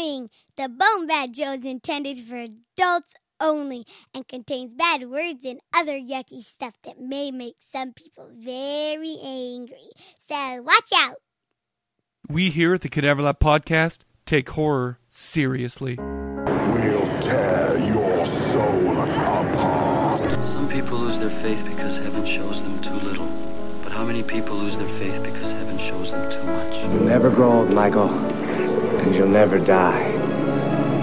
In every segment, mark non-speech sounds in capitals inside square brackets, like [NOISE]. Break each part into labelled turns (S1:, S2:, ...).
S1: Warning! The Bone Bat Show is intended for adults only and contains bad words and other yucky stuff that may make some people very angry. So watch out!
S2: We here at the Cadaver Lab podcast take horror seriously.
S3: We'll tear your soul apart.
S4: Some people lose their faith because heaven shows them too little. But how many people lose their faith because heaven shows them too much?
S5: You'll never grow old, Michael, and you'll never die.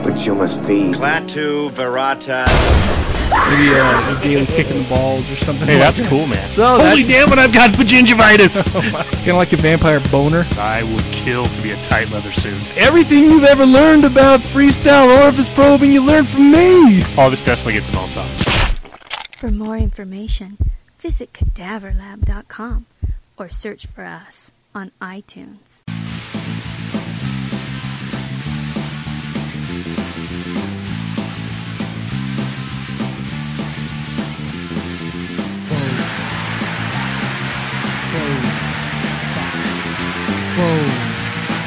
S5: But you must feed.
S6: Klaatu, Verata.
S2: Maybe uh, a daily kick in the balls or something.
S7: Hey,
S2: like
S7: that's cool, man.
S2: So
S7: Holy
S2: that's-
S7: damn it, I've got gingivitis. [LAUGHS]
S2: It's kind of like a vampire boner.
S7: I would kill to be a tight leather suit.
S2: Everything you've ever learned about freestyle orifice probing, you learned from me.
S7: Oh, this definitely gets them all top.
S8: For more information, visit cadaverlab.com or search for us on iTunes.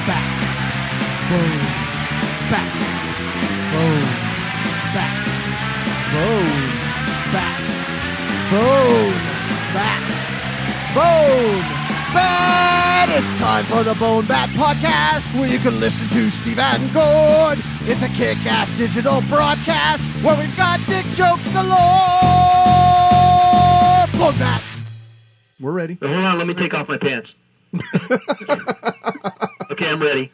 S9: Back. Back. Back. Back. Boom. Bat! It's time for the Bone Bat Podcast, where you can listen to Steve and Gord. It's a kick-ass digital broadcast where we've got dick jokes galore. Bone Bat. We're ready.
S10: Hold on, let me take off my pants. [LAUGHS] okay, I'm ready.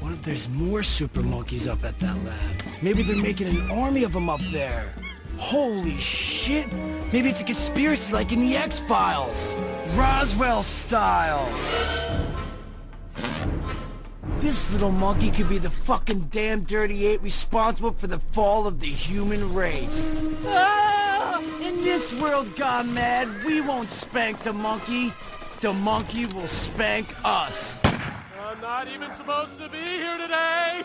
S11: What if there's more super monkeys up at that lab? Maybe they're making an army of them up there. Holy shit! Maybe it's a conspiracy like in the X-Files. Roswell style. This little monkey could be the fucking damn dirty ape responsible for the fall of the human race. Ah! In this world gone mad, we won't spank the monkey. The monkey will spank us.
S12: I'm not even supposed to be here today.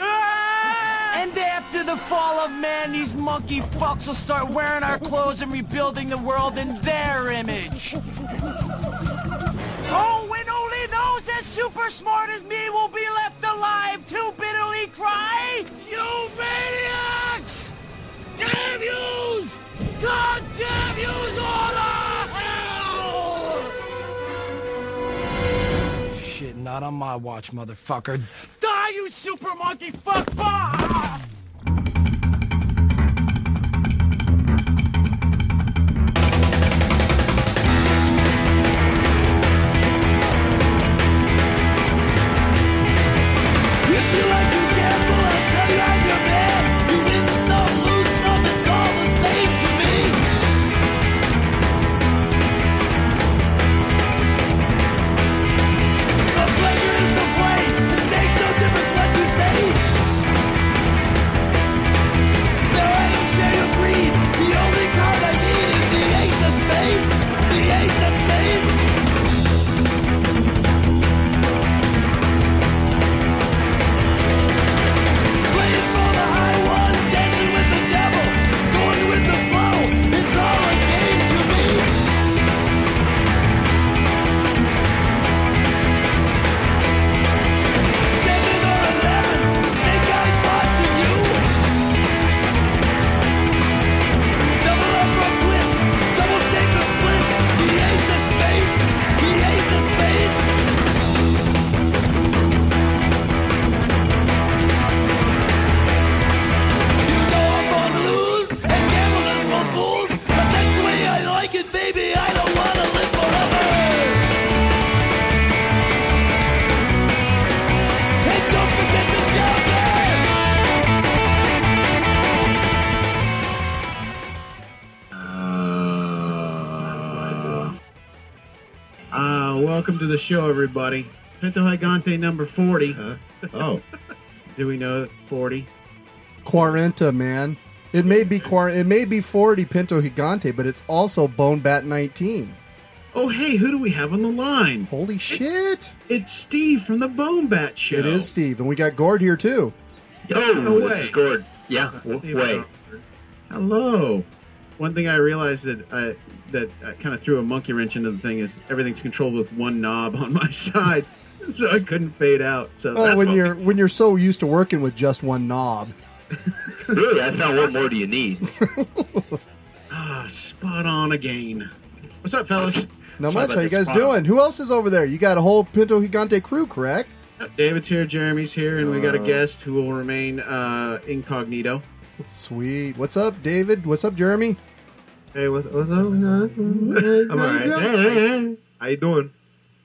S12: Ah!
S11: And after the fall of man, these monkey fucks will start wearing our clothes and rebuilding the world in their image. Oh, and only those as super smart as me will be left alive to bitterly cry, You maniacs! Damn yous! God damn yous all not on my watch, motherfucker. Die, you super monkey fuck! Ah!
S9: The
S13: show, everybody. Pinto Gigante number 40.
S14: Oh. [LAUGHS]
S13: Do we know 40?
S15: Quarenta, man. It may be quar- it may be 40 Pinto Gigante, but it's also Bone Bat 19.
S13: Oh, hey, who do we have on the line?
S15: Holy shit!
S13: It's Steve from the Bone Bat Show.
S15: It is Steve, and we got Gord here too.
S10: Yo,
S13: No
S10: this is Gord. Yeah, w-
S13: Steve
S10: way.
S13: Hello. One thing I realized that I, that kind of threw a monkey wrench into the thing is everything's controlled with one knob [LAUGHS] on my side. so I couldn't fade out. So
S15: Oh,
S13: that's
S15: when you're when you're so used to working with just one knob.
S14: Really, I found what more do you need? [LAUGHS]
S13: ah, spot on again. What's up, fellas?
S15: Not
S13: Sorry
S15: much. How you guys
S13: spot.
S15: doing? Who else is over there? You got a whole Pinto Gigante crew, correct?
S13: David's here, Jeremy's here, and we got a
S15: Uh.
S13: guest who will remain uh, incognito.
S15: Sweet. What's up, David? What's up, Jeremy?
S16: Hey, what's, what's up? I'm alright. How you doing?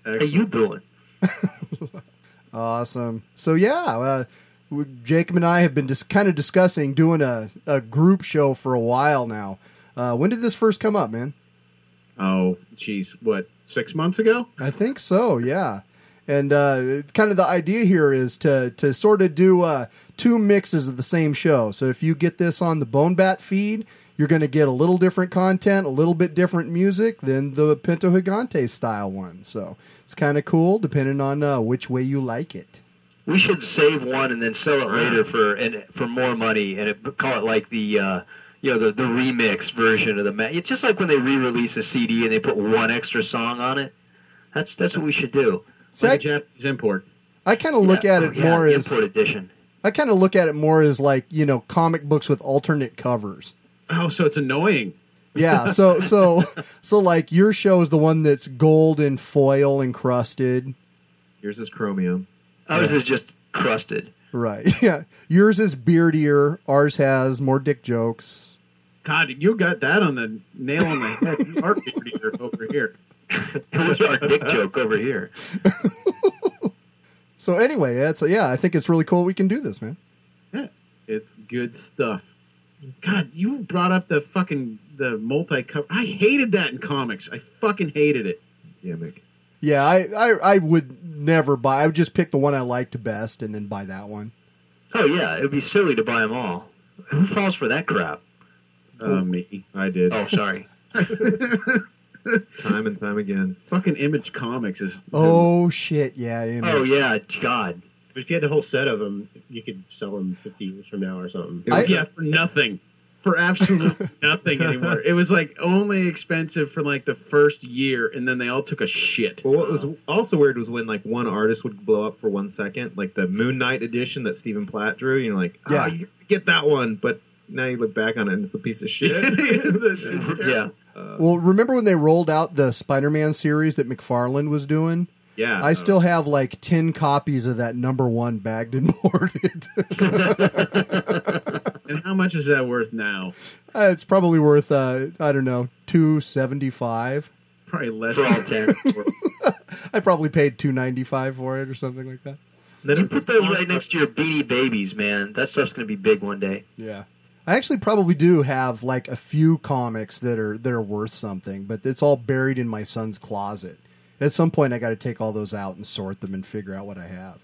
S14: How you doing? [LAUGHS]
S15: Awesome. So yeah, uh, Jacob and I have been just kind of discussing doing a, a group show for a while now. Uh, when did this first come up, man?
S13: Oh, geez, what? Six months ago?
S15: I think so. Yeah, and uh, kind of the idea here is to to sort of do uh, two mixes of the same show. So if you get this on the Bone Bat feed, you're going to get a little different content, a little bit different music than the Pinto Gigante style one. So it's kind of cool, depending on uh, which way you like it.
S14: We should save one and then sell it later for and for more money, and it, call it like the uh, you know the the remix version of the ma- It's just like when they re-release a CD and they put one extra song on it. That's that's what we should do.
S15: See,
S13: like
S15: I-
S13: a Japanese import.
S15: I kind of look
S14: Yeah,
S15: at it
S14: yeah,
S15: more
S14: the
S15: as
S14: import edition.
S15: I kind of look at it more as like you know comic books with alternate covers.
S13: Oh, so it's annoying.
S15: Yeah, so so [LAUGHS] so like your show is the one that's gold and foil encrusted.
S16: Yours is chromium.
S14: Ours is just crusted.
S15: Right. [LAUGHS] Yeah. Yours is beardier. Ours has more dick jokes.
S13: God, you got that on the nail on the head. You are beardier over here. [LAUGHS]
S14: Who's our dick joke over here?
S15: So anyway, that's yeah. I think it's really cool we can do this, man.
S13: Yeah, it's good stuff. God, you brought up the fucking the multi cover. I hated that in comics. I fucking hated it.
S16: Gimmick.
S15: Yeah, I, I I would never buy. I would just pick the one I liked best and then buy that one.
S14: Oh yeah, it would be silly to buy them all. Who falls for that crap?
S13: Uh, me, I did.
S14: Oh, sorry. [LAUGHS]
S16: Time and time again.
S13: Fucking Image Comics is.
S15: Oh shit! Yeah. Image.
S14: Oh yeah, God.
S17: But if you had a whole set of them, you could sell them 50 years from now or something.
S13: It was, yeah, uh, for nothing. For absolutely [LAUGHS] nothing anymore. It was like only expensive for like the first year, and then they all took a shit.
S16: Well, what was also weird was when like one artist would blow up for one second, like the Moon Knight edition that Stephen Platt drew. You're like, oh,
S15: Yeah.
S16: you get that one, but now you look back on it and it's a piece of shit. [LAUGHS]
S14: yeah. [LAUGHS]
S15: Well, remember when they rolled out the Spider-Man series that McFarlane was doing?
S16: Yeah.
S15: I still have like ten copies of that number one bagged and [LAUGHS] boarded. [LAUGHS]
S13: And how much is that worth now?
S15: Uh, it's probably worth uh, I don't know two seventy five.
S13: Probably less.
S14: For all ten. [LAUGHS]
S15: I probably paid two ninety five for it or something like that.
S16: Then
S14: You put those right next to your Beanie Babies, man. That stuff's gonna be big one day.
S15: Yeah. I actually probably do have like a few comics that are that are worth something, but it's all buried in my son's closet. At some point, I got to take all those out and sort them and figure out what I have.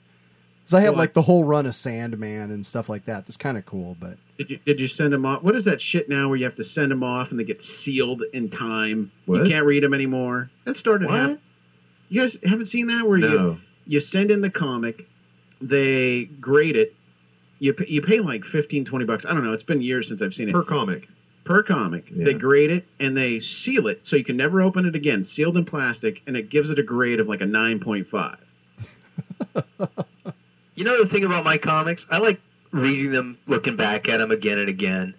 S15: Because I have
S13: Well,
S15: like the whole run of Sandman and stuff like that. That's kind of cool, but
S13: Did you did you send them off? What is that shit now where you have to send them off and they get sealed in time?
S16: What?
S13: You can't read them anymore. That started
S14: What?
S13: happening. You guys haven't seen that where you
S16: No.
S13: you send in the comic, they grade it. You pay, you pay like 15, 20 bucks. I don't know. It's been years since I've seen it.
S16: per comic.
S13: Per comic.
S16: Yeah.
S13: They grade it and they seal it so you can never open it again, sealed in plastic, and it gives it a grade of like a 9.5. [LAUGHS]
S14: You know the thing about my comics? I like reading them, looking back at them again and again,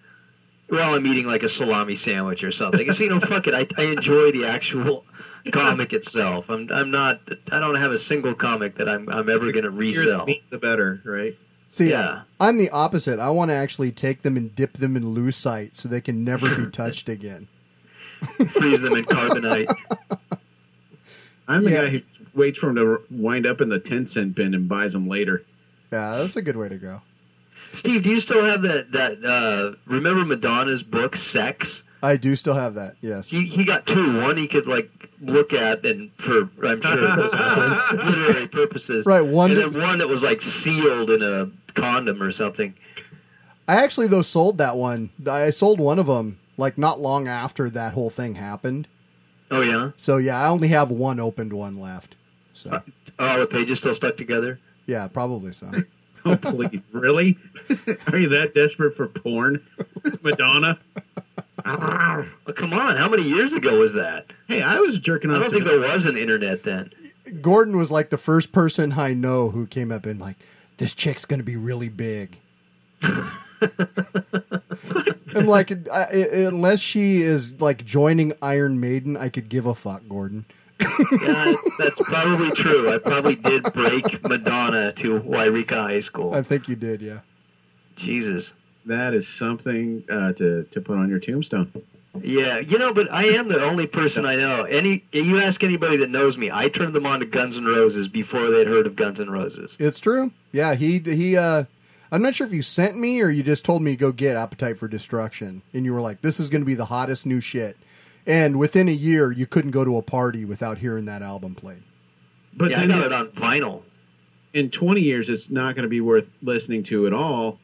S14: while I'm eating like a salami sandwich or something. It's, you know, fuck it. I, I enjoy the actual [LAUGHS] comic itself. I'm I'm not. I don't have a single comic that I'm I'm ever going to resell.
S16: The, meat, the better, right?
S15: See,
S14: Yeah.
S15: I'm the opposite. I want to actually take them and dip them in lucite so they can never be [LAUGHS] touched again.
S14: Freeze them in [LAUGHS] carbonite.
S13: I'm the
S15: Yeah.
S13: guy who waits for them to wind up in the 10 cent bin and buys them later.
S15: Yeah, that's a good way to go.
S14: Steve, do you still have that that? Uh, remember Madonna's book Sex?
S15: I do still have that. Yes.
S14: He he got two. One he could like look at and for I'm sure for [LAUGHS] literary purposes.
S15: Right, one
S14: and
S15: that-
S14: then one that was like sealed in a condom or something.
S15: I actually though sold that one. I sold one of them like not long after that whole thing happened.
S14: Oh yeah.
S15: So yeah, I only have one opened one left. So uh,
S14: Oh, the pages still stuck together.
S15: yeah, probably so. [LAUGHS]
S13: Oh, please. really? [LAUGHS] Are you that desperate for porn? Madonna?
S14: Come on, how many years ago was that?
S13: Hey, I was jerking off.
S14: I
S13: don't
S14: think there was an internet then.
S15: Gordon was like the first person I know who came up and like, this chick's gonna be really big. [LAUGHS] I'm like, I, I- unless she is like joining Iron Maiden, I could give a fuck, Gordon.
S14: yeah, that's, [LAUGHS] that's probably true. I probably did break Madonna to Wairika High School.
S15: I think you did, yeah.
S14: Jesus.
S13: That is something uh, to to put on your tombstone.
S14: Yeah, you know, but I am the only person I know. Any you ask anybody that knows me, I turned them on to Guns N' Roses before they'd heard of Guns N' Roses.
S15: It's true. Yeah, he he. uh I'm not sure if you sent me or you just told me to go get Appetite for Destruction, and you were like, "This is going to be the hottest new shit." And within a year, you couldn't go to a party without hearing that album played.
S13: But
S14: yeah, I
S13: then
S14: got
S13: it-
S14: it on vinyl.
S13: in 20 years, it's not going to be worth listening to at all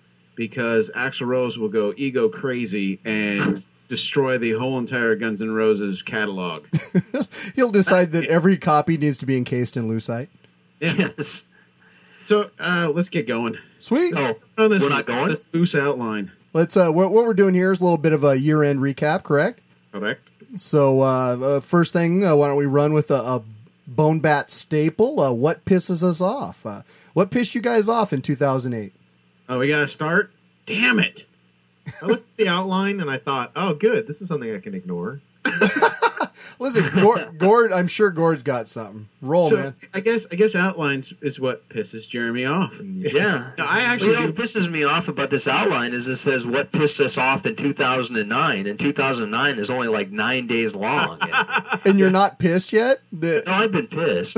S13: because Axl Rose will go ego crazy and destroy the whole entire Guns N' Roses catalog. [LAUGHS]
S15: He'll decide that every copy needs to be encased in lucite.
S14: Yes.
S13: So uh, let's get going.
S15: Sweet.
S14: Oh,
S13: On this,
S14: we're not going?
S13: This loose outline.
S15: Let's. Uh, what, what we're doing here is a little bit of a year-end recap, correct?
S13: Correct.
S15: So, uh, uh, first thing, uh, why don't we run with a, a Bone Bat staple? Uh, what pisses us off? Uh, what pissed you guys off in 2008?
S13: Oh, we got to start? Damn it.
S16: I looked at the outline and I thought, oh, good, this is something I can ignore. [LAUGHS]
S15: Listen, Gord, Gord, I'm sure Gord's got something. Roll,
S13: so
S15: man.
S13: I guess I guess outlines is what pisses Jeremy off.
S14: Yeah.
S13: No, I actually
S14: you know,
S13: do-
S14: what pisses me off about this outline is it says what pissed us off in 2009, and 2009 is only like nine days long. [LAUGHS]
S15: And you're not pissed yet? The-
S14: no, I've been pissed.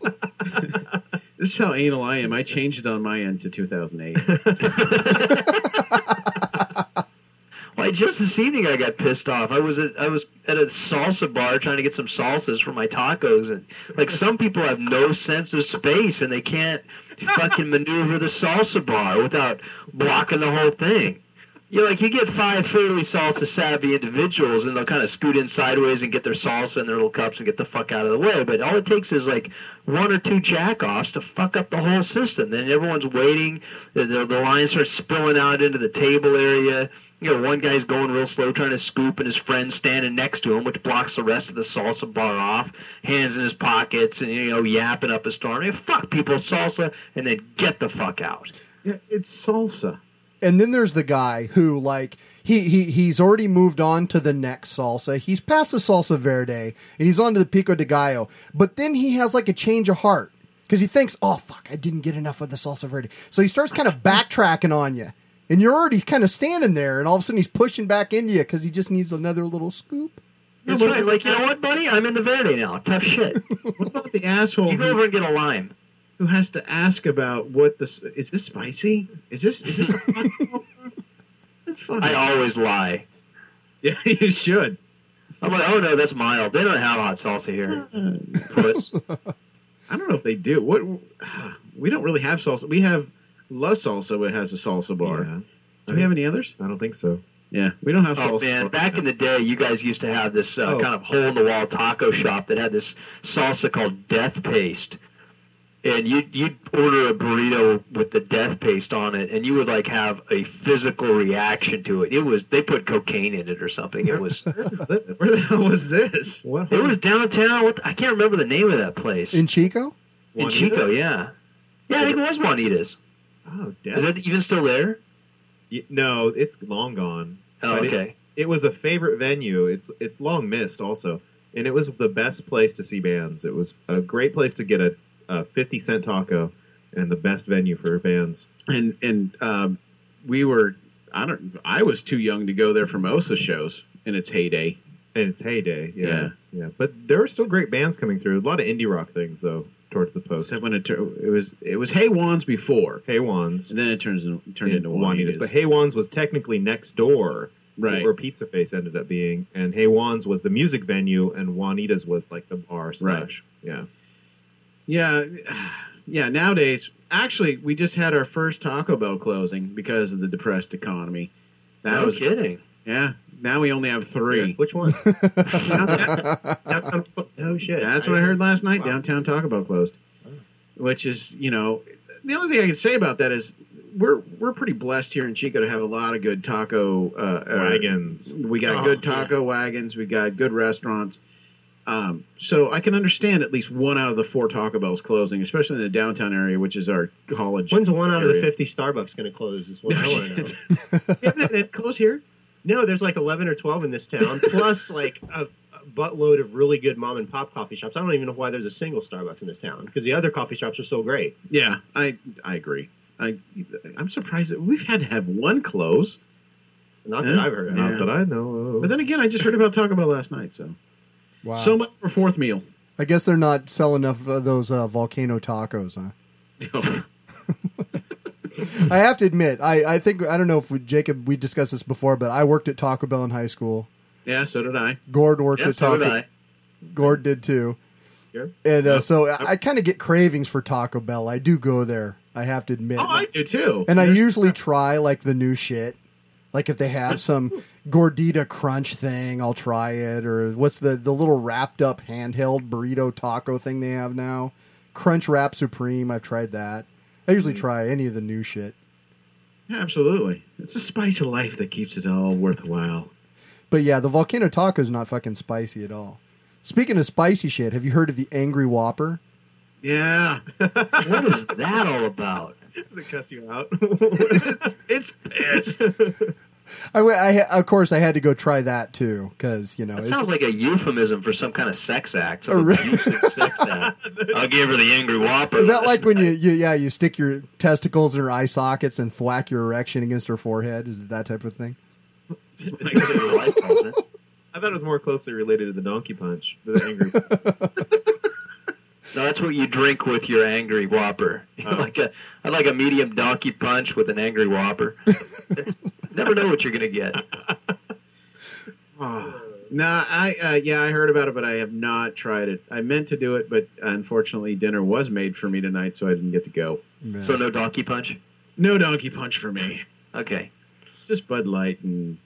S14: [LAUGHS]
S13: This is how anal I am. I changed it on my end to 2008. [LAUGHS]
S14: Why, just this evening I got pissed off. I was at I was at a salsa bar trying to get some salsas for my tacos, and like some people have no sense of space and they can't fucking maneuver the salsa bar without blocking the whole thing. You like you get five fairly salsa savvy individuals, and they'll kind of scoot in sideways and get their salsa in their little cups and get the fuck out of the way. But all it takes is like one or two jackoffs to fuck up the whole system. Then everyone's waiting. The, the, the line starts spilling out into the table area. You know, one guy's going real slow trying to scoop, and his friend's standing next to him, which blocks the rest of the salsa bar off. Hands in his pockets, and you know, yapping up a storm. Hey, fuck people's salsa, and then get the fuck out.
S13: Yeah, it's salsa.
S15: And then there's the guy who, like, he, he he's already moved on to the next salsa. He's past the salsa verde, and he's on to the pico de gallo. But then he has like a change of heart because he thinks, "Oh fuck, I didn't get enough of the salsa verde." So he starts kind of backtracking on you, and you're already kind of standing there, and all of a sudden he's pushing back into you because he just needs another little scoop.
S14: That's right. Like, you know what, buddy? I'm in the verde now. Tough shit. [LAUGHS]
S13: What about the asshole
S14: You go over and get a lime.
S13: Who has to ask about what this is? This spicy? Is this is this? [LAUGHS] That's funny.
S14: I always lie.
S13: Yeah, [LAUGHS] you should.
S14: I'm like, oh no, that's mild. They don't have hot salsa here. Puss.
S13: I don't know if they do. What we don't really have salsa. We have La Salsa, It has a salsa bar.
S16: Yeah.
S13: Do we have any others?
S16: I don't think so.
S13: Yeah, we don't have
S14: Oh
S13: salsa.
S14: man,
S13: bar.
S14: back in the day, you guys used to have this uh,
S16: Oh.
S14: kind of hole in the wall taco shop that had this salsa called Death Paste, and you'd, you'd order a burrito with the Death Paste on it, and you would like have a physical reaction to it. It was they put cocaine in it or something. It was [LAUGHS]
S13: Where the hell was this?
S16: What?
S14: it was downtown. What the- I can't remember the name of that place
S15: In Chico,
S14: in
S16: Juanita?
S14: Chico. Yeah, yeah, I think it was Juanita's.
S16: Oh,
S14: Is
S16: death.
S14: that even still there?
S16: Y- No, it's long gone.
S14: Oh,
S16: But it-
S14: okay.
S16: It, was a favorite venue. It's it's long missed also, and it was the best place to see bands. It was a great place to get a, a fifty cent taco, and the best venue for bands.
S13: And and um, we were. I don't. I was too young to go there for most of shows in its heyday.
S16: In its heyday, yeah,
S13: Yeah.
S16: yeah. But there were still great bands coming through. A lot of indie rock things though towards the post.
S13: Except when it tur- it was it was Hey Wands before,
S16: Hey Wands,
S13: and then it turns in, turned into
S16: Juanita's. But Hey Wands was technically next door,
S13: Right.
S16: Where Pizza Face ended up being, and Hey Wands was the music venue, and Juanita's was like the bar slash. Yeah.
S13: Yeah, yeah. Nowadays, actually, we just had our first Taco Bell closing because of the depressed economy. That
S14: no
S13: was
S14: kidding.
S13: yeah. Now we only have three.
S16: Which one? [LAUGHS]
S13: oh shit! That's what I heard last night. Downtown Taco Bell closed, which is you know the only thing I can say about that is we're we're pretty blessed here in Chico to have a lot of good taco uh, uh,
S16: Wagons.
S13: We got
S16: Oh,
S13: good taco wagons. We got good restaurants. Um, so I can understand at least one out of the four Taco Bells closing, especially in the downtown area, which is our college.
S17: When's the one out of the 50 Starbucks going to close? Is what I want [LAUGHS] to know.
S13: Isn't it close here?
S17: No, there's like 11 or 12 in this town, plus like a, a buttload of really good mom and pop coffee shops. I don't even know why there's a single Starbucks in this town because the other coffee shops are so great.
S13: Yeah, I I agree. I I'm surprised that we've had to have one close.
S17: Not
S13: Yeah.
S17: that I've heard of.
S16: Not that I know of.
S13: But then again, I just heard about Taco Bell last night. So
S15: Wow.
S13: so much for fourth meal.
S15: I guess they're not selling enough of those uh, volcano tacos, huh? [LAUGHS] [LAUGHS] I have to admit, I, I think I don't know if we, Jacob we discussed this before, but I worked at Taco Bell in high school.
S13: yeah, so did I.
S15: Gord worked
S13: Yeah,
S15: at
S13: so
S15: Taco.
S13: did I.
S15: Gord did too.
S13: Sure.
S15: And uh, so I, I kind of get cravings for Taco Bell. I do go there. I have to admit.
S13: Oh, I do too.
S15: And I usually try like the new shit. Like if they have some gordita crunch thing, I'll try it. Or what's the the little wrapped up handheld burrito taco thing they have now? Crunch Wrap Supreme. I've tried that. I usually hmm. try any of the new shit.
S13: Yeah, absolutely. It's the spice of life that keeps it all worthwhile.
S15: But yeah, the volcano taco is not fucking spicy at all. Speaking of spicy shit, have you heard of the Angry Whopper?
S13: Yeah. [LAUGHS]
S14: what is that all about?
S16: Does it cuss you out?
S13: it's, it's pissed. [LAUGHS]
S15: I, I, of course, I had to go try that too because you know it
S14: sounds like a euphemism for some kind of sex act. Some
S15: really?
S14: sex [LAUGHS] act. I'll give her the angry whopper.
S15: Is that like when you, you yeah you stick your testicles in her eye sockets and thwack your erection against her forehead? Is it that type of thing? [LAUGHS]
S16: I thought it was more closely related to the donkey punch. The angry.
S14: No, that's what you drink with your angry whopper. [LAUGHS] like a, I like a medium donkey punch with an angry whopper. [LAUGHS] Never know what you're gonna get. [LAUGHS]
S13: Oh. Nah, I uh, yeah, I heard about it, but I have not tried it. I meant to do it, but unfortunately, dinner was made for me tonight, so I didn't get to go.
S14: So no donkey punch.
S13: No donkey punch for me.
S14: Okay.
S13: Just Bud Light and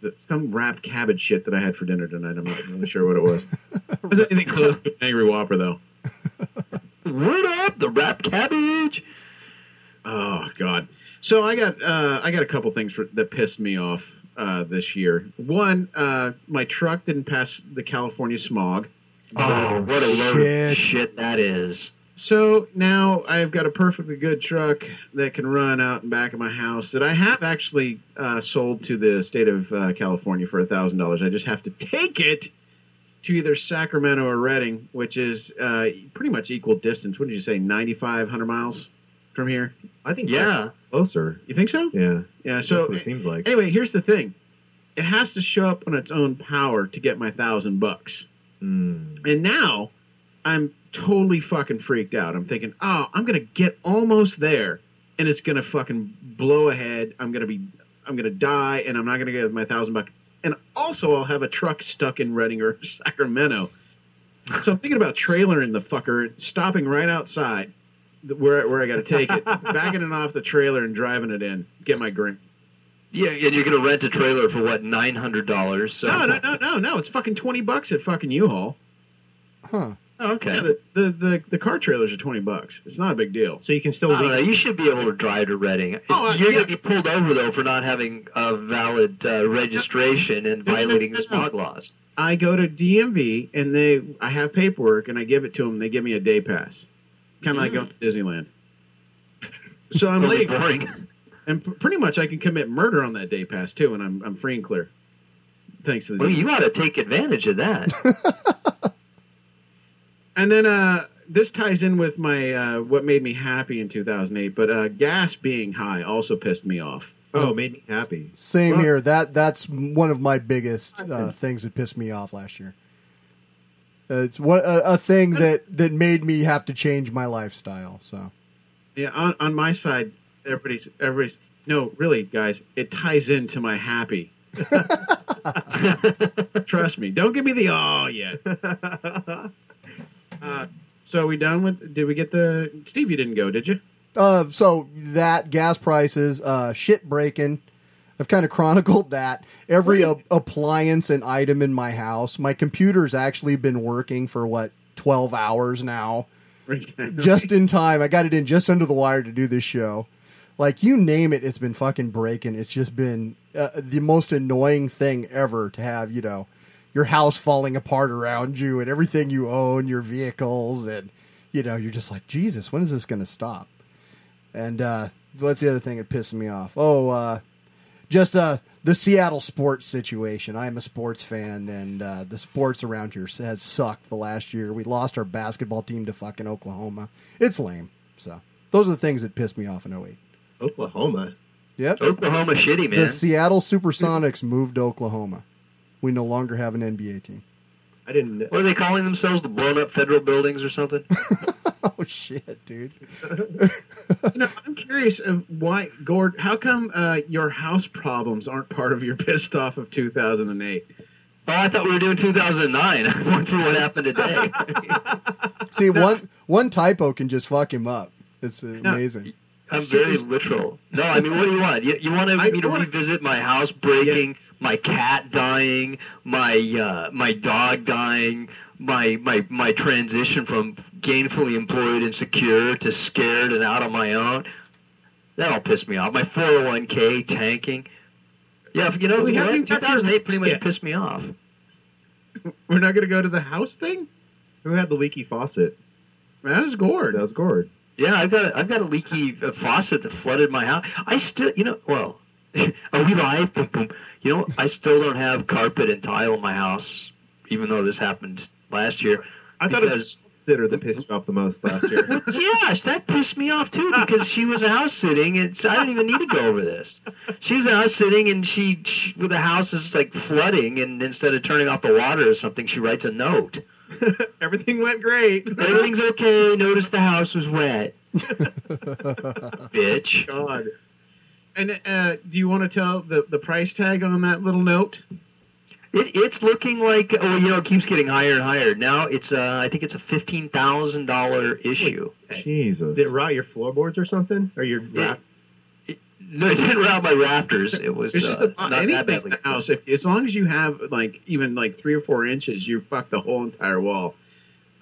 S13: the, some wrapped cabbage shit that I had for dinner tonight. I'm not really sure what it was. It wasn't anything close to an angry Whopper though.
S14: Word up, the wrapped cabbage.
S13: Oh God. So I got uh, I got a couple things for, that pissed me off uh, this year. One, uh, my truck didn't pass the California smog.
S14: Oh, what a load of shit that is.
S13: So now I've got a perfectly good truck that can run out and back of my house that I have actually uh, sold to the state of uh, California for thousand dollars. I just have to take it to either Sacramento or Redding, which is uh, pretty much equal distance. What did you say, 9,500 miles from here?
S16: I think
S14: Yeah.
S16: closer.
S13: You think so?
S16: Yeah.
S13: Yeah. So
S16: That's what it seems like.
S13: Anyway, here's the thing: it has to show up on its own power to get my thousand bucks.
S16: Mm.
S13: And now I'm totally fucking freaked out. I'm thinking, oh, I'm gonna get almost there, and it's gonna fucking blow ahead. I'm gonna be, I'm gonna die, and I'm not gonna get my thousand bucks. And also, I'll have a truck stuck in Redding or [LAUGHS] Sacramento. So I'm thinking about trailering the fucker, stopping right outside where where I got to take it, [LAUGHS] backing it off the trailer and driving it in, get my green.
S14: Yeah, and you're gonna rent a trailer for what nine hundred dollars? So
S13: No, no, no, no, no. It's fucking twenty bucks at fucking U-Haul.
S15: Huh.
S14: Oh, okay.
S13: Yeah, the, the, the, the car trailers are twenty bucks. It's not a big deal.
S17: So you can still
S14: I don't you should be able to drive to Redding.
S13: Oh, uh,
S14: you're
S13: yeah.
S14: going to be pulled over though for not having a valid uh, registration and violating
S13: no, no.
S14: smog laws.
S13: I go to DMV and they, I have paperwork and I give it to them. They give me a day pass, kind of like going to Disneyland. So I'm [LAUGHS]
S14: Those are
S13: legal,
S14: boring.
S13: and p- pretty much I can commit murder on that day pass too, and I'm I'm free and clear. Thanks to the
S14: Well, you ought to take advantage of that. [LAUGHS]
S13: And then uh, this ties in with my uh, what made me happy in 2008. But uh, gas being high also pissed me off.
S16: Oh, made me happy.
S15: Same
S13: Well-
S15: here. That that's one of my biggest uh, things that pissed me off last year. Uh, it's what a, a thing that that made me have to change my lifestyle. So
S13: Yeah, on, on my side, everybody's everybody's no, really, guys. It ties into my happy. [LAUGHS] [LAUGHS] Trust me. Don't give me the oh yet. [LAUGHS] uh, so are we done with? Did we get the Steve? You didn't go, did you?
S15: uh, so that gas prices, uh, shit breaking. I've kind of chronicled that every a- appliance and item in my house. My computer's actually been working for what twelve hours now. just in time. I got it in just under the wire to do this show. Like you name it, it's been fucking breaking. It's just been uh, the most annoying thing ever to have. You know, your house falling apart around you and everything you own, your vehicles, and you know you're just like Jesus, when is this going to stop? And uh, what's the other thing that pissed me off? Oh, uh, just uh, the Seattle sports situation. I am a sports fan, and uh, the sports around here has sucked the last year. We lost our basketball team to fucking Oklahoma. It's lame. So those are the things that pissed me off in 08.
S17: Oklahoma.
S15: Yep.
S14: Oklahoma shitty, man.
S15: The Seattle Supersonics moved to Oklahoma. We no longer have an NBA team.
S17: I didn't.
S14: What are they calling themselves? The blown up federal buildings or something? [LAUGHS]
S15: oh shit, dude. [LAUGHS]
S13: you know, I'm curious of why, Gord. How come uh, your house problems aren't part of your pissed off of 2008?
S14: Oh, I thought we were doing 2009. [LAUGHS] I went through what happened today.
S15: See, one one typo can just fuck him up. It's amazing.
S14: I'm very literal. No, I mean, what do you want? You, you want me to revisit my house breaking, my cat dying, my uh, my dog dying, my my my transition from gainfully employed and secure to scared and out on my own? That all pissed me off. My 401k tanking. Yeah, you know,
S13: We
S14: you know
S13: haven't
S14: what?
S13: got to
S14: 2008 pretty much
S13: yet.
S14: pissed me off. [LAUGHS]
S13: We're not going to go to the house thing.
S16: Who had the leaky faucet?
S13: That was Gord.
S16: That was Gord.
S14: Yeah, I've got a, I've got a leaky uh, faucet that flooded my house. I still, you know, well, are we live? Boom, boom. You know, I still don't have carpet and tile in my house, even though this happened last year.
S16: I thought it was sitter that pissed you off the most last year. [LAUGHS]
S14: Gosh, that pissed me off too because she was house sitting and so I didn't even need to go over this. She was house sitting and she, she with the house is like flooding and instead of turning off the water or something, she writes a note. [LAUGHS]
S13: Everything went great.
S14: Everything's okay. Notice the house was wet. [LAUGHS] Bitch.
S13: God. And uh, do you want to tell the, the price tag on that little note?
S14: It, it's looking like oh, you know, it keeps getting higher and higher. Now it's uh, I think it's a fifteen thousand dollar issue.
S16: Jesus.
S17: Did it rot your floorboards or something? Or your raft?
S14: No, it didn't rot my rafters. It was
S13: It's just
S14: uh,
S13: about
S14: not that
S13: anything
S14: badly.
S13: in the house. If as long as you have like even like three or four inches, you fuck the whole entire wall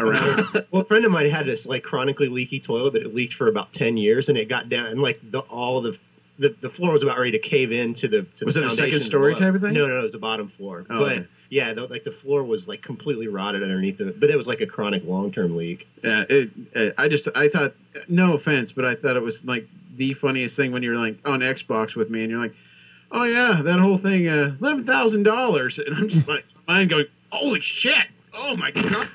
S13: around. [LAUGHS]
S17: well, a friend of mine had this like chronically leaky toilet, but it leaked for about ten years, and it got down, and like the, all the, the the floor was about ready to cave in to the. To
S13: Was
S17: the
S13: it a second story
S17: below.
S13: type of thing?
S17: No, no, no, it was the bottom floor.
S13: Oh,
S17: but
S13: okay.
S17: yeah, the, like the floor was like completely rotted underneath it, but it was like a chronic long term leak.
S13: Yeah, it, uh, I just I thought no offense, but I thought it was like the funniest thing when you're like on Xbox with me and you're like, oh yeah, that whole thing, uh, eleven thousand dollars, and I'm just like my mind going, holy shit, oh my god,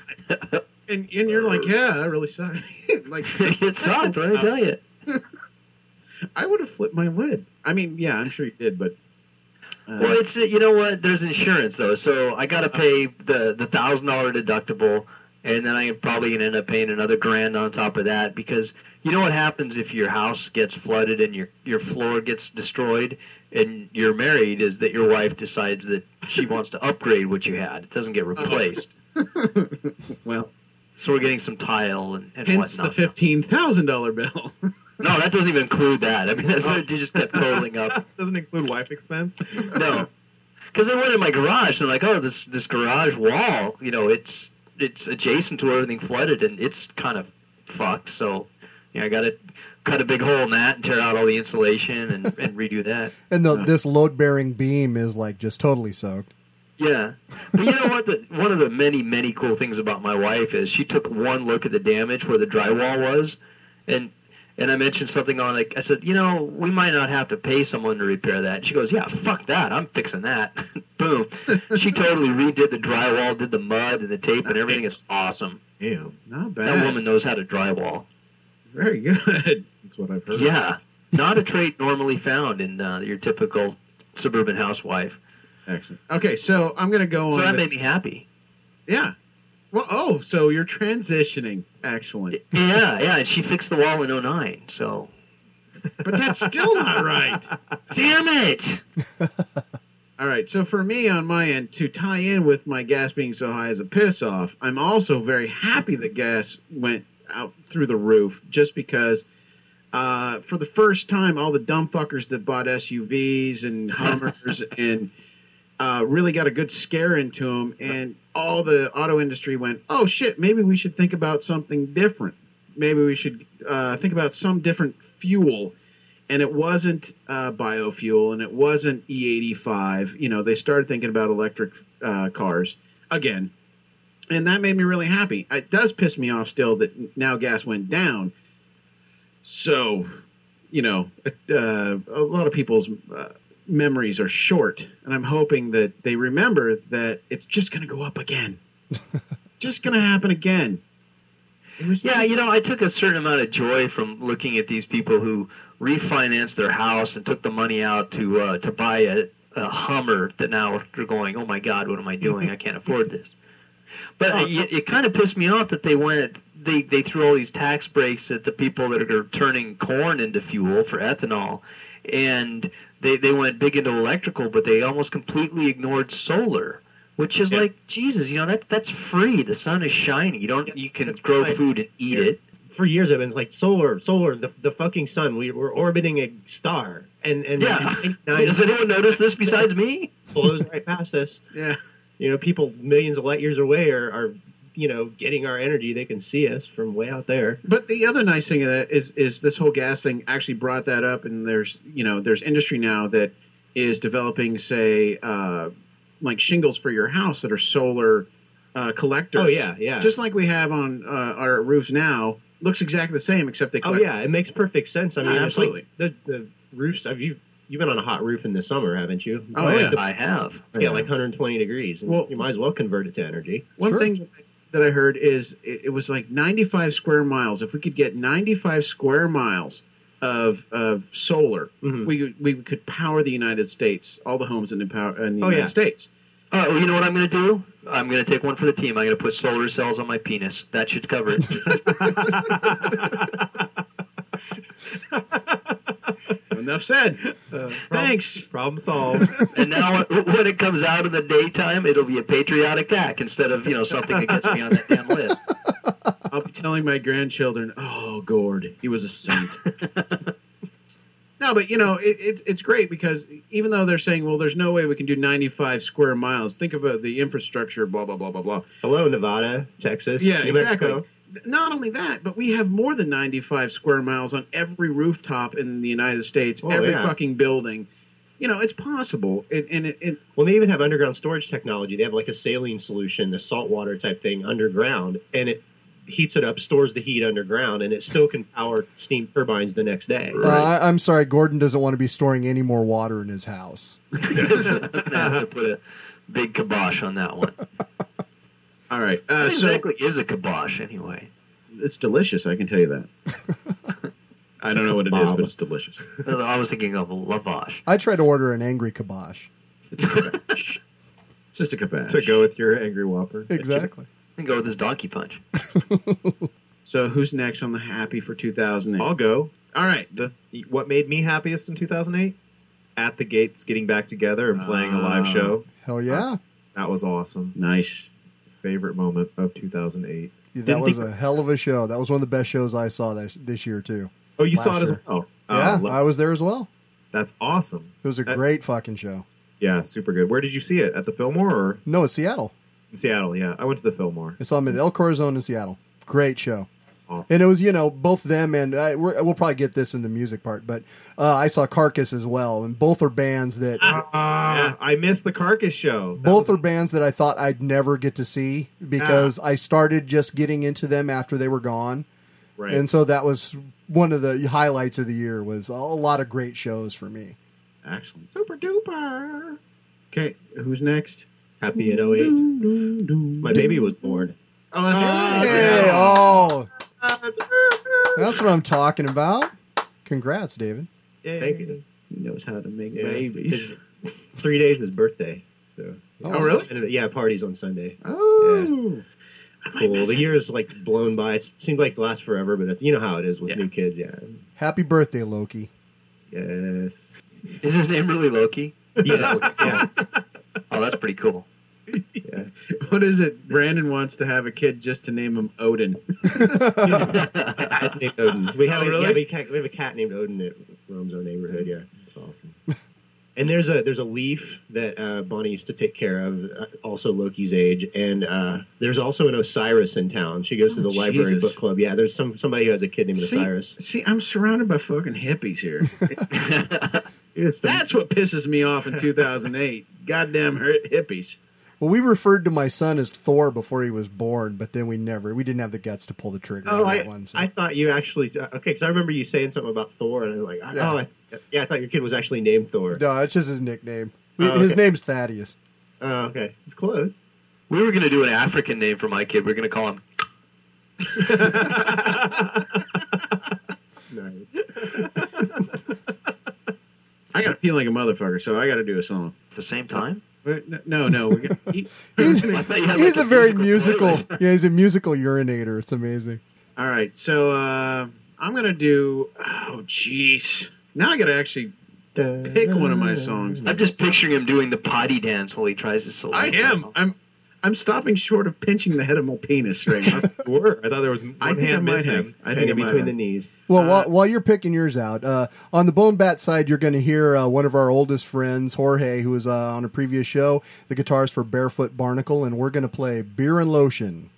S13: and and you're like, yeah, that really sucked. [LAUGHS] like [LAUGHS]
S14: it sucked. Let me tell you. [LAUGHS]
S13: I would have flipped my lid. I mean, yeah, I'm sure you did, but uh,
S14: Well, it's you know what? There's insurance though, so I got to pay the the thousand dollar deductible, and then I'm probably gonna end up paying another grand on top of that because you know what happens if your house gets flooded and your your floor gets destroyed and you're married is that your wife decides that she wants to upgrade what you had. It doesn't get replaced. [LAUGHS]
S13: well,
S14: so we're getting some tile and, and
S13: hence the fifteen thousand dollar bill. [LAUGHS]
S14: no, that doesn't even include that. I mean, that's oh. you just kept totaling up. [LAUGHS]
S16: Doesn't include wife expense.
S14: No, because I went in my garage and like, oh, this this garage wall, you know, it's it's adjacent to where everything flooded and it's kind of fucked. So, you know, I got to cut a big hole in that and tear out all the insulation and, [LAUGHS] and redo that.
S15: And the, this load bearing beam is like just totally soaked.
S14: Yeah, but you know what? The, one of the many many cool things about my wife is she took one look at the damage where the drywall was, and and I mentioned something on like I said, you know, we might not have to pay someone to repair that. And she goes, yeah, fuck that, I'm fixing that. [LAUGHS] Boom. She totally redid the drywall, did the mud and the tape and everything. It's awesome.
S16: Damn,
S13: not bad.
S14: That woman knows how to drywall.
S13: Very good. [LAUGHS]
S16: That's what I've heard.
S14: Yeah, not a trait normally found in uh, your typical suburban housewife.
S13: Excellent. Okay, so I'm gonna go
S14: So
S13: on.
S14: So that
S13: with-
S14: made me happy.
S13: Yeah. Well, oh, so you're transitioning. Excellent. [LAUGHS]
S14: Yeah, yeah, and she fixed the wall in 09, so.
S13: But that's still not right. [LAUGHS]
S14: Damn it! [LAUGHS]
S13: All right, so for me on my end, to tie in with my gas being so high as a piss off, I'm also very happy that gas went out through the roof just because uh, for the first time, all the dumb fuckers that bought SUVs and Hummers and uh, really got a good scare into them, and all the auto industry went, oh shit, maybe we should think about something different. Maybe we should uh, think about some different fuel and it wasn't uh, biofuel and it wasn't E85. You know, they started thinking about electric uh, cars. again, and that made me really happy. It does piss me off still that now gas went down. So, you know, uh, a lot of people's uh, memories are short, and I'm hoping that they remember that it's just going to go up again. [LAUGHS] just going to happen again.
S14: Yeah, you know, I took a certain amount of joy from looking at these people who refinanced their house and took the money out to uh, to buy a, a Hummer that now they're going, oh my God, what am I doing? I can't afford this. But it, it kind of pissed me off that they went they they threw all these tax breaks at the people that are turning corn into fuel for ethanol, and they they went big into electrical, but they almost completely ignored solar. Which is like Jesus, you know that that's free. The sun is shining. You don't you can grow
S17: right.
S14: food and eat it.
S17: For years, I've been like solar, solar, the, the fucking sun. We, we're orbiting a star, and and
S14: Yeah.
S17: and- [LAUGHS]
S14: Does anyone notice this besides me? [LAUGHS]
S17: Blows right past us.
S13: Yeah,
S17: you know, people millions of light years away are, are you know getting our energy. They can see us from way out there.
S13: But the other nice thing of that is is this whole gas thing actually brought that up, and there's you know there's industry now that is developing say uh, like shingles for your house that are solar uh, collectors.
S17: Oh, yeah, yeah.
S13: Just like we have on uh, our roofs now, looks exactly the same except they.
S17: Oh
S13: Collect-
S17: yeah, it makes perfect sense. I mean,
S13: Yeah,
S17: it's like
S13: absolutely.
S17: the the roofs. Have you you've been on a hot roof in the summer, haven't you?
S13: Oh, yeah.
S17: The-
S14: I have.
S17: It's got like 120 degrees. And
S13: Well-
S17: you might as well convert it to energy.
S13: One thing that I heard is it, it was like 95 square miles. If we could get 95 square miles of of solar,
S17: Mm-hmm.
S13: we could- we could power the United States, all the homes in the, power, in the
S14: Oh,
S13: United
S14: yeah.
S13: States.
S14: All right, well, you know what I'm going to do? I'm going to take one for the team. I'm going to put solar cells on my penis. That should cover it. [LAUGHS] [LAUGHS] [LAUGHS]
S13: Enough said. Uh, Thanks.
S16: Problem solved. [LAUGHS]
S14: and now when it comes out in the daytime, it'll be a patriotic act instead of you know something that gets me on that damn list. [LAUGHS]
S13: I'll be telling my grandchildren, "Oh, Gord, he was a saint." [LAUGHS] no, but you know, it, it's it's great because even though they're saying, "Well, there's no way we can do 95 square miles," think about uh, the infrastructure, blah blah blah blah blah.
S17: Hello, Nevada, Texas,
S13: Yeah,
S17: New
S13: exactly.
S17: Mexico.
S13: Not only that, but we have more than 95 square miles on every rooftop in the United States,
S17: Oh,
S13: every
S17: yeah.
S13: fucking building. You know, it's possible, it, and it, it
S17: Well, they even have underground storage technology. They have like a saline solution, a saltwater type thing underground, and it heats it up, stores the heat underground, and it still can power steam turbines the next day.
S15: Uh, I- I'm sorry, Gordon doesn't want to be storing any more water in his house.
S14: I'm going have to put a big kibosh on that one. [LAUGHS]
S13: all right.
S14: What
S13: Uh, so
S14: exactly is a kibosh anyway?
S13: it's delicious, I can tell you that. [LAUGHS] I don't know what it is, but it's delicious. [LAUGHS]
S14: I was thinking of lavash.
S15: I tried to order an angry kibosh.
S13: It's just a kabash.
S16: to go with your angry whopper. [LAUGHS]
S15: Exactly.
S14: And go with this donkey punch.
S13: So who's next on the happy for 2008?
S16: I'll go.
S13: All right.
S16: The what made me happiest in 2008? At the gates, getting back together and playing a live
S13: Ah.
S16: show.
S15: Hell yeah.
S16: That was awesome.
S13: Nice.
S16: Favorite moment of 2008.
S15: That
S16: Didn't
S15: was
S16: think-
S15: a hell of a show. That was one of the best shows I saw this, this year, too.
S16: Oh, you saw
S15: Last
S16: it as well. Oh,
S15: Yeah,
S16: lo-
S15: I was there as well.
S16: that's awesome.
S15: It was a
S16: That-
S15: great fucking show.
S16: Yeah, super good. Where did you see it? At the Fillmore or
S15: No, it's Seattle.
S16: in Seattle? Yeah, I went to the Fillmore.
S15: I saw them at El Corazon in Seattle. Great show.
S16: Awesome.
S15: And it was, you know, both them and uh, we're, we'll probably get this in the music part, but uh, I saw Carcass as well, and both are bands that
S16: Ah, I missed the Carcass show. That
S15: both
S16: was-
S15: are bands that I thought I'd never get to see because I started just getting into them after they were gone,
S16: right.
S15: and so that was one of the highlights of the year. Was a lot of great shows for me.
S13: Excellent. Super duper. Okay, who's next?
S17: Happy in 08. My baby was born.
S13: Oh, that's right.
S15: Hey, oh,
S13: That's-
S15: that's what I'm talking about. Congrats, David.
S17: Thank you.
S13: He knows how to make
S17: Yeah.
S13: babies.
S17: Three days his birthday. So
S13: Oh, oh really?
S17: And, yeah, parties on Sunday.
S13: Oh.
S17: Cool. The year is like blown by. It seems like it lasts forever, but you know how it is with
S13: Yeah.
S17: new kids. Yeah.
S15: Happy birthday, Loki.
S17: Yes.
S14: Is his name really Loki?
S17: Yes. [LAUGHS] yeah.
S14: Oh, that's pretty cool.
S17: Yeah.
S13: What is it? Brandon wants to have a kid just to name him Odin. [LAUGHS]
S17: Cat's named Odin. We have,
S13: Oh,
S17: a,
S13: really?
S17: yeah, we, cat, we have a cat named Odin that roams our neighborhood. Yeah.
S16: That's awesome. [LAUGHS]
S17: And there's a there's a Leif that uh, Bonnie used to take care of, uh, also Loki's age. And uh, there's also an Osiris in town. She goes to
S13: Oh,
S17: the library book club. Yeah, there's some somebody who has a kid named
S13: See,
S17: Osiris.
S13: see, I'm surrounded by fucking hippies here. [LAUGHS] That's what pisses me off in 2008. Goddamn hippies.
S15: Well, we referred to my son as Thor before he was born, but then we never, we didn't have the guts to pull the trigger
S17: Oh,
S15: on
S17: I,
S15: that one. so-
S17: I thought you actually uh, okay because I remember you saying something about Thor, and I'm like,
S15: Yeah.
S17: oh, I, yeah, I thought your kid was actually named Thor.
S15: No, it's just his nickname.
S17: Oh,
S15: His name's Thaddeus.
S17: Oh, okay, it's close.
S14: We were gonna do an African name for my kid. We are gonna call him. [LAUGHS]
S17: Nice.
S13: I got to feel like a motherfucker, so I got to do a song.
S14: At the same time?
S13: But no, no, no. We he, [LAUGHS]
S15: He's,
S14: I thought you had,
S15: he's
S14: like,
S15: a
S14: a
S15: very
S14: musical
S15: musical. Yeah, he's a musical urinator. It's amazing.
S13: all right, so uh, I'm gonna do. Oh, jeez. Now I got to actually pick one of my songs.
S14: I'm just picturing him doing the potty dance while he tries to select. the
S13: am. I'm. I'm stopping short of pinching the head of my penis right now. [LAUGHS]
S16: Were. I thought there was one
S13: I think I
S16: hand
S13: might
S16: missing.
S13: have. I think
S17: Kind
S13: I
S17: of
S13: might
S17: between
S13: have.
S17: the knees.
S15: Well,
S13: Uh,
S15: while, while you're picking yours out, uh, on the BoneBat side, you're going to hear uh, one of our oldest friends, Jorge, who was uh, on a previous show, the guitarist for Barefoot Barnacle, and we're going to play Beer and Lotion.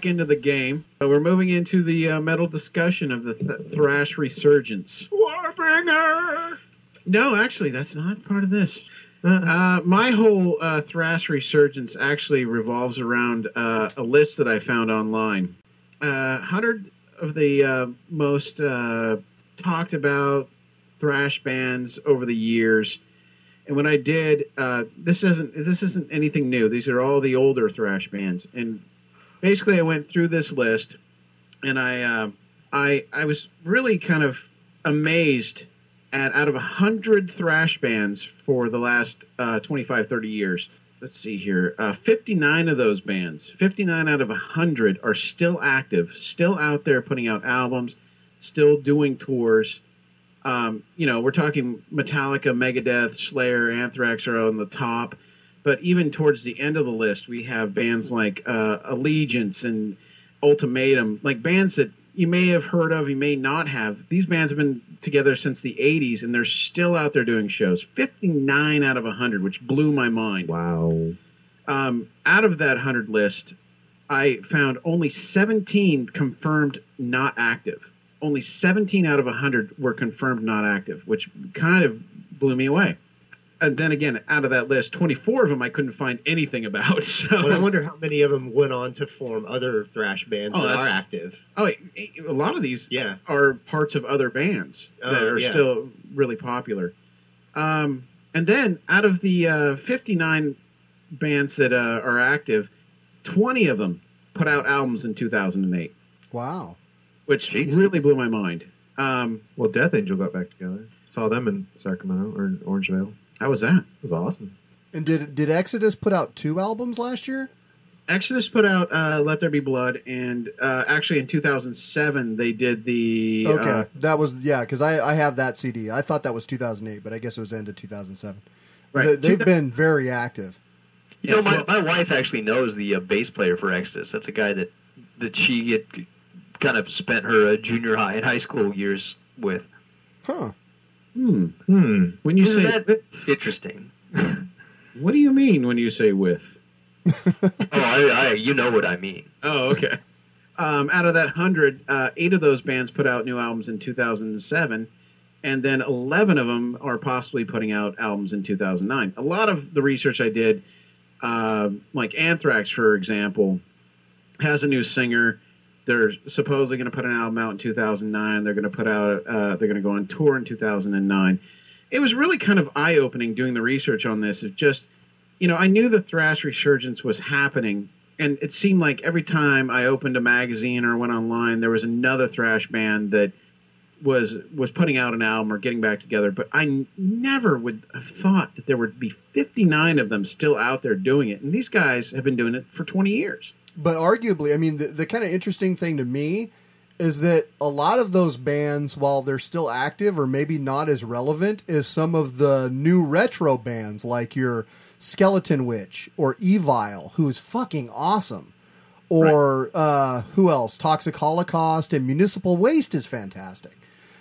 S13: Back into the game. Uh, we're moving into the uh, metal discussion of the th- thrash resurgence.
S17: Warbringer.
S13: No, actually, that's not part of this. Uh, my whole uh, thrash resurgence actually revolves around uh, a list that I found online. Uh, 100 of the uh, most uh, talked about thrash bands over the years. And when I did, uh, this isn't this isn't anything new. These are all the older thrash bands. And basically, I went through this list, and I uh, I I was really kind of amazed at out of 100 thrash bands for the last uh, 25 30 years let's see here uh, 59 of those bands 59 out of 100 are still active still out there putting out albums still doing tours. Um, you know we're talking metallica megadeth slayer anthrax are on the top but even towards the end of the list we have bands like uh, allegiance and ultimatum like bands that you may have heard of, you may not have. These bands have been together since the 80s, and they're still out there doing shows. 59 out of 100, which blew my mind.
S16: Wow.
S13: Um, out of that 100 list, I found only 17 confirmed not active. Only 17 out of 100 were confirmed not active, which kind of blew me away. And then again, out of that list, 24 of them I couldn't find anything about. [LAUGHS] So
S17: Well, I wonder how many of them went on to form other thrash bands
S13: Oh,
S17: that are active.
S13: Oh, wait, a lot of these
S17: Yeah.
S13: are parts of other bands that
S17: Oh,
S13: are
S17: yeah.
S13: still really popular. Um, and then out of the uh, 59 bands that uh, are active, 20 of them put out albums in 2008,
S15: Wow.
S13: which really blew my mind. Um,
S16: Well, Death Angel got back together. Saw them in Sacramento or Orangevale.
S13: How was that?
S16: It was awesome.
S15: And did did Exodus put out two albums last year?
S13: Exodus put out uh, "Let There Be Blood," and uh, actually in 2007 they did the
S15: Okay,
S13: uh,
S15: that was yeah, because I I have that CD. I thought that was 2008, but I guess it was end of 2007.
S13: Right.
S15: They, have been very active.
S14: You know, my, my wife actually knows the uh, bass player for Exodus. That's a guy that that she had kind of spent her uh, junior high and high school years with.
S15: Huh.
S13: Hmm.
S16: Hmm.
S13: When you
S14: Isn't
S13: say
S14: that interesting? [LAUGHS]
S13: what do you mean when you say with? [LAUGHS]
S14: oh, I, I, you know what I mean.
S13: Oh, okay. Um, out of that hundred, uh, eight of those bands put out new albums in 2007, and then 11 of them are possibly putting out albums in 2009. A lot of the research I did, uh, like Anthrax, for example, has a new singer. They're supposedly going to put an album out in 2009. They're going to put out. Uh, they're going to go on tour in 2009. It was really kind of eye opening doing the research on this. It just, you know, I knew the thrash resurgence was happening, and it seemed like every time I opened a magazine or went online, there was another thrash band that was was putting out an album or getting back together. But I n- never would have thought that there would be 59 of them still out there doing it, and these guys have been doing it for 20 years.
S15: But arguably, I mean, the, the kind of interesting thing to me is that a lot of those bands, while they're still active or maybe not as relevant as some of the new retro bands, like your Skeleton Witch or Evil, who is fucking awesome, or uh, who else? Toxic Holocaust and Municipal Waste is fantastic.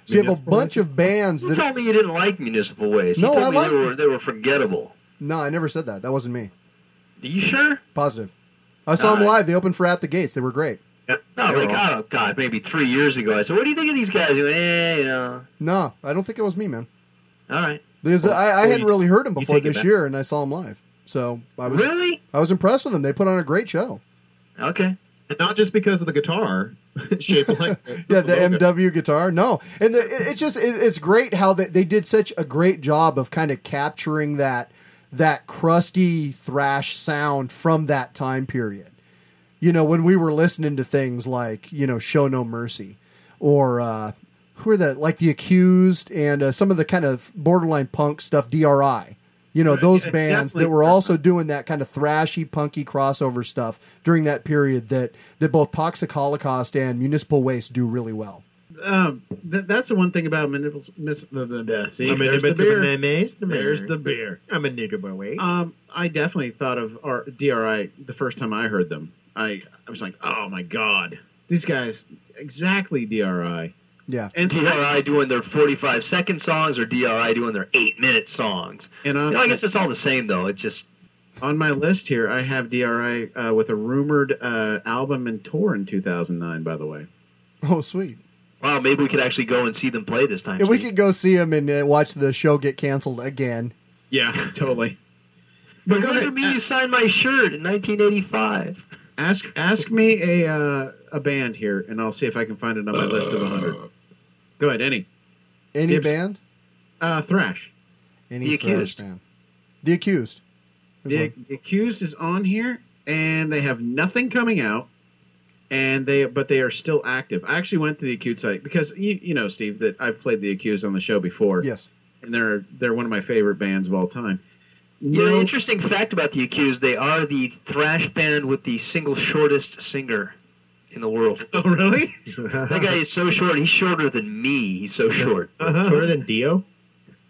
S15: So you have a bunch
S14: Waste?
S15: of bands
S14: You
S15: that.
S14: told me you didn't like Municipal Waste.
S15: No,
S14: you told
S15: I
S14: me
S15: like-
S14: they were they were forgettable.
S15: No, I never said that. That wasn't me.
S14: Are you sure?
S15: Positive. I saw them live. They opened for At the Gates. They were great.
S14: No, like oh god, maybe three years ago. I said, "What do you think of these guys?" You went, eh, you know.
S15: No, I don't think it was me, man.
S14: All right.
S15: Because
S14: Well,
S15: I, I
S14: well,
S15: hadn't really heard them before this year, and I saw them live. So I was
S14: Really?
S15: I was impressed with them. They put on a great show.
S14: Okay.
S16: And not just because of the guitar [LAUGHS] shape like [LAUGHS]
S15: Yeah, the
S16: logo.
S15: MW guitar. No, and the, it, it's just it, it's great how they, they did such a great job of kind of capturing that that crusty thrash sound from that time period. You know, when we were listening to things like you know Show No Mercy, or uh, who are the like the Accused and uh, some of the kind of borderline punk stuff, DRI. You know, those
S13: yeah,
S15: bands that were also doing that kind of thrashy, punky crossover stuff during that period that that both Toxic Holocaust and Municipal Waste do really well.
S13: Um, th- that's the one thing about municipal. Mis- the, the, the, see,
S17: I mean,
S13: there's
S17: if
S13: the
S17: it's a
S13: beer.
S17: mayonnaise, the
S13: There's
S17: beer.
S13: the beer.
S17: I'm a nigger boy.
S13: Um, I definitely thought of our DRI the first time I heard them. I I was like, oh my god, these guys exactly DRI.
S15: Yeah.
S13: And
S14: DRI doing their forty-five second songs or DRI doing their eight-minute songs.
S13: And
S14: You
S13: I'm,
S14: know, I guess it's all the same though. It just
S13: On my list here, I have DRI uh, with a rumored uh, album and tour in 2009. By the way,
S15: Oh, sweet.
S14: Wow, maybe we could actually go and see them play this time.
S15: If we could go see them and uh, watch the show get canceled again.
S13: yeah, [LAUGHS] totally.
S14: But
S13: But go
S14: remember
S13: ahead.
S14: me? You signed my shirt in 1985.
S13: Ask ask me a uh, a band here, and I'll see if I can find it on my list of 100. Go ahead, any
S15: Any
S13: Gibbs.
S15: band?
S13: uh, thrash.
S15: Any
S14: The
S15: thrash
S14: Accused.
S15: band? The accused.
S13: The, the accused is on here, and they have nothing coming out, and they but they are still active. I actually went to the Acute site because you you know Steve that I've played the accused on the show before.
S15: Yes.
S13: and they're they're one of my favorite bands of all time.
S14: You know, interesting fact about the Accused: they are the thrash band with the single shortest singer in the world. [LAUGHS]
S13: Oh, really? [LAUGHS]
S14: That guy is so short. He's shorter than me. He's so short. Uh-huh.
S17: Shorter than Dio?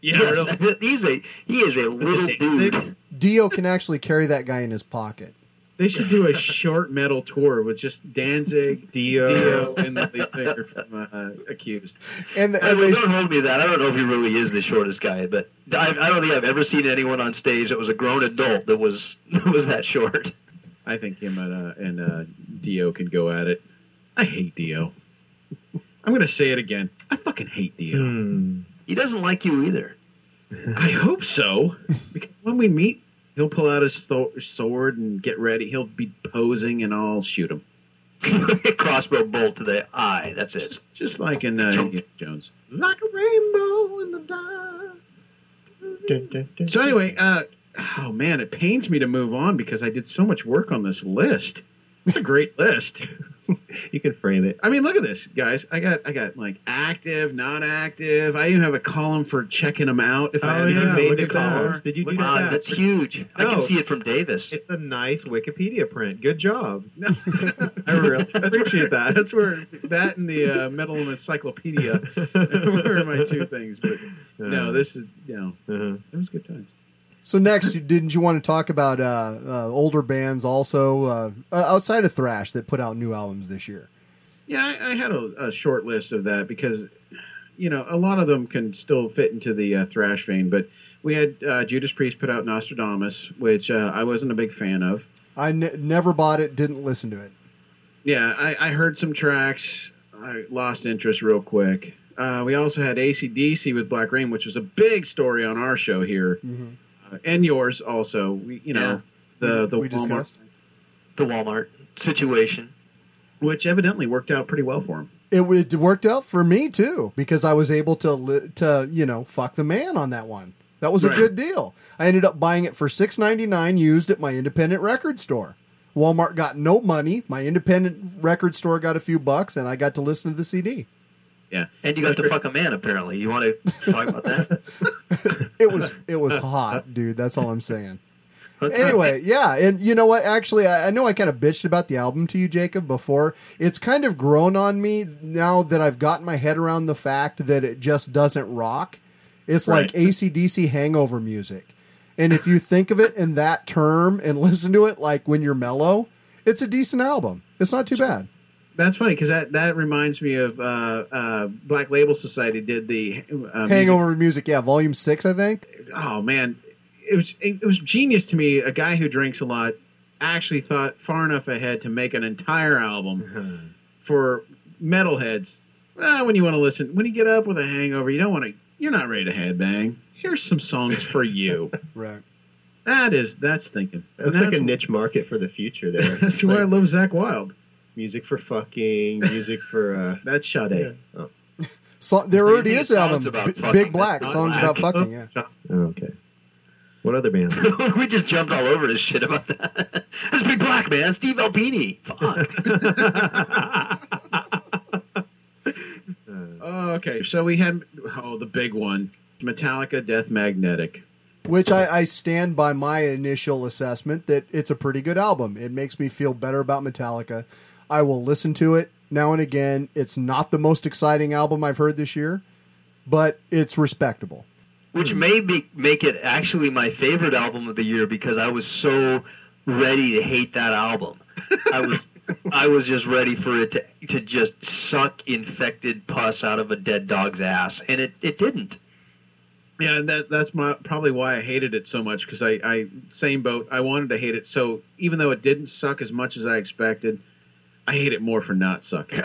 S14: yes, [LAUGHS] he's a he is a little dude.
S15: Dio can actually carry that guy in his pocket.
S13: They should do a short metal tour with just Danzig,
S16: Dio.
S13: Dio, and the lead singer from uh, Accused.
S15: And,
S14: I
S15: and
S14: mean,
S15: they,
S14: don't hold me to that. I don't know if he really is the shortest guy, but I, I don't think I've ever seen anyone on stage that was a grown adult that was [LAUGHS] that was that short.
S13: I think him and, uh, and uh, Dio can go at it. I hate Dio. I'm going to say it again. I fucking hate Dio.
S16: Hmm.
S14: He doesn't like you either.
S13: I hope so. [LAUGHS] Because when we meet, he'll pull out his sto- sword and get ready. He'll be posing, and I'll shoot him. [LAUGHS]
S14: Crossbow bolt to the eye. That's it.
S13: Just like in uh, Indiana Jones.
S17: Like a rainbow in the dark. Dun, dun, dun,
S13: So anyway, uh, oh man, it pains me to move on because I did so much work on this list. It's a great list. [LAUGHS]
S17: You can frame it.
S13: I mean, look at this, guys. I got, I got like active, not active. I even have a column for checking them out. If I
S16: Oh,
S13: hadn't
S16: yeah,
S13: made
S16: look
S13: the
S16: at that.
S13: columns,
S17: Did you do
S16: Look
S17: that?
S14: that's huge. I can see it from Davis.
S16: It's a nice Wikipedia print. Good job. [LAUGHS]
S13: I really [LAUGHS] appreciate that. That's where that and the uh, metal encyclopedia were my two things. But no, this is you know,
S16: Uh-huh.
S13: it was good times.
S15: So next, you- didn't you want to talk about uh, uh, older bands also uh, uh, outside of thrash that put out new albums this year?
S13: Yeah, I, I had a, a short list of that because you know a lot of them can still fit into the uh, thrash vein. But we had uh, Judas Priest put out Nostradamus, which uh, I wasn't a big fan of.
S15: I ne- never bought it, didn't listen to it.
S13: Yeah, I, I heard some tracks. I lost interest real quick. Uh, we also had ACDC with Black Rain, which was a big story on our show here,
S15: Mhm.
S13: And yours also. We, you know, the the
S15: we
S13: Walmart,
S15: discussed.
S14: The Walmart situation.
S13: which evidently worked out pretty well for him.
S15: It, w- it worked out for me too because I was able to li- to you know fuck the man on that one. That was a
S13: Right.
S15: good deal. I ended up buying it for six ninety nine used at my independent record store. Walmart got no money. My independent record store got a few bucks, and I got to listen to the CD.
S13: Yeah,
S14: And you got to fuck a man, apparently. You want to talk about that? [LAUGHS]
S15: It was it was hot, dude. That's all I'm saying. Anyway, yeah, and you know what? Actually, I, I know I kind of bitched about the album to you, Jacob, before. It's kind of grown on me now that I've gotten my head around the fact that it just doesn't rock. It's like
S13: Right.
S15: ACDC hangover music. And if you think of it in that term and [LAUGHS] listen to it like when you're mellow, it's a decent album. It's not too bad.
S13: That's funny because that, that reminds me of uh, uh, Black Label Society did the uh,
S15: Hangover music, yeah, volume six, I think.
S13: oh man, it was it was genius to me. A guy who drinks a lot actually thought far enough ahead to make an entire album for metalheads. Well, when you want to listen, when you get up with a hangover, you don't want to. You're not ready to headbang. Here's some songs for you. [LAUGHS]
S15: Right.
S13: That is that's thinking. And
S17: That's like a niche market for the future there. [LAUGHS]
S13: That's why I love Zakk Wylde.
S17: Music for fucking, music for uh [LAUGHS]
S13: That's Sade.
S17: yeah. Oh.
S15: So there
S14: you
S15: already is an album,
S14: about
S15: B-
S14: fucking,
S15: Big Black, songs
S14: black.
S15: about fucking. Yeah. [LAUGHS]
S16: Oh, okay. What other bands? [LAUGHS]
S14: we just jumped all over his shit about that. That's Big Black, man. Steve Albini. Fuck.
S13: Oh, okay, so we had oh the big one, Metallica Death Magnetic.
S15: Which I, I stand by my initial assessment that it's a pretty good album. It makes me feel better about Metallica. I will listen to it now and again. It's not the most exciting album I've heard this year, but it's respectable.
S14: Which hmm. may be, make it actually my favorite album of the year because I was so ready to hate that album. I was I was just ready for it to to just suck infected pus out of a dead dog's ass, and it, it didn't.
S13: Yeah, and that that's my probably why I hated it so much because I, I same boat. I wanted to hate it so even though it didn't suck as much as I expected, I hate it more for not sucking. [LAUGHS]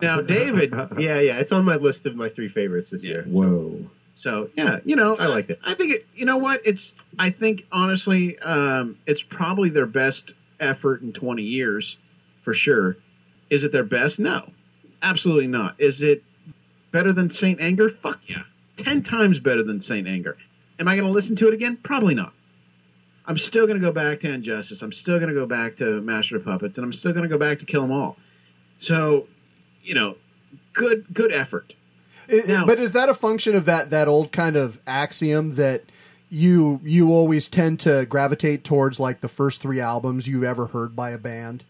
S13: now, David,
S17: yeah, yeah, it's on my list of my three favorites this year.
S16: Whoa.
S13: So yeah, you know,
S17: I liked it.
S13: I think it. You know what? It's. I think honestly, um, it's probably their best effort in 20 years, for sure. Is it their best? No, absolutely not. Is it better than Saint Anger? Fuck yeah, ten times better than Saint Anger. Am I going to listen to it again? Probably not. I'm still going to go back to Injustice. I'm still going to go back to Master of Puppets, and I'm still going to go back to Kill 'Em All. So, you know, good good effort.
S15: It-
S13: Now-
S15: but is that a function of that that old kind of axiom that you you always tend to gravitate towards like the first three albums you've ever heard by a band?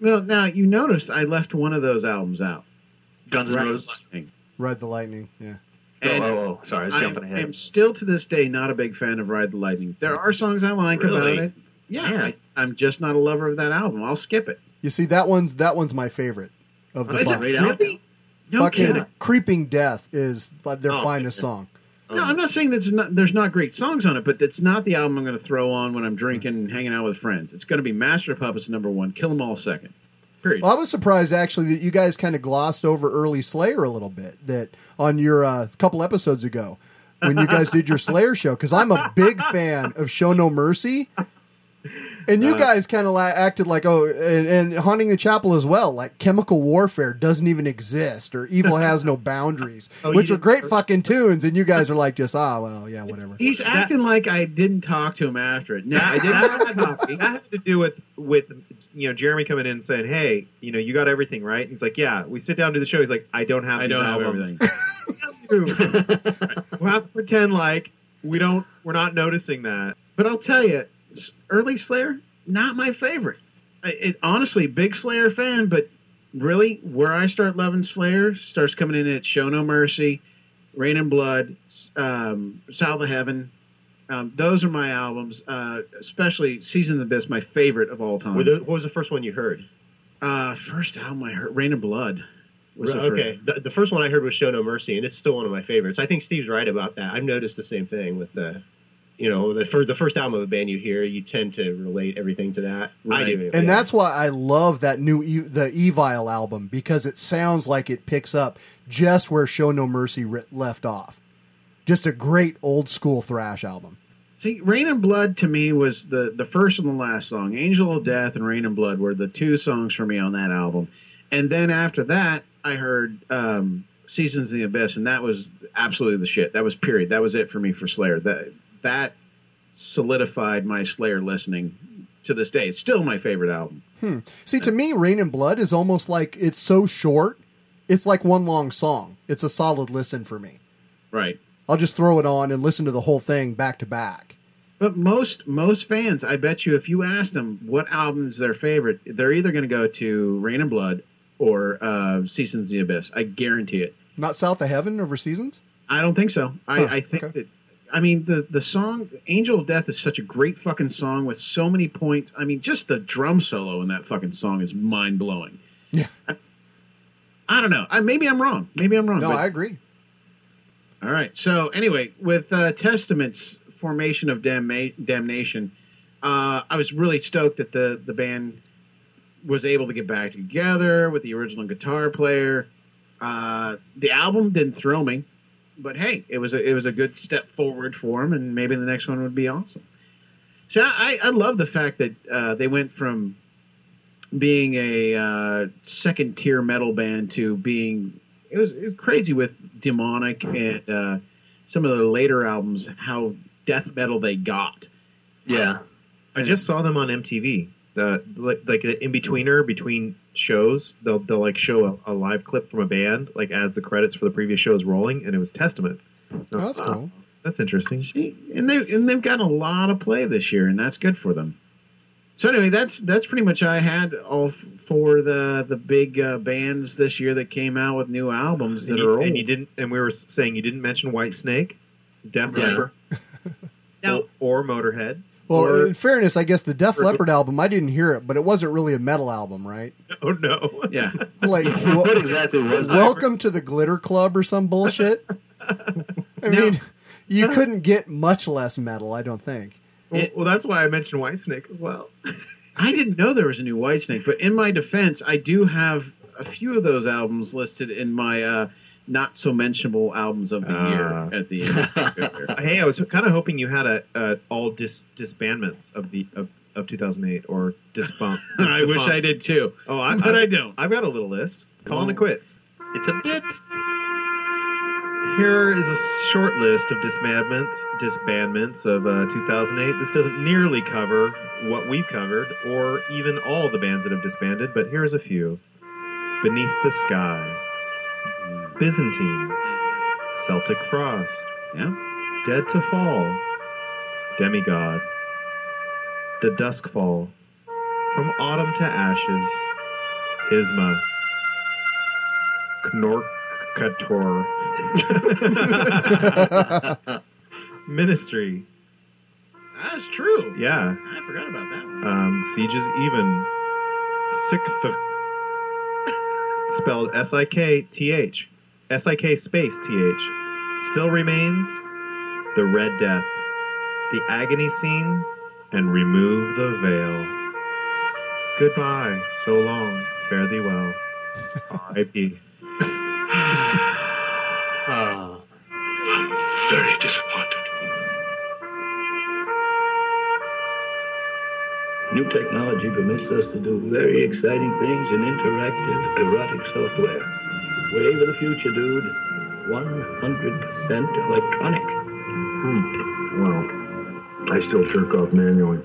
S13: Well, now you notice I left one of those albums out.
S14: Guns N' Roses.
S13: Lightning.
S15: Ride the Lightning, yeah.
S13: Oh, and
S14: oh, oh, oh, sorry, I was jumping
S13: I
S14: ahead.
S13: am still to this day not a big fan of Ride the Lightning. There are songs I like
S14: Really?
S13: about it. Yeah, I, I'm just not a lover of that album. I'll skip it.
S15: You see, that one's that one's my favorite of oh, the
S13: Is it
S15: bunch.
S13: really? No
S15: Fucking
S13: kidding.
S15: Creeping Death is their
S13: Oh,
S15: finest song.
S13: No, I'm not saying that's not, there's not great songs on it, but it's not the album I'm going to throw on when I'm drinking and hanging out with friends. It's going to be Master of Puppets number one, Kill 'Em All second. Period.
S15: Well, I was surprised actually that you guys kind of glossed over early Slayer a little bit. That on your uh, couple episodes ago when you guys did your Slayer show, because I'm a big fan of Show No Mercy. And you
S16: Uh,
S15: guys kind of la- acted like, oh, and, and Haunting the Chapel as well, like chemical warfare doesn't even exist or evil has no [LAUGHS] boundaries,
S13: Oh,
S15: which are
S13: didn't-
S15: great fucking tunes. And you guys are like, just, ah, well, yeah, whatever.
S13: He's acting like I didn't talk to him after it. No, [LAUGHS] I did
S16: that,
S13: not.
S16: had, that had to do with with you know Jeremy coming in and saying, "Hey, you know, you got everything right." And he's like, "Yeah." We sit down to the show. He's like, "I don't have.
S13: I
S16: these
S13: don't have
S16: albums."
S13: everything. [LAUGHS]
S16: we'll have to pretend like we don't. We're not noticing that.
S13: But I'll tell you, s- early Slayer, not my favorite. I, it, honestly, big Slayer fan, but really, where I start loving Slayer starts coming in at Show No Mercy, Reign in Blood, um, South of Heaven. Um, those are my albums, uh, especially Season of the Abyss, my favorite of all time.
S17: What was the first one you heard?
S13: Uh, first album I heard, Reign in Blood. Was the first-
S17: okay, the, the first one I heard was "Show No Mercy," and it's still one of my favorites. I think Steve's right about that. I've noticed the same thing with the, you know, the first the first album of a band you hear, you tend to relate everything to that. I do,
S15: And
S17: yeah.
S15: that's why I love that new e- the Evil album because it sounds like it picks up just where Show No Mercy ri left off. Just a great old school thrash album.
S13: See, Reign in Blood to me was the the first and the last song. Angel of Death and Reign in Blood were the two songs for me on that album. And then after that, I heard um, Seasons in the Abyss, and that was absolutely the shit. That was period. That was it for me for Slayer. That that solidified my Slayer listening to this day. It's still my favorite album.
S15: Hmm. See, to me, Reign in Blood is almost like it's so short. It's like one long song. It's a solid listen for me.
S13: Right.
S15: I'll just throw it on and listen to the whole thing back to back.
S13: But most most fans, I bet you, if you ask them what album's their favorite, they're either going to go to Reign in Blood or uh, Seasons of the Abyss. I guarantee it.
S15: Not South of Heaven over seasons.
S13: I don't think so. I,
S15: Huh,
S13: I think that. I mean, the the song "Angel of Death" is such a great fucking song with so many points. I mean, just the drum solo in that fucking song is mind blowing.
S15: Yeah.
S13: I, I don't know. I, maybe I'm wrong. Maybe I'm wrong.
S15: No,
S13: but-
S15: I agree.
S13: all right. So anyway, with uh, Testament's formation of Damna- Damnation, uh, I was really stoked that the the band was able to get back together with the original guitar player. Uh, the album didn't thrill me, but hey, it was a, it was a good step forward for them, and maybe the next one would be awesome. So I, I love the fact that uh, they went from being a uh, second tier metal band to being it was, it was crazy with demonic and uh, some of the later albums how death metal they got.
S14: Yeah,
S16: I just saw them on MTV. The like, like the in betweener between shows, they'll they'll like show a, a live clip from a band like as the credits for the previous show is rolling, and it was Testament.
S15: Oh, that's
S16: Ah,
S15: cool.
S16: That's interesting.
S13: and they and they've got a lot of play this year, and that's good for them. So anyway, that's that's pretty much I had all f- for the the big uh, bands this year that came out with new albums that
S16: and,
S13: are old.
S16: and you didn't, and we were saying you didn't mention Whitesnake, Def
S13: Yeah.
S16: Leppard, [LAUGHS]
S13: Now-
S16: or Motorhead.
S15: Well,
S16: or,
S15: in fairness, I guess the Def
S16: or-
S15: Leppard album, I didn't hear it, but it wasn't really a metal album, right?
S16: oh no,
S13: yeah. [LAUGHS]
S15: Like,
S14: what exactly was that?
S15: Welcome to the Glitter Club or some bullshit. [LAUGHS] I mean, you [LAUGHS] couldn't get much less metal, I don't think.
S16: Well, well, that's why I mentioned Whitesnake as well.
S13: I didn't know there was a new Whitesnake, but in my defense, I do have a few of those albums listed in my uh, not so mentionable albums of the
S16: Ah.
S13: year at the end. [LAUGHS]
S16: hey, I was kind of hoping you had a, a all dis, disbandments of the of, of 2008 or disbump. [LAUGHS]
S13: I wish I did too.
S16: Oh, I,
S13: But
S16: I,
S13: I don't.
S16: I've got a little list. Calling
S13: Oh.
S16: it quits.
S14: It's a bit.
S16: Here is a short list of disbandments, disbandments of uh, 2008. This doesn't nearly cover what we've covered, or even all the bands that have disbanded, but here's a few: Beneath the Sky, Byzantine, Celtic Frost,
S13: Yeah.
S16: Dead to Fall, Demigod, The Duskfall, From Autumn to Ashes, Isma, Knorkator, [LAUGHS] Ministry.
S13: That's true.
S16: Yeah.
S13: I forgot about that one.
S16: Um, Siege is even. Sikth. Spelled S I K T H. S I K space T H. Still remains. The Red Death. The Agony Scene. And Remove the Veil. Goodbye. So long. Fare thee well. [LAUGHS] R.I.P.
S14: Ah.
S3: Very disappointed.
S18: New technology permits us to do very exciting things in interactive erotic software. Wave of the future, dude. 100% electronic.
S3: Hmm. Well, I still jerk off manually.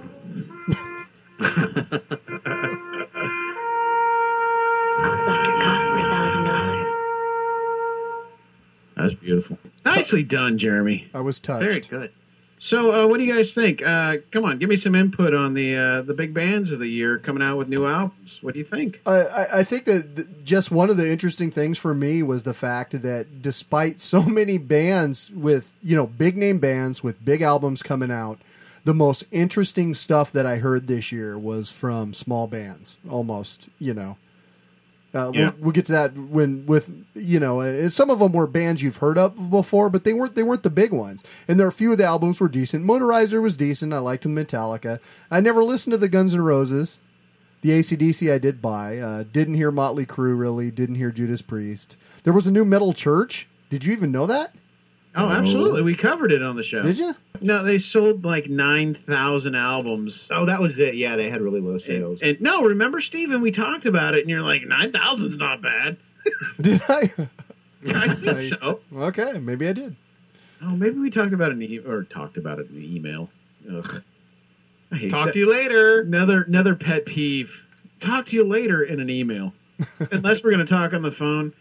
S13: That's beautiful. Nicely done, Jeremy.
S15: I was touched.
S14: Very good.
S13: So, uh, what do you guys think? Uh, come on, give me some input on the uh, the big bands of the year coming out with new albums. What do you think?
S15: I, I think that just one of the interesting things for me was the fact that despite so [LAUGHS] many bands with you know big name bands with big albums coming out, the most interesting stuff that I heard this year was from small bands. Almost, you know. Uh,
S13: Yeah.
S15: we'll, we'll get to that when with you know uh, some of them were bands you've heard of before, but they weren't they weren't the big ones. And there are a few of the albums were decent. Motorizer was decent. I liked Metallica. I never listened to the Guns N' Roses. The ACDC I did buy. Uh, didn't hear Motley Crue really. Didn't hear Judas Priest. There was a new metal church. Did you even know that?
S13: Oh, absolutely. We covered it on the show.
S15: Did you?
S13: No, they sold like nine thousand albums.
S17: Oh, that was it. Yeah, they had really low sales.
S13: And no, remember, Steven, we talked about it, and you're like, nine thousand's not bad. [LAUGHS]
S15: Did I?
S13: I think so. [LAUGHS]
S15: Okay, maybe I did.
S13: Oh, maybe we talked about it in the, or talked about it in the email. Ugh. [LAUGHS] I hate
S16: Talk
S13: that.
S16: to you later.
S13: Another another pet peeve. Talk to you later in an email. Unless we're going to talk on the phone.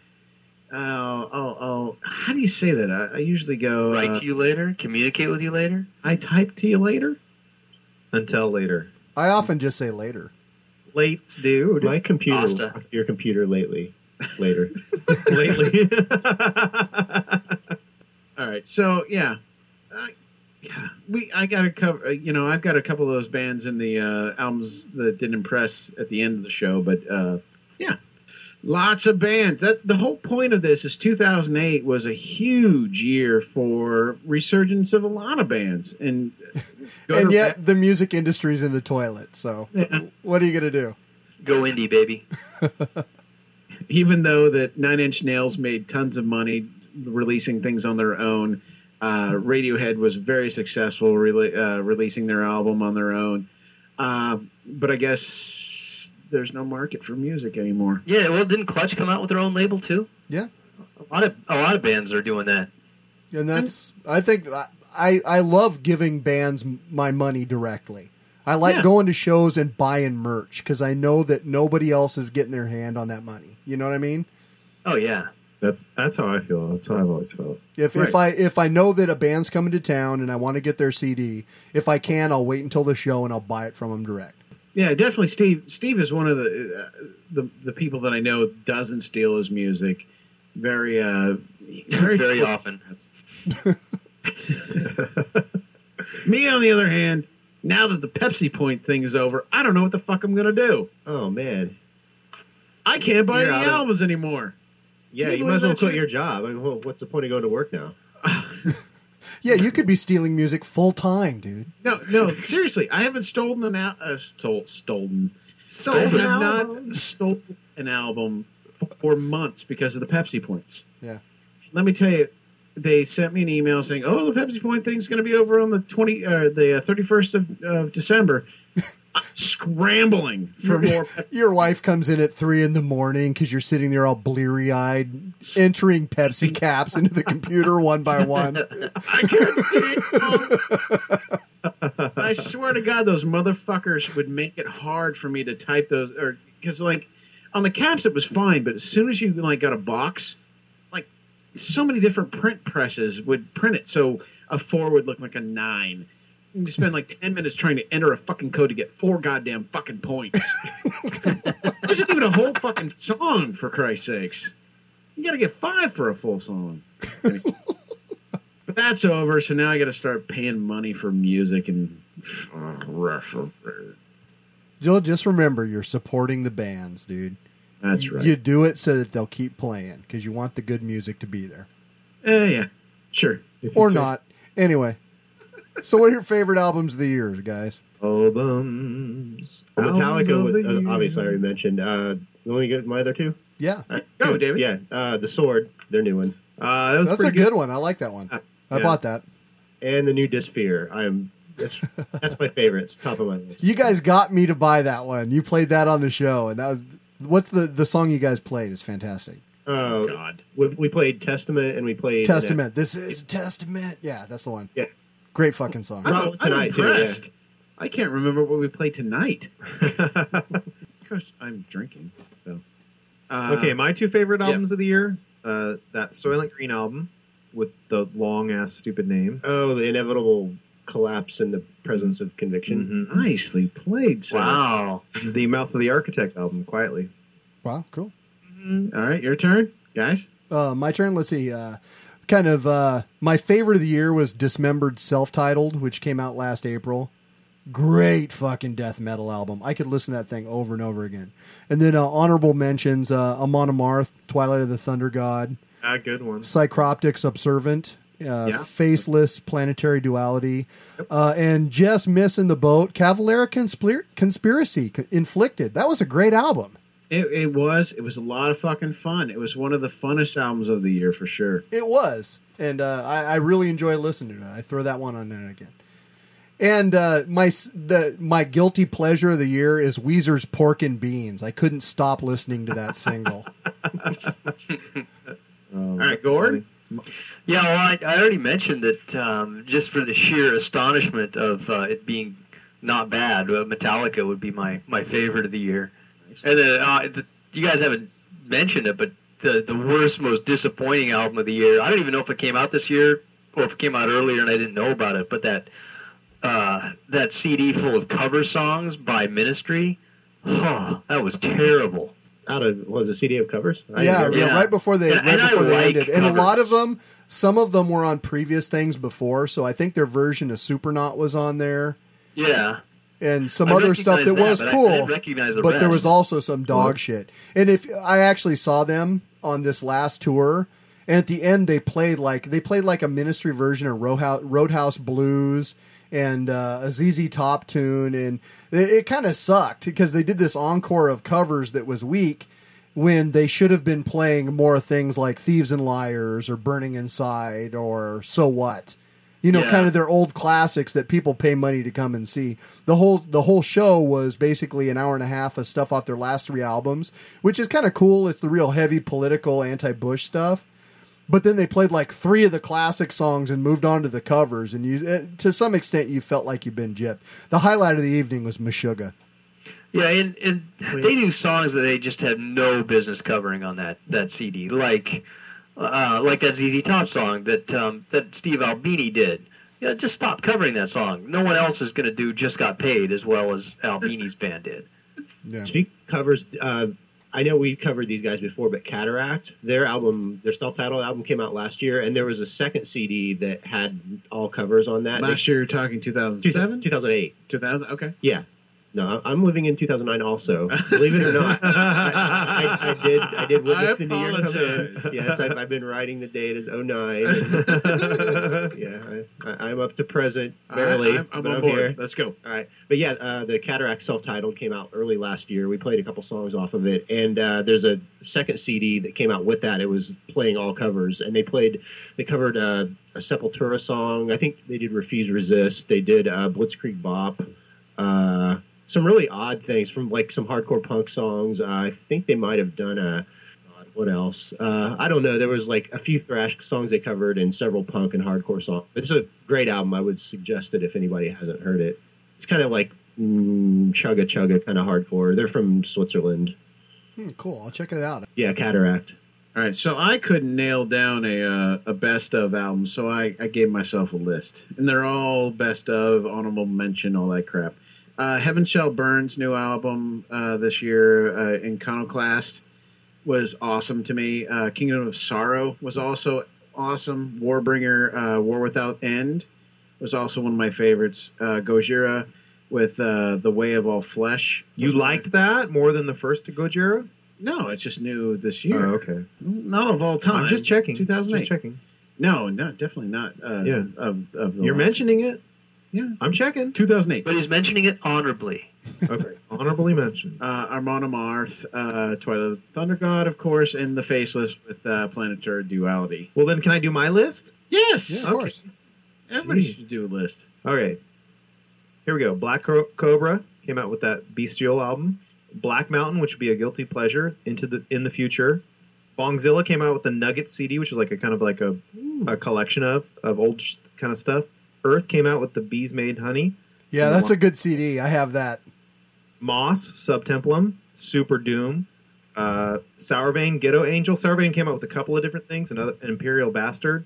S13: Oh, oh, oh. How do you say that? I, I usually go.
S14: Write
S13: uh,
S14: to you later. Communicate with you later.
S13: I type to you later.
S16: Until later.
S15: I often just say later.
S16: Lates, dude.
S17: My computer,
S14: Asta.
S17: your computer lately, later. [LAUGHS] [LAUGHS]
S16: Lately. [LAUGHS]
S13: All right. So yeah, I, yeah, we I got to cover. uh, You know, I've got a couple of those bands in the uh, albums that didn't impress at the end of the show, but uh, yeah, lots of bands. That the whole point of this is 2008 was a huge year for resurgence of a lot of bands, and [LAUGHS]
S15: and
S13: to-
S15: yet the music industry's in the toilet. So what are you gonna do?
S14: Go indie, baby. [LAUGHS]
S13: even though that Nine Inch Nails made tons of money releasing things on their own, uh, Radiohead was very successful rele- uh, releasing their album on their own. Uh, but I guess there's no market for music anymore.
S14: Yeah. Well, didn't Clutch come out with their own label too?
S15: Yeah.
S14: A lot of a lot of bands are doing that.
S15: And that's I think I I love giving bands my money directly. I like
S13: Yeah.
S15: going to shows and buying merch because I know that nobody else is getting their hand on that money. You know what I mean?
S14: Oh yeah.
S16: That's that's how I feel. That's how I've always felt.
S15: If if I if I know that a band's coming to town and I want to get their CD, if I can, I'll wait until the show and I'll buy it from them direct.
S13: Yeah, definitely. Steve. Steve is one of the uh, the the people that I know doesn't steal his music. Very, uh, [LAUGHS] very,
S14: Very often. [LAUGHS]
S13: Me, on the other hand, now that the Pepsi Point thing is over, I don't know what the fuck I'm gonna do.
S17: Oh man.
S13: I can't buy
S17: You're
S13: any
S17: out of-
S13: albums anymore.
S17: Yeah,
S13: you
S17: you might as well quit your job. I mean, well, what's the point of going to work now? [LAUGHS]
S15: Yeah, you could be stealing music full time, dude.
S13: No, no, seriously, I haven't stolen an al- uh, stole, stolen.
S16: Stolen
S13: I have
S16: an
S13: not
S16: album?
S13: stolen an album for months because of the Pepsi points.
S15: Yeah.
S13: Let me tell you, they sent me an email saying, "Oh, the Pepsi point thing's going to be over on the twenty, uh, the thirty first of, of December." Scrambling for more. [LAUGHS]
S15: Your wife comes in at three in the morning because you're sitting there all bleary eyed, entering Pepsi caps into the computer one by one. [LAUGHS]
S13: I can't see it. I swear to God, those motherfuckers would make it hard for me to type those, or because like on the caps it was fine, but as soon as you like got a box, like so many different print presses would print it, so a four would look like a nine. You spend like ten minutes trying to enter a fucking code to get four goddamn fucking points. [LAUGHS] It wasn't even a whole fucking song, for Christ's sakes. You got to get five for a full song. But that's over, so now I got to start paying money for music and.
S15: Joel, just remember you're supporting the bands, dude.
S13: That's right.
S15: You do it so that they'll keep playing because you want the good music to be there.
S13: Eh, yeah, sure.
S15: Or not. Anyway. So, what are your favorite albums of the year, guys?
S17: Albums. Well, Metallica,
S15: of
S17: was, uh, obviously, I already mentioned. Uh, let me get my other two.
S15: Yeah.
S13: Go, David.
S17: Yeah, uh, the Sword, their new one.
S16: Uh, that was
S15: That's a
S16: pretty
S15: good one. I like that one. I
S17: yeah.
S15: bought that.
S17: And the new Disfear. I'm that's that's my favorite. It's top of my list.
S15: You guys got me to buy that one. You played that on the show, and that was what's the the song you guys played is fantastic.
S17: Oh
S13: God.
S17: We, we played Testament and we played
S15: Testament. This is Testament. Yeah, that's the one.
S17: Yeah.
S15: Great fucking song.
S17: I'm-
S13: I'm, I'm
S17: tonight, too,
S13: impressed. I can't remember what we played tonight. [LAUGHS] of course, I'm drinking. So. Uh,
S16: okay, my two favorite
S13: yeah.
S16: albums of the year: uh, that Soilent Green album with the long ass stupid name.
S17: Oh, the inevitable collapse in the presence of conviction.
S16: Mhm.
S13: Nicely played, sir.
S14: Wow.
S16: The Mouth of the Architect album, quietly.
S15: Wow, cool.
S13: All right, your turn, guys.
S15: Uh, my turn. Let's see. Uh, kind of uh, my favorite of the year was Dismembered Self Titled, which came out last April. Great fucking death metal album. I could listen to that thing over and over again. And then uh, honorable mentions uh, Amon Amarth, Twilight of the Thunder God,
S16: Ah, good one.
S15: Psycroptic's Observant, uh,
S16: Yeah.
S15: Faceless Planetary Duality, uh, and just missing the boat, Cavalera Conspir- Conspiracy Inflicted. That was a great album.
S13: It, it was. It was a lot of fucking fun. It was one of the funnest albums of the year for sure.
S15: It was, and uh, I, I really enjoy listening to it. I throw that one on there again. And uh, my the my guilty pleasure of the year is Weezer's Pork and Beans. I couldn't stop listening to that single. [LAUGHS] [LAUGHS]
S16: All
S13: right, Gord.
S14: Yeah, well, I, I already mentioned that um, just for the sheer astonishment of uh, it being not bad, uh, Metallica would be my, my favorite of the year. And then uh, the, you guys haven't mentioned it, but the the worst, most disappointing album of the year. I don't even know if it came out this year or if it came out earlier and I didn't know about it. But that uh, that CD full of cover songs by Ministry, oh, that was terrible.
S17: Out of was it a CD of covers? I
S15: yeah, yeah, right before they
S14: And-
S15: right
S14: and I
S15: before they
S14: like
S15: ended, and a lot of them, some of them were on previous things before. So I think their version of Supernaut was on there,
S14: Yeah.
S15: And some
S14: I
S15: other stuff that,
S14: that,
S15: was
S14: but I- I
S15: cool.
S14: didn't recognize the
S15: but there was also some dog shit. And if I actually saw them on this last tour, and at the end they played like they played like a ministry version of Roadhouse, Roadhouse Blues and uh, a ZZ Top tune, and it, it kind of sucked because they did this encore of covers that was weak when they should have been playing more things like Thieves and Liars or Burning Inside or So What. You know,
S14: Yeah.
S15: kind of their old classics that people pay money to come and see. The whole the whole show was basically an hour and a half of stuff off their last three albums, which is kind of cool. It's the real heavy political anti-Bush stuff. But then they played like three of the classic songs and moved on to the covers, and you eh, to some extent you felt like you've been gypped. The highlight of the evening was Meshuggah.
S14: Yeah, and, and they do songs that they just have no business covering on that, that CD, like uh, like that ZZ Top song that um, that Steve Albini did. Yeah, just stop covering that song. No one else is going to do "Just Got Paid" as well as Albini's [LAUGHS] band did.
S15: Yeah.
S17: Speak covers. Uh, I know we covered these guys before, but Cataract, their album, their self-titled album came out last year, and there was a second CD that had all covers on that.
S13: Last year, you're talking 2007?
S17: 2008.
S13: 2000? Okay.
S17: Yeah, No, I'm living in 2009 also. Believe it or not, [LAUGHS] I, I, I did. I did witness
S13: I
S17: the New Year come in. Yes, I've, I've been writing the date as 09. and- yeah, I, I'm up to present barely.
S13: I, am I'm
S17: but
S13: on
S17: I'm
S13: board.
S17: here.
S13: Let's go.
S17: All right, but yeah, uh, the Cataract self-titled came out early last year. We played a couple songs off of it, and uh, there's a second CD that came out with that. It was playing all covers, and they played, they covered uh, a Sepultura song. I think they did "Refuse Resist." They did uh, Blitzkrieg Bop. Uh, some really odd things from like some hardcore punk songs. Uh, I think they might have done a. God, What else? Uh, I don't know. There was like a few thrash songs they covered and several punk and hardcore songs. It's a great album. I would suggest it if anybody hasn't heard it. It's kind of like mm, chugga chugga kind of hardcore. They're from Switzerland.
S15: Hmm, cool. I'll check it out.
S17: Yeah, Cataract.
S13: All right, so I couldn't nail down a uh, a best of album, so I, I gave myself a list, and they're all best of, honorable mention, all that crap. Uh, Heaven Shall Burn's new album uh, this year, uh, Iconoclast, was awesome to me. Uh, Kingdom of Sorrow was also awesome. Warbringer, uh, War Without End, was also one of my favorites. Uh, Gojira with uh, The Way of All Flesh.
S16: You liked that more than the first Gojira?
S13: No, it's just new this year.
S16: Oh, okay.
S13: Not of all time.
S16: I'm just checking.
S13: 2008.
S16: Just checking.
S13: No, no, definitely not. Uh,
S16: Yeah.
S13: Of, of
S16: You're mentioning it.
S13: Yeah.
S16: I'm checking.
S13: 2008.
S14: But he's mentioning it honorably. [LAUGHS]
S16: Okay. Honorably mentioned.
S13: Uh, Amon Amarth, uh, Twilight of the Thunder God, of course, and The Faceless with uh, Planetary Duality.
S16: Well, then, can I do my list?
S13: Yes.
S15: Yeah, of
S16: Okay.
S15: course.
S13: Everybody
S16: Gee.
S13: should do a list.
S16: Okay. Here we go. Black Cobra came out with that Bestial album. Black Mountain, which would be a guilty pleasure, into the in the future. Bongzilla came out with the Nugget CD, which is like a kind of like a, a collection of of old sh- kind of stuff. Earth came out with the Bees Made Honey.
S15: Yeah, that's a good CD. I have that.
S16: Moss, Sub Templum, Super Doom, uh, Sourvein, Ghetto Angel. Sourvein came out with a couple of different things. Another an Imperial Bastard,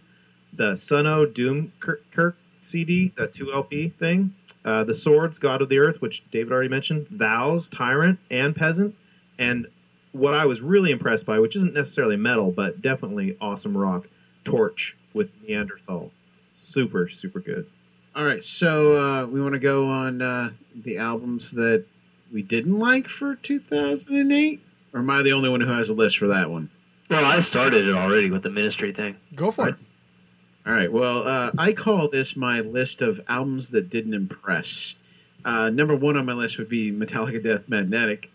S16: the Suno Doom Kirk, Kirk CD, that two LP thing. Uh, the Swords, God of the Earth, which David already mentioned. Thous, Tyrant, and Peasant. And what I was really impressed by, which isn't necessarily metal, but definitely awesome rock, Torche with Meanderthal. Super, super good.
S13: All right, so uh, we want to go on uh, the albums that we didn't like for 2008? Or am I the only one who has a list for that one?
S14: Well, I started it already with the ministry thing.
S15: Go for it.
S13: All right. Well, uh, I call this my list of albums that didn't impress. Uh, number one on my list would be Metallica Death Magnetic.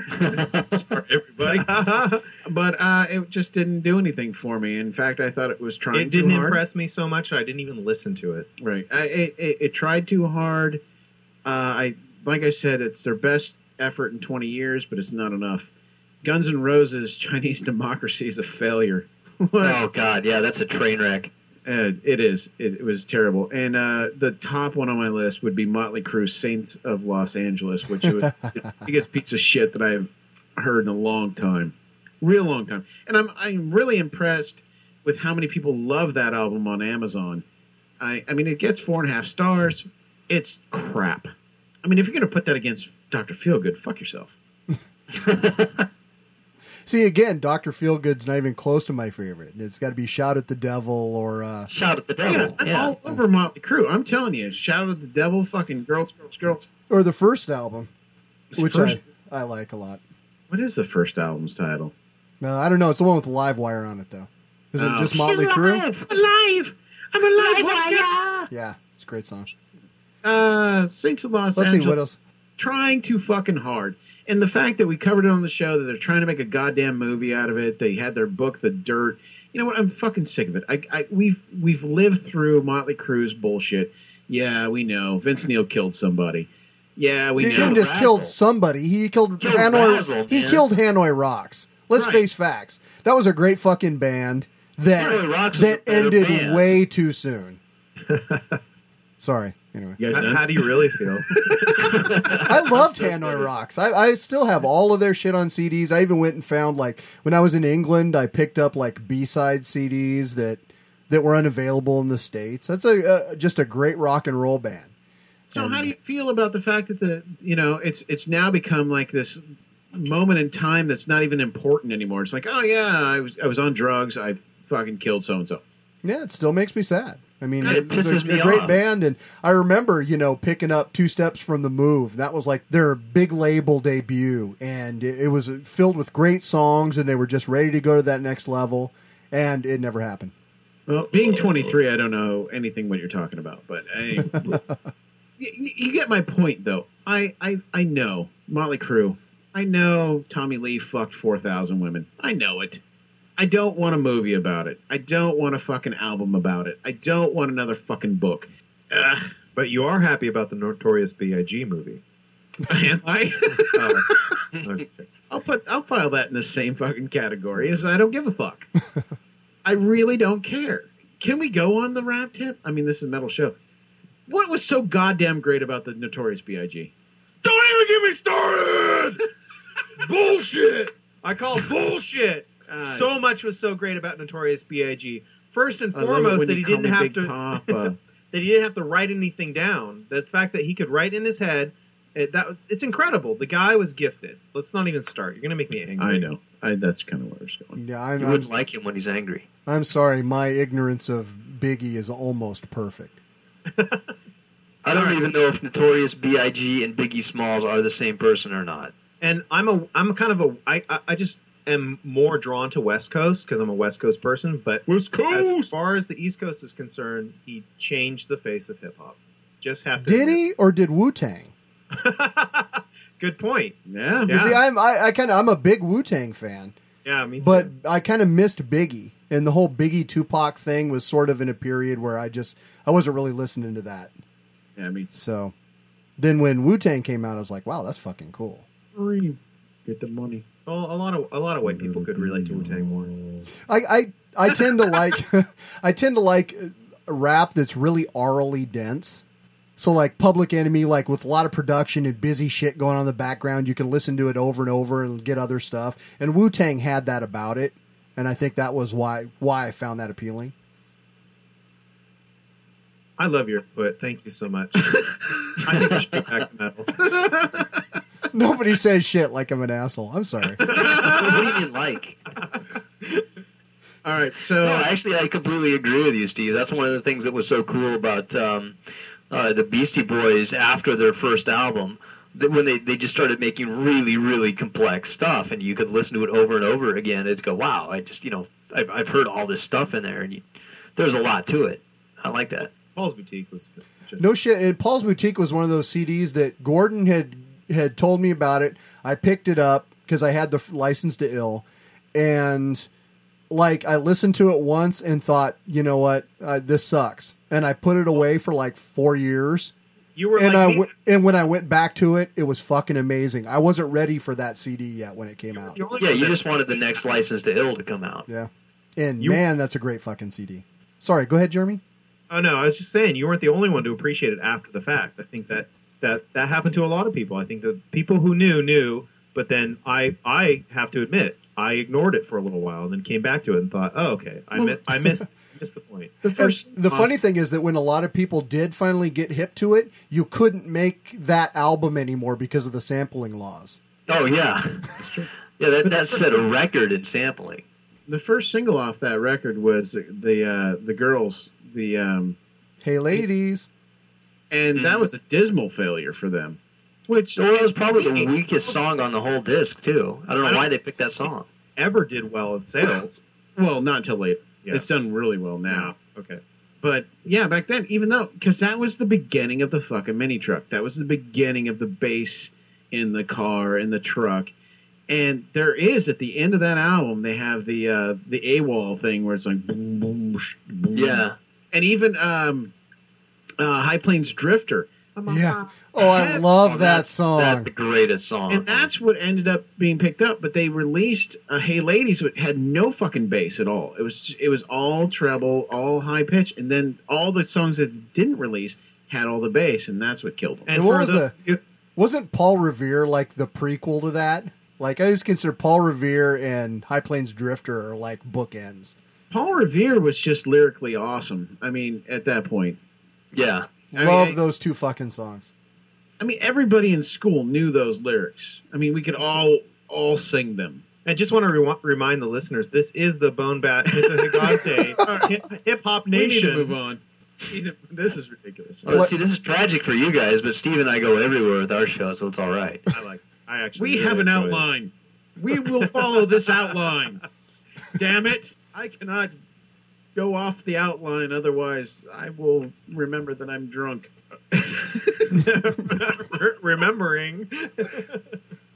S13: [LAUGHS] Sorry, everybody. [LAUGHS] but uh, it just didn't do anything for me. In fact, I thought it was trying.
S16: It didn't impress me so much, I didn't even listen to it.
S13: Right. I, it, it, it tried too hard. Uh, I like I said, it's their best effort in 20 years, but it's not enough. Guns N' Roses, Chinese [LAUGHS] Democracy is a failure.
S14: Oh God, yeah, that's a train wreck.
S13: Uh, it is. It, it was terrible. And uh, the top one on my list would be Motley Crue, Saints of Los Angeles, which was [LAUGHS] the biggest piece of shit that I've heard in a long time, real long time. And I'm I'm really impressed with how many people love that album on Amazon. I I mean, it gets four and a half stars. It's crap. I mean, if you're gonna put that against Doctor Feelgood, fuck yourself. [LAUGHS] [LAUGHS]
S15: See, again, Doctor Feelgood's not even close to my favorite. It's got to be Shout at the Devil or uh,
S14: Shout at the
S13: Yeah, I'm all over Motley Crue. I'm telling you, shout at the devil, fucking girls, girls, girls.
S15: or the first album,
S13: It's
S15: which
S13: first-
S15: I, I like a lot.
S13: What is the first album's title?
S15: No, I don't know. It's the one with live wire on it, though. Is it
S13: Oh,
S15: just Motley Crue?
S13: alive, alive. I'm alive. Wire.
S15: Yeah, it's a great song.
S13: Uh, Saints of Los
S15: Let's see what else.
S13: Trying too fucking hard, and the fact that we covered it on the show that they're trying to make a goddamn movie out of it. They had their book, The Dirt. You know what? I'm fucking sick of it. I, I we've we've lived through Motley Crue's bullshit. Yeah, we know Vince Neil killed somebody. Yeah, we
S15: he
S13: know.
S15: didn't just killed somebody. He killed,
S13: Killed
S15: Hanoi.
S13: Razzle,
S15: he
S13: man.
S15: killed Hanoi Rocks. Let's
S13: Right.
S15: face facts. That was a great fucking band that
S14: Rocks
S15: that ended
S14: band.
S15: way too soon. [LAUGHS] Sorry. Anyway,
S13: You guys
S16: How, how do you really feel? [LAUGHS] [LAUGHS]
S15: I loved Hanoi Rocks. I, I still have all of their shit on CDs. I even went and found like when I was in England, I picked up like B side CDs that that were unavailable in the states. That's a uh, just a great rock and roll band.
S13: So how do you feel about the fact that the you know it's it's now become like this moment in time that's not even important anymore? It's like, oh yeah, I was I was on drugs, I fucking killed so and so.
S15: Yeah, it still makes me sad. I mean,
S14: It
S15: it's a, a great band, and I remember, you know, picking up Two Steps from the Move. That was like their big label debut, and it, it was filled with great songs, and they were just ready to go to that next level, and it never happened.
S13: Well, being 23, I don't know anything what you're talking about, but I, [LAUGHS] you, you get my point, though. I, I, I know Motley Crue. I know Tommy Lee fucked 4,000 women. I know it. I don't want a movie about it. I don't want a fucking album about it. I don't want another fucking book. Ugh.
S16: But you are happy about the Notorious B.I.G. movie.
S13: Am I? [LAUGHS]
S16: Oh, okay.
S13: I'll put I'll file that in the same fucking category as I don't give a fuck. I really don't care. Can we go on the rap tip? I mean, this is a metal show. What was so goddamn great about the Notorious B.I.G.?
S16: Don't even get me started. [LAUGHS] bullshit. I call bullshit. So much was so great about Notorious B.I.G. First and
S13: I love it
S16: foremost, that he didn't have to [LAUGHS] that he didn't have to write anything down. The fact that he could write in his head, it, that it's incredible. The guy was gifted. Let's not even start. You're gonna make me angry.
S13: I know. I, that's kind of where it's going.
S15: Yeah, I'm,
S14: You
S15: I'm,
S14: wouldn't like him when he's angry.
S15: I'm sorry. My ignorance of Biggie is almost perfect.
S14: I don't even know if Notorious B.I.G. and Biggie Smalls are the same person or not.
S16: and I'm a I'm kind of a I I, I just am more drawn to West Coast because I'm a West Coast person. But
S13: West
S16: as far as the East Coast is concerned, he changed the face of hip hop. Just have to.
S15: Did
S16: admit.
S15: he or did Wu Tang? [LAUGHS]
S16: Good point.
S13: Yeah.
S15: You see, I'm I, I kind of I'm a big Wu Tang fan,
S16: Yeah, me too.
S15: but I kind of missed Biggie, and the whole Biggie Tupac thing was sort of in a period where I just I wasn't really listening to that.
S13: Yeah, I mean,
S15: So then when Wu Tang came out, I was like, wow, that's fucking cool.
S13: Get the money.
S16: Well, a lot of a lot of white people could relate to Wu Tang more.
S15: I I, I tend to like [LAUGHS] I tend to like uh, rap that's really orally dense. So like Public Enemy, like with a lot of production and busy shit going on in the background, you can listen to it over and over and get other stuff. And Wu Tang had that about it, and I think that was why why I found that appealing.
S16: I love your foot. Thank you so much. [LAUGHS] I think we should go back to metal. [LAUGHS]
S15: Nobody says shit like I'm an asshole. I'm sorry. [LAUGHS]
S14: what do you mean like?
S13: All right, so
S14: No, actually, I completely agree with you, Steve. That's one of the things that was so cool about um, uh, the Beastie Boys after their first album. That when they, they just started making really, really complex stuff, and you could listen to it over and over again, and go, wow, I just, you know, I've, I've heard all this stuff in there, and you, there's a lot to it. I like that.
S16: Paul's Boutique was just
S15: No shit. And Paul's Boutique was one of those CDs that Gordon had had told me about it. I picked it up because I had the license to ill, and like I listened to it once and thought, you know what, uh, this sucks, and I put it away for like four years.
S16: You were
S15: and
S16: like
S15: I
S16: me.
S15: w- and when I went back to it, it was fucking amazing. I wasn't ready for that CD yet when it came out.
S14: Yeah, you just wanted the next license to ill to come out.
S15: Yeah, and
S16: You-
S15: man, that's a great fucking CD. Sorry, go ahead, Jeremy.
S16: Oh no, I was just saying you weren't the only one to appreciate it after the fact. I think that that that happened to a lot of people. I think that people who knew knew, but then I I have to admit I ignored it for a little while and then came back to it and thought, oh okay, I
S15: Well-
S16: mi- I missed missed the point. [LAUGHS]
S13: the first
S15: And the funny thing is that when a lot of people did finally get hip to it, you couldn't make that album anymore because of the sampling laws.
S14: Oh yeah, that's true. yeah. That that set a record in sampling.
S13: the first single off that record was the uh, the girls the um,
S15: Hey, ladies.
S13: And that was a dismal failure for them. Which
S14: Well, it was probably the weakest song on the whole disc too. I don't know
S16: I don't-
S14: why they picked that song.
S16: Ever did well in sales. [LAUGHS]
S13: well, not until later.
S16: Yeah.
S13: It's done really well now.
S16: Okay.
S13: But yeah, back then, even though because that was the beginning of the fucking mini truck, that was the beginning of the bass in the car in the truck, and there is at the end of that album they have the uh, the AWOL thing where it's like boom boom, boom.
S14: Yeah.
S13: and even um, uh, High Plains Drifter.
S15: Yeah. Oh, I love that song.
S14: That's the greatest song.
S13: And that's what ended up being picked up. But they released uh, "Hey Ladies," which had no fucking bass at all. It was it was all treble, all high pitch, and then all the songs that didn't release had all the bass, and that's what killed them.
S15: And what was the? Wasn't Paul Revere like the prequel to that? Like I always consider Paul Revere and High Plains Drifter are like bookends.
S13: Paul Revere was just lyrically awesome. I mean, at that point,
S14: yeah.
S13: I
S15: Love
S13: mean,
S15: those two fucking songs.
S13: I mean, everybody in school knew those lyrics. I mean, we could all all sing them.
S16: I just want to re- remind the listeners: this is the Bone Bat Gigante [LAUGHS] Hip Hop
S13: We need to
S16: Nation.
S13: move on. this is ridiculous.
S14: Well, see, this is tragic for you guys, but Steve and I go everywhere with our show, so it's all right.
S16: I like. I actually.
S13: We
S16: really
S13: have an
S16: enjoy it.
S13: outline. We will follow this outline. [LAUGHS] Damn it! I cannot go off the outline, otherwise I will remember that I'm drunk. [LAUGHS]
S16: Remembering.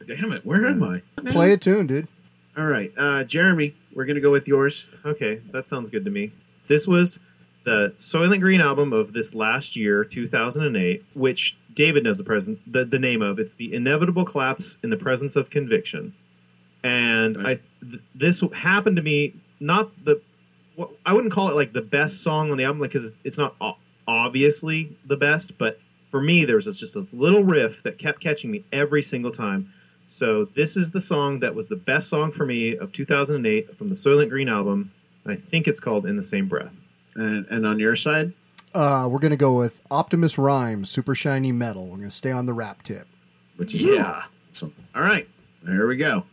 S13: Damn it! Where am I?
S15: Play a tune, dude.
S13: All right, uh, Jeremy, we're gonna go with yours.
S16: Okay, that sounds good to me. This was the Soilent Green album of this last year, 2008, which David knows the present the, the name of. It's the inevitable collapse in the presence of conviction, and I th- this happened to me not the what, I wouldn't call it like the best song on the album because it's, it's not obviously the best, but for me there was just a little riff that kept catching me every single time. So this is the song that was the best song for me of 2008 from the Soilent Green album. I think it's called "In the Same Breath."
S13: And, and on your side,
S15: Uh, we're gonna go with Optimus Rhyme, Super Shiny Metal. We're gonna stay on the rap tip.
S13: which is
S14: Yeah.
S13: awesome. All right, here we go.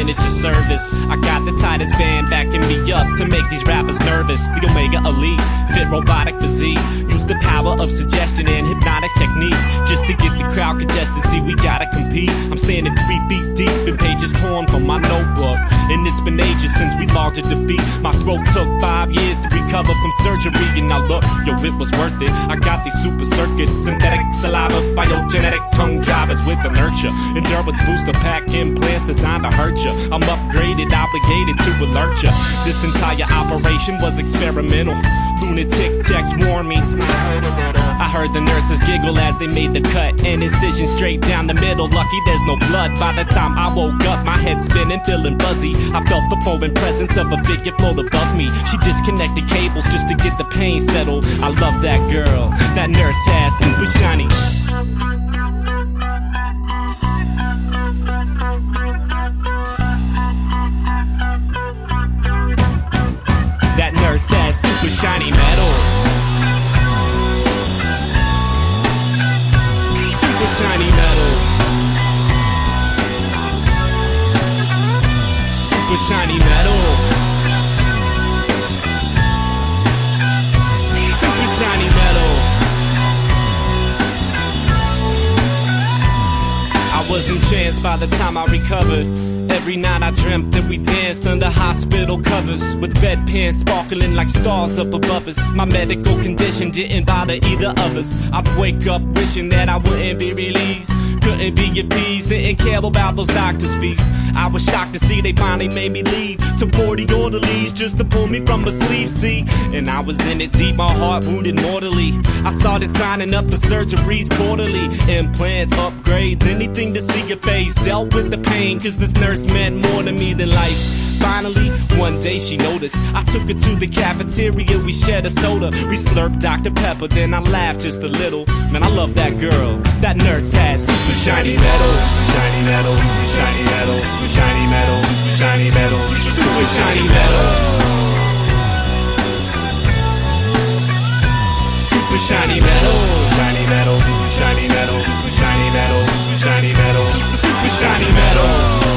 S19: Cyber Miniature Service. I got the tightest band backing me up to make these rappers nervous. The Omega Elite, fit robotic physique. Use the power of suggestion and hypnotic technique just to get the crowd congested. See, we gotta compete. I'm standing three feet deep in pages torn from my notebook. And it's been ages since we logged a defeat. My throat took five years to recover from surgery. And now look, yo, it was worth it. I got these super circuits, synthetic saliva, biogenetic tongue drivers with inertia. Endurance booster pack implants designed to hurt you. I'm upgraded, obligated to alert you. This entire operation was experimental. Lunatic text warnings. I heard the nurses giggle as they made the cut. An incision straight down the middle. Lucky there's no blood. By the time I woke up, my head spinning, feeling buzzy. I felt the foreign presence of a figure float above me. She disconnected cables just to get the pain settled. I love that girl. That nurse has super shiny. By the time I recovered. Every night I dreamt that we danced under hospital covers with bedpans sparkling like stars up above us. My medical condition didn't bother either of us. I'd wake up wishing that I wouldn't be released. Couldn't be appeased, didn't care about those doctors' fees. I was shocked to see they finally made me leave. To 40 orderlies just to pull me from a sleeve, see? And I was in it deep, my heart wounded mortally. I started signing up for surgeries quarterly. Implants, upgrades, anything to see your face. Dealt with the pain, cause this nurse meant more to me than life. Finally, one day she noticed. I took her to the cafeteria, we shared a soda. We slurped Dr. Pepper, then I laughed just a little. Man, I love that girl. That nurse has super shiny metal. Shiny metal, shiny metal, shiny metal, shiny metal, super shiny metal. Super shiny metal, shiny metal, shiny metal, shiny metal, shiny metal, super shiny metal.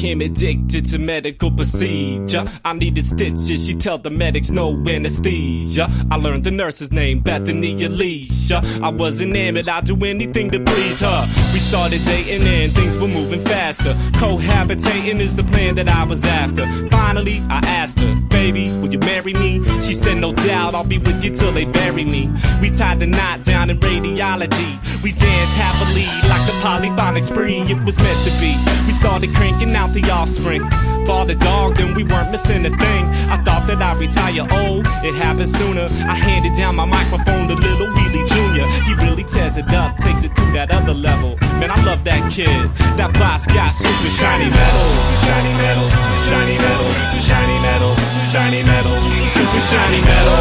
S19: Became addicted to medical procedure. I needed stitches, she tell the medics no anesthesia. I learned the nurse's name, Bethany Alicia. I wasn't enamored, I'd do anything to please her. We started dating and things were moving faster. Cohabitating is the plan that I was after. Finally, I asked her, baby, will you marry me? She said, no doubt, I'll be with you till they bury me. We tied the knot down in radiology. We danced happily like the Polyphonic spree, it was meant to be. We started cranking out the offspring. Bought a dog, then we weren't missing a thing. I thought that I'd retire old, it happened sooner. I handed down my microphone to little Wheelie Jr. He really tears it up, takes it to that other level. Man, I love that kid. That boss got super shiny metal. Shiny metal, shiny metal, shiny metal, shiny metal, super shiny metal.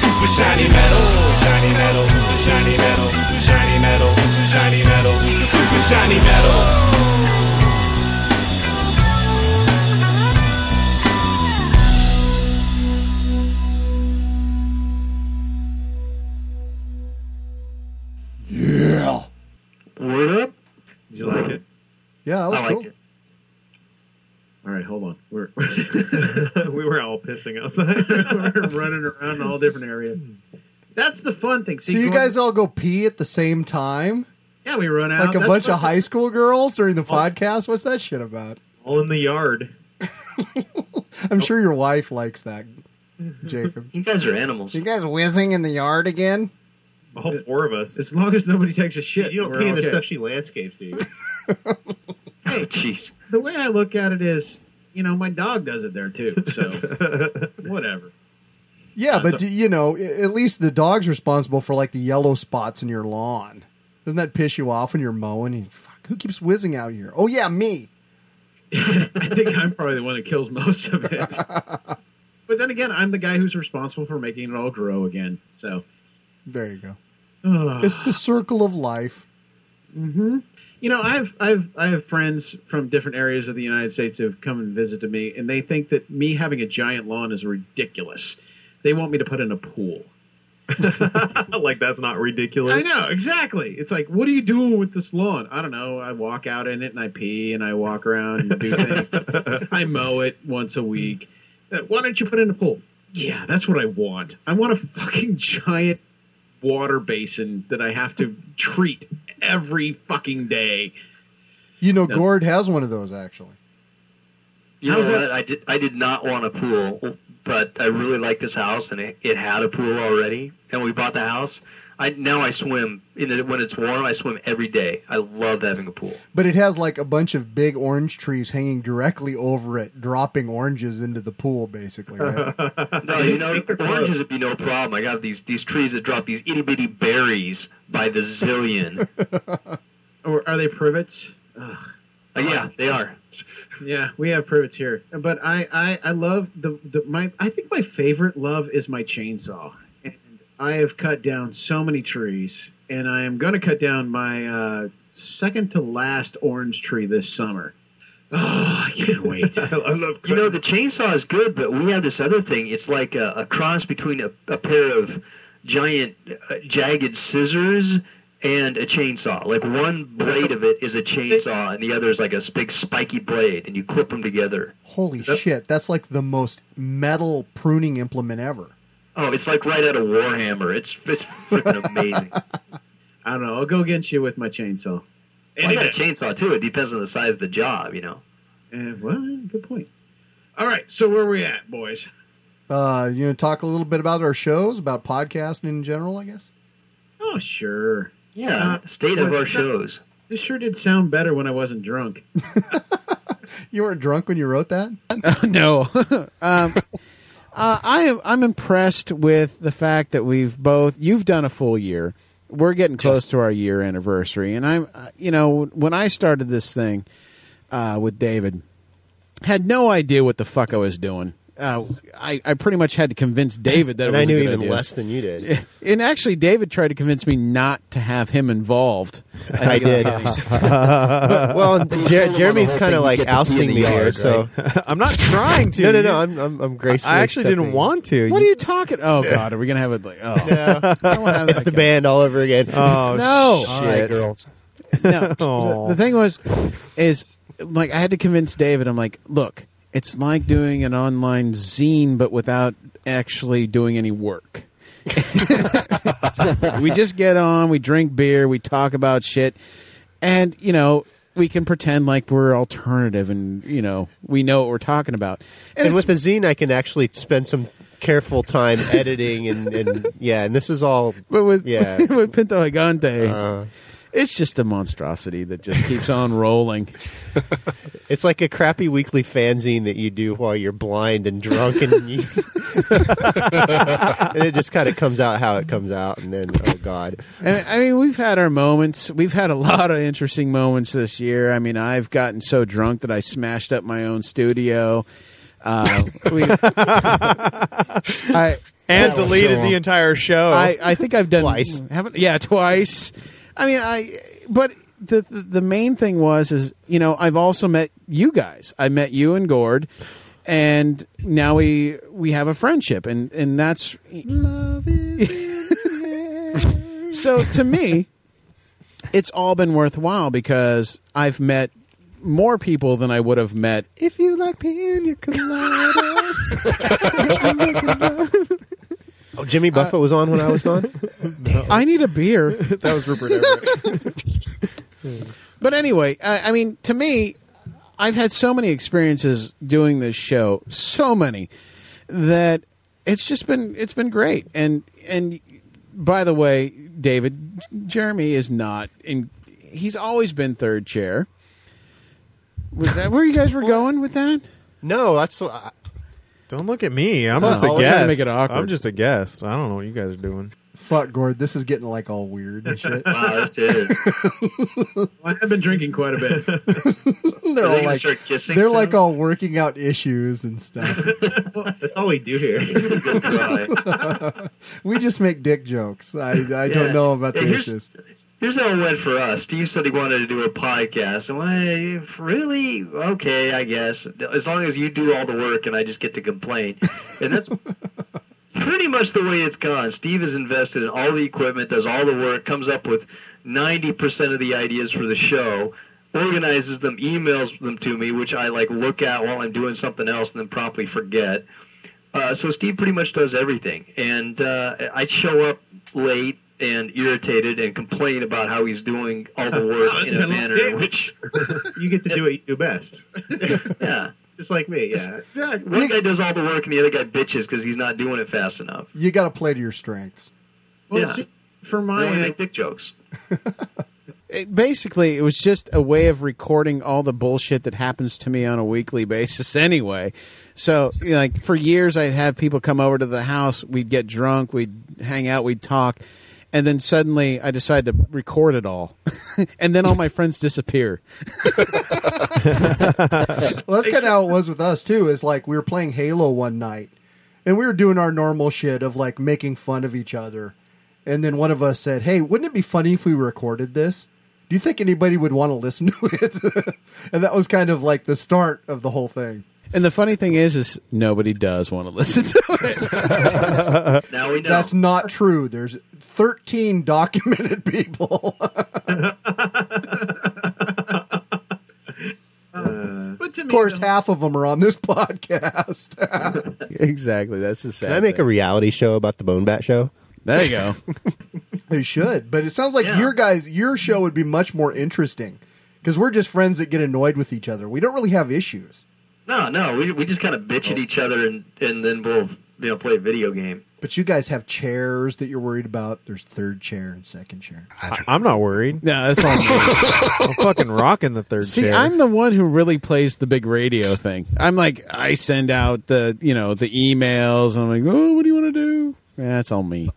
S19: Super shiny metal, shiny metal, super shiny metal, super shiny metal, super shiny metal, super shiny metal.
S15: Yeah.
S14: Word up.
S16: Did you like it?
S15: Yeah, that was
S14: I liked
S15: cool.
S14: it.
S13: All right, hold on. We're [LAUGHS]
S16: we were all pissing outside. [LAUGHS]
S13: we're running around in all different areas. That's the fun thing. See, So
S15: you
S13: going-
S15: guys all go pee at the same time?
S13: yeah, we run out
S15: Like a
S13: That's
S15: bunch of high school girls during the podcast? What's that shit about?
S16: all in the yard. [LAUGHS]
S15: I'm sure your wife likes that, mm-hmm. Jacob.
S14: You guys are animals.
S15: You guys whizzing in the yard again?
S16: All four of us.
S13: As long as nobody takes a shit,
S17: You don't
S13: we're
S17: pee in the
S13: okay.
S17: stuff she landscapes, do you? [LAUGHS]
S14: Hey, jeez.
S13: The way I look at it is, you know, my dog does it there too. So [LAUGHS] whatever.
S15: Yeah, but you know, at least the dog's responsible for like the yellow spots in your lawn. Doesn't that piss you off when you're mowing? Fuck, who keeps whizzing out here? Oh yeah, me. [LAUGHS]
S13: I think I'm probably the one that kills most of it. [LAUGHS] but then again, I'm the guy who's responsible for making it all grow again. So
S15: There you go. It's the circle of life.
S13: hmm You know, I've I've I have friends from different areas of the United States who have come and visited me, and they think that me having a giant lawn is ridiculous. They want me to put in a pool. [LAUGHS]
S16: like that's not ridiculous.
S13: I know exactly. It's like, what are you doing with this lawn? I don't know. I walk out in it and I pee and I walk around and do things. I mow it once a week. Uh, Why don't you put in a pool? Yeah, that's what I want. I want a fucking giant water basin that I have to treat every fucking day.
S15: You know,
S13: No.
S15: Gord has one of those actually.
S14: You
S13: How's
S14: know
S13: that-
S14: what? I did. I did not want a pool, but I really like this house, and it, it had a pool already. And we bought the house. I now I swim in the, when it's warm. I swim every day. I love having a pool.
S15: But it has like a bunch of big orange trees hanging directly over it, dropping oranges into the pool, basically. Right? [LAUGHS]
S14: No, you know, oranges would be no problem. I got these these trees that drop these itty bitty berries by the zillion. [LAUGHS]
S13: Or are they privets? Ugh.
S14: Uh, yeah, they are. [LAUGHS]
S13: Yeah, we have privets here, but I, I, I love the, the my. I think my favorite love is my chainsaw, and I have cut down so many trees, and I am going to cut down my uh, second to last orange tree this summer. Oh, I can't [LAUGHS] wait.
S16: I love.
S14: You know, the chainsaw is good, but we have this other thing. It's like a, a cross between a, a pair of giant uh, jagged scissors and a chainsaw. Like one blade of it is a chainsaw, and the other is like a big spiky blade, and you clip them together.
S15: Holy shit, that's like the most metal pruning implement ever.
S14: Oh, it's like right out of Warhammer. It's it's freaking amazing. [LAUGHS]
S13: I don't know. I'll go against you with my chainsaw.
S14: Well, I got a chainsaw too. It depends on the size of the job, you know.
S13: And well, good point. All right, so where are we at, boys?
S15: Uh, you know, talk a little bit about our shows, about podcasting in general, I guess.
S13: Oh, sure.
S14: Yeah,
S13: Uh,
S14: state of our
S13: that-
S14: shows.
S13: This sure did sound better when I wasn't drunk. [LAUGHS]
S15: You weren't drunk when you wrote that? [LAUGHS]
S9: no. [LAUGHS] um, uh, I am. I'm impressed with the fact that we've both. You've done a full year. We're getting close to our year anniversary, and I'm. uh, You know, when I started this thing uh, with David, had no idea what the fuck I was doing. Uh, I, I pretty much had to convince David that
S17: And
S9: it was
S17: I
S9: a
S17: knew
S9: good
S17: even
S9: idea.
S17: less than you did. [LAUGHS]
S9: And actually, David tried to convince me not to have him involved. [LAUGHS]
S17: I did. [LAUGHS]
S9: But-
S17: well, Jer- Jeremy's kind of like ousting me here, so
S7: I'm not trying to.
S17: No, no, no. I'm, I'm, I'm gracefully.
S7: I actually didn't want to.
S9: What are you talking? Oh God, are we gonna have it like? Oh,
S17: No.
S9: I have
S17: it's the
S9: guy.
S17: band all over again.
S7: Oh
S9: No.
S7: shit,
S9: All right,
S7: girls.
S9: no. The, the thing was, is like I had to convince David. I'm like, look, it's like doing an online zine, but without actually doing any work. [LAUGHS] we just get on, we drink beer, we talk about shit, and you know. We can pretend like we're alternative, and you know we know what we're talking about.
S17: And
S9: it's-
S17: with the zine, I can actually spend some careful time [LAUGHS] editing and, and yeah, and this is all.
S13: But with
S17: yeah, [LAUGHS]
S13: with Pinto Gigante,
S17: Uh,
S13: it's just a monstrosity that just keeps on rolling. [LAUGHS]
S17: it's like a crappy weekly fanzine that you do while you're blind and drunk, and you, [LAUGHS] and it just kind of comes out how it comes out, and then oh god,
S13: And, I mean, we've had our moments. We've had a lot of interesting moments this year. I mean, I've gotten so drunk that I smashed up my own studio. Uh, we, [LAUGHS] I
S20: And deleted the entire show.
S13: I, I think I've done
S17: Twice.
S13: Haven't yeah, twice. I mean, I but the, the the main thing was is you know I've also met you guys. I met you and Gord, and now we we have a friendship, and and that's [LAUGHS] so to me, it's all been worthwhile because I've met more people than I would have met if you like pina [LAUGHS] coladas.
S17: oh Jimmy Buffett was on when I was gone. [LAUGHS] [LAUGHS]
S13: I need a beer. [LAUGHS]
S20: that was Rupert Everett. [LAUGHS]
S13: But anyway, I, I mean, to me, I've had so many experiences doing this show, so many that it's just been it's been great. And and by the way, David, Jeremy is not in. He's always been third chair. Was that where you guys were going with that?
S17: No, that's. Uh,
S20: Don't look at me. I'm
S13: Oh,
S20: just a guest.
S13: make it awkward.
S20: I'm just a guest. I don't know what you guys are doing.
S15: Fuck, Gord. This is getting like all weird and shit. [LAUGHS]
S14: Wow, this is. [LAUGHS]
S16: I have been drinking quite a bit. [LAUGHS]
S15: they're
S14: Are they
S15: like
S14: start kissing
S15: they're
S14: soon?
S15: like all working out issues and stuff.
S16: That's all we do here.
S15: we just make dick jokes. I I
S14: Yeah.
S15: don't know about
S14: Yeah,
S15: the
S14: here's-
S15: issues.
S14: Here's how it went for us. Steve said he wanted to do a podcast. And well, really? Okay, I guess. As long as you do all the work and I just get to complain. And that's pretty much the way it's gone. Steve has invested in all the equipment, does all the work, comes up with 90% of the ideas for the show, organizes them, emails them to me, which I like look at while I'm doing something else and then promptly forget. Uh, so Steve pretty much does everything, and uh, I show up late and irritated and complain about how he's doing all the work [LAUGHS] in a
S16: been a long
S14: manner in which, [LAUGHS]
S16: you get to do what you do best. [LAUGHS]
S14: yeah,
S16: Just like me, yeah.
S14: one guy does all the work and the other guy bitches because he's not doing it fast enough.
S15: You got to play to your strengths.
S16: Well,
S14: Yeah.
S16: see, for
S14: We
S16: my
S14: only uh, make dick jokes. [LAUGHS]
S13: It, basically, it was just a way of recording all the bullshit that happens to me on a weekly [LAUGHS] basis anyway. So, you know, like for years, I'd have people come over to the house. We'd get drunk. We'd hang out. We'd talk. And then suddenly, I decided to record it all, [LAUGHS] and then all my friends disappear.
S15: Well, that's kind of how it was with us too. Is like we were playing Halo one night, and we were doing our normal shit of like making fun of each other, and then one of us said, "Hey, wouldn't it be funny if we recorded this? Do you think anybody would want to listen to it?" [LAUGHS] and that was kind of like the start of the whole thing.
S13: And the funny thing is, is nobody does want to listen to it. [LAUGHS]
S14: now we know.
S15: That's not true. There's 13 documented people. [LAUGHS] Uh, of course, half of them are on this [LAUGHS] podcast.
S13: exactly. That's the sad.
S17: Can I make a reality show about the Bone Bat Show?
S13: There you go.
S15: They should, but it sounds like your guys, your show would be much more interesting because we're just friends that get annoyed with each other. We don't really have issues.
S14: No, no, we, we just kind of bitch at oh. each other and, and then we'll you know play a video game.
S15: But you guys have chairs that you're worried about. There's third chair and second chair.
S20: I'm not worried.
S13: No, that's all. me. [LAUGHS]
S20: I'm fucking rocking the third
S13: See,
S20: chair.
S13: I'm the one who really plays the big radio thing. I'm like, I send out the, you know, the emails, and I'm like, oh, what do you want to do? Yeah, that's all me.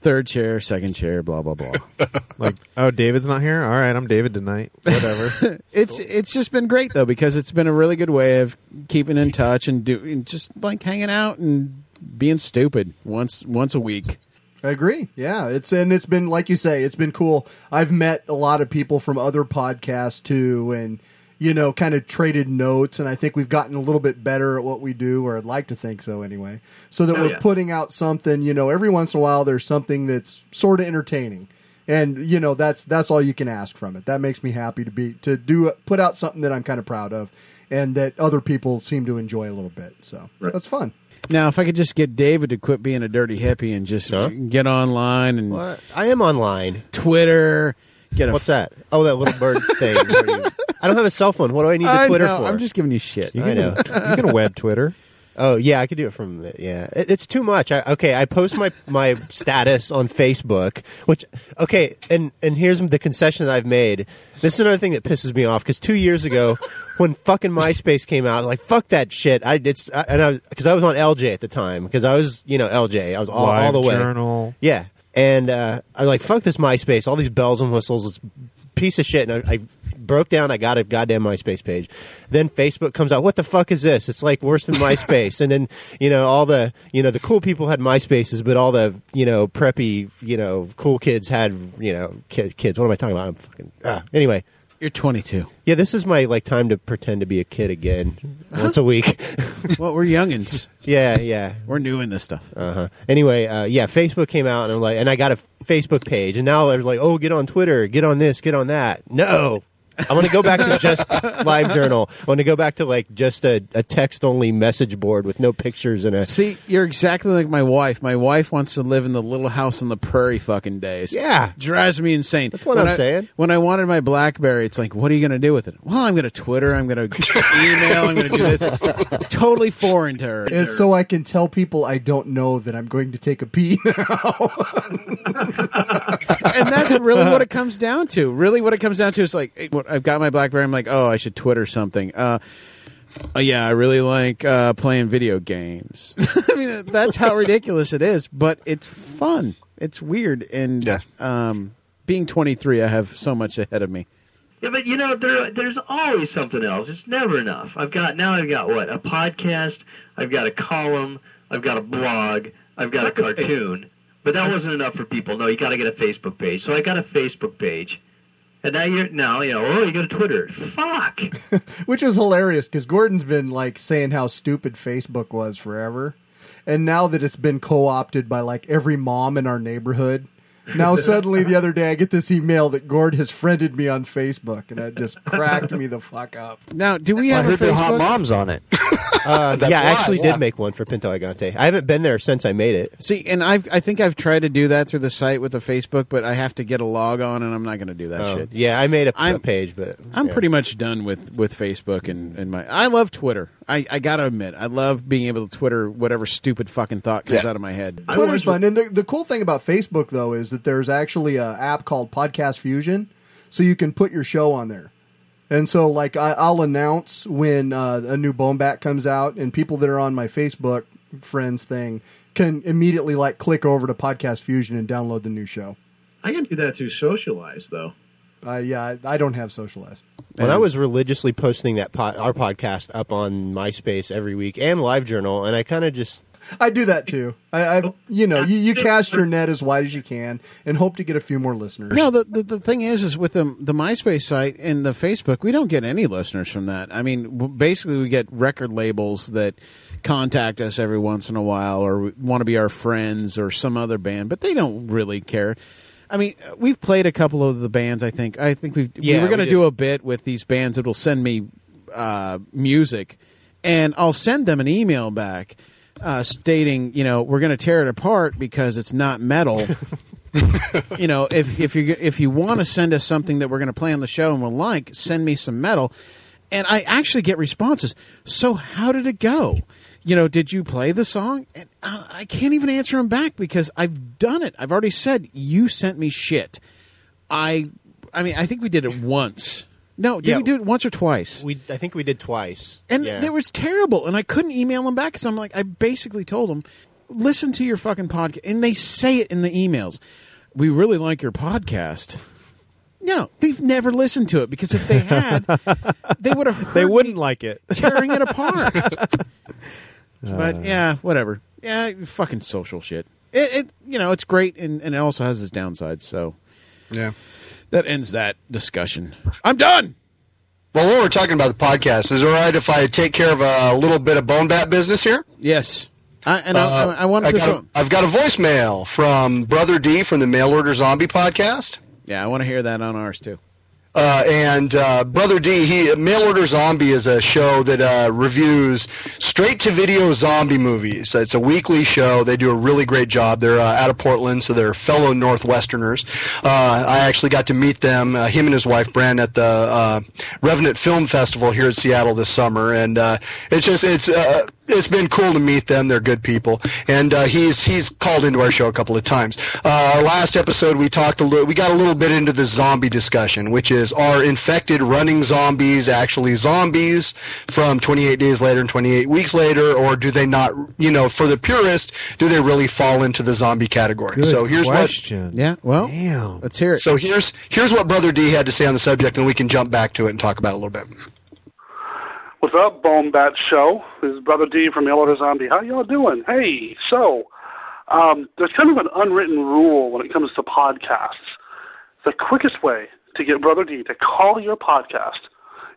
S13: Third chair, second chair, blah blah blah. [LAUGHS]
S20: like, oh, David's not here. All right, I'm David tonight. Whatever. [LAUGHS]
S13: it's it's just been great though because it's been a really good way of keeping in touch and doing just like hanging out and being stupid once once a week.
S15: I agree. Yeah, it's and it's been like you say, it's been cool. I've met a lot of people from other podcasts too, and you know, kind of traded notes. And I think we've gotten a little bit better at what we do, or I'd like to think so anyway. So that
S14: Oh,
S15: we're
S14: yeah.
S15: putting out something. You know, every once in a while, there's something that's sort of entertaining, and you know, that's that's all you can ask from it. That makes me happy to be to do put out something that I'm kind of proud of, and that other people seem to enjoy a little bit. So that's fun.
S13: Now, if I could just get David to quit being a dirty hippie and just get online and
S17: What? I am online.
S13: Twitter, get a
S17: What's that? Oh, that little bird [LAUGHS] thing. Where you- I don't have a cell phone. What do I need the
S13: I
S17: Twitter
S13: know,
S17: for?
S13: I'm just giving you shit.
S20: You
S17: I
S20: can,
S17: know.
S20: you can web Twitter. [LAUGHS]
S17: Oh yeah, I could do it from yeah. It, it's too much. I, okay, I post my my status on Facebook, which okay, and and here's the concession that I've made. This is another thing that pisses me off because two years ago, [LAUGHS] when fucking MySpace came out, like fuck that shit. I it's I, and I because I was on LJ at the time because I was you know LJ. I was all, all the way.
S21: Journal.
S17: Yeah, and uh, I'm like fuck this MySpace. All these bells and whistles. It's piece of shit. And I, I broke down. I got a goddamn MySpace page. Then Facebook comes out. What the fuck is this? It's like worse than [LAUGHS] MySpace. and then you know all the you know the cool people had MySpaces, but all the you know preppy you know cool kids had you know kids. kids. What am I talking about? I'm fucking ah. anyway.
S13: You're 22.
S17: Yeah, this is my like time to pretend to be a kid again once a week. [LAUGHS]
S13: well, we're youngins.
S17: yeah, yeah.
S13: We're new in this stuff.
S17: Uh huh. Anyway, uh, yeah, Facebook came out, and I'm like, and I got a Facebook page, and now they're like, oh, get on Twitter, get on this, get on that. No, I want to go back to just live journal. I want to go back to like just a, a text only message board with no pictures in it.
S13: See, you're exactly like my wife. My wife wants to live in the little house on the prairie fucking days.
S17: Yeah.
S13: Drives me insane.
S17: That's what
S13: When
S17: I'm
S13: I-
S17: saying.
S13: When I wanted my Blackberry, it's like, what are you going to do with it? Well, I'm going to Twitter. I'm going to email. I'm going to do this. [LAUGHS] totally foreign to her.
S15: And so I can tell people I don't know that I'm going to take a pee [LAUGHS] now.
S13: and that's really what it comes down to. Really, what it comes down to is like, it- I've got my BlackBerry. I'm like, oh, I should Twitter something. Uh, uh, yeah, I really like uh, playing video games. [LAUGHS] I mean, that's how ridiculous it is, but it's fun. It's weird, and um, being 23, I have so much ahead of me.
S14: Yeah, but you know, there there's always something else. It's never enough. I've got now. I've got what a podcast. I've got a column. I've got a blog. I've got a cartoon. But that wasn't enough for people. No, you got to get a Facebook page. So I got a Facebook page, and now you're now you know. Oh, you go to Twitter. Fuck. [LAUGHS]
S15: Which is hilarious because Gordon's been like saying how stupid Facebook was forever. And now that it's been co opted by like every mom in our neighborhood, now suddenly the other day I get this email that Gord has friended me on Facebook and that just cracked me the fuck up.
S13: Now, do we have a
S17: heard there are hot
S13: Facebook?
S17: moms
S20: on it.
S17: Uh, [LAUGHS]
S20: That's
S17: yeah, I actually
S20: yeah.
S17: did make one for Pinto Gigante. I haven't been there since I made it.
S13: See, and I've I think I've tried to do that through the site with the Facebook, but I have to get a log on, and I'm not going to do that
S17: Oh,
S13: shit.
S17: yeah, I made a,
S13: I'm-
S17: a page, but
S13: I'm
S17: yeah.
S13: pretty much done with, with Facebook and, and my. I love Twitter. I, I gotta admit, I love being able to Twitter whatever stupid fucking thought comes out of my head.
S15: Twitter's fun. And the, the cool thing about Facebook, though, is that there's actually an app called Podcast Fusion, so you can put your show on there. And so, like, I, I'll announce when uh, a new Bone Bat comes out, and people that are on my Facebook friends thing can immediately, like, click over to Podcast Fusion and download the new show.
S22: I can do that through Socialize though.
S15: Uh, yeah, I, I don't have Socialize.
S17: When I was religiously posting that pod, our podcast up on MySpace every week and LiveJournal, and I kind of just
S15: I do that too. I, I you know, you, you cast your net as wide as you can and hope to get a few more listeners.
S13: No, the, the the thing is, is with the the MySpace site and the Facebook, we don't get any listeners from that. I mean, basically, we get record labels that contact us every once in a while, or want to be our friends, or some other band, but they don't really care. I mean, we've played a couple of the bands. I think. I think we've. we
S17: Yeah,
S13: were going to do a bit with these bands that will send me uh, music, and I'll send them an email back. Uh, stating, you know, we're going to tear it apart because it's not metal. [LAUGHS] you know, if if you if you want to send us something that we're going to play on the show and we'll like, send me some metal. And I actually get responses. So how did it go? You know, did you play the song? And uh, I can't even answer him back because I've done it. I've already said you sent me shit. I, I mean, I think we did it once. No, did
S17: Yeah.
S13: we do it once or twice?
S17: we I think we did twice.
S13: And
S17: yeah.
S13: it was terrible. And I couldn't email him back because I'm like, I basically told him, listen to your fucking podcast. And they say it in the emails. We really like your podcast. No, they've never listened to it because if they had, [LAUGHS] they would have
S20: They wouldn't like it.
S13: tearing it apart. [LAUGHS]
S20: Uh.
S13: but yeah, whatever. Yeah, fucking social shit. It, it you know, it's great and, and it also has its downsides. So
S23: Yeah.
S13: that ends that discussion. I'm done.
S23: Well, while we're talking about the podcast, is it all right if I take care of a little bit of bone bat business here?
S13: Yes. I, and I,
S23: Uh,
S13: I wanted
S23: I
S13: this
S23: got a-
S13: on.
S23: I've got a voicemail from Brother D from the Mail Order Zombie podcast.
S13: Yeah, I want to hear that on ours too.
S23: Uh, and uh, Brother D, he Mail Order Zombie is a show that uh, reviews straight to video zombie movies. It's a weekly show. They do a really great job. They're uh, out of Portland, so they're fellow Northwesterners. Uh, I actually got to meet them, uh, him and his wife Bren, at the Revenant Film Festival here in Seattle this summer, and it's just it's. It's been cool to meet them. They're good people, and uh, he's he's called into our show a couple of times. Uh, our last episode, we talked a little, we got a little bit into the zombie discussion, which is are infected running zombies actually zombies from 28 days later and 28 weeks later, or do they not? You know, for the purist, do they really fall into the zombie category?
S20: Good
S23: so here's
S20: question.
S13: Yeah, well,
S20: Damn.
S13: let's hear it.
S23: So here's here's what Brother D had to say on the subject, and we can jump back to it and talk about it a little bit.
S24: What's up, Bone Show? This is Brother D from Mail Order Zombie. How y'all doing? Hey, so um, there's kind of an unwritten rule when it comes to podcasts. The quickest way to get Brother D to call your podcast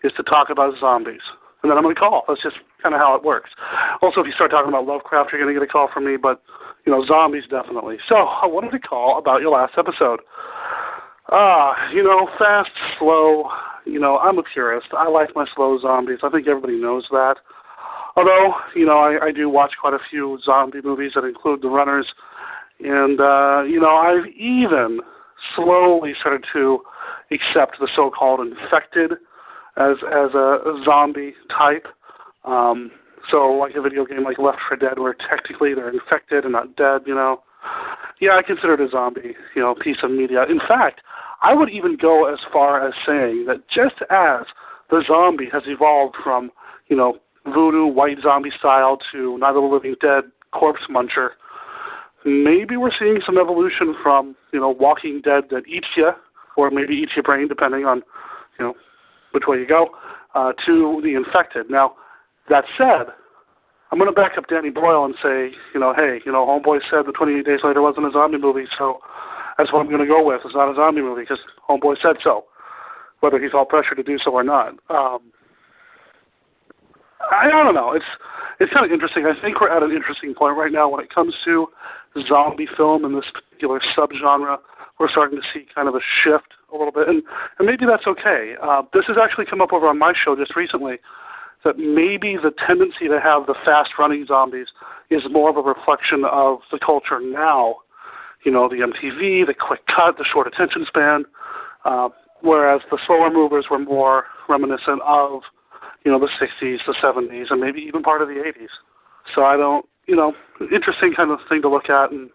S24: is to talk about zombies. And then I'm going to call. That's just kind of how it works. Also, if you start talking about Lovecraft, you're going to get a call from me, but, you know, zombies definitely. So I wanted to call about your last episode. Ah, you know, fast, slow. You know, I'm a purist. I like my slow zombies. I think everybody knows that. Although, you know, I, I do watch quite a few zombie movies that include the runners, and uh, you know, I've even slowly started to accept the so-called infected as as a, zombie type. Um, so, like a video game like Left 4 Dead, where technically they're infected and not dead. You know, yeah, I consider it a zombie, you know, piece of media. In fact, I would even go as far as saying that just as the zombie has evolved from, you know, voodoo white zombie style to Night of the Living Dead corpse muncher, maybe we're seeing some evolution from, you know, Walking Dead that eats you, or maybe eats your brain, depending on, you know, which way you go, uh, to the infected. Now, that said, I'm going to back up Danny Boyle and say, you know, hey, you know, Homeboy said that 28 Days Later wasn't a zombie movie, so that's what I'm going to go with. It's not a zombie movie because Homeboy said so, whether he felt pressure to do so or not. Um, I, don't know. It's it's kind of interesting. I think we're at an interesting point right now when it comes to zombie film and this particular subgenre. We're starting to see kind of a shift a little bit, and and maybe that's okay. Uh, this has actually come up over on my show just recently that maybe the tendency to have the fast running zombies is more of a reflection of the culture now. You know, the MTV, the quick cut, the short attention span, uh, whereas the slower movers were more reminiscent of, you know, the 60s, the 70s, and maybe even part of the 80s. So I don't, you know, interesting kind of thing to look at and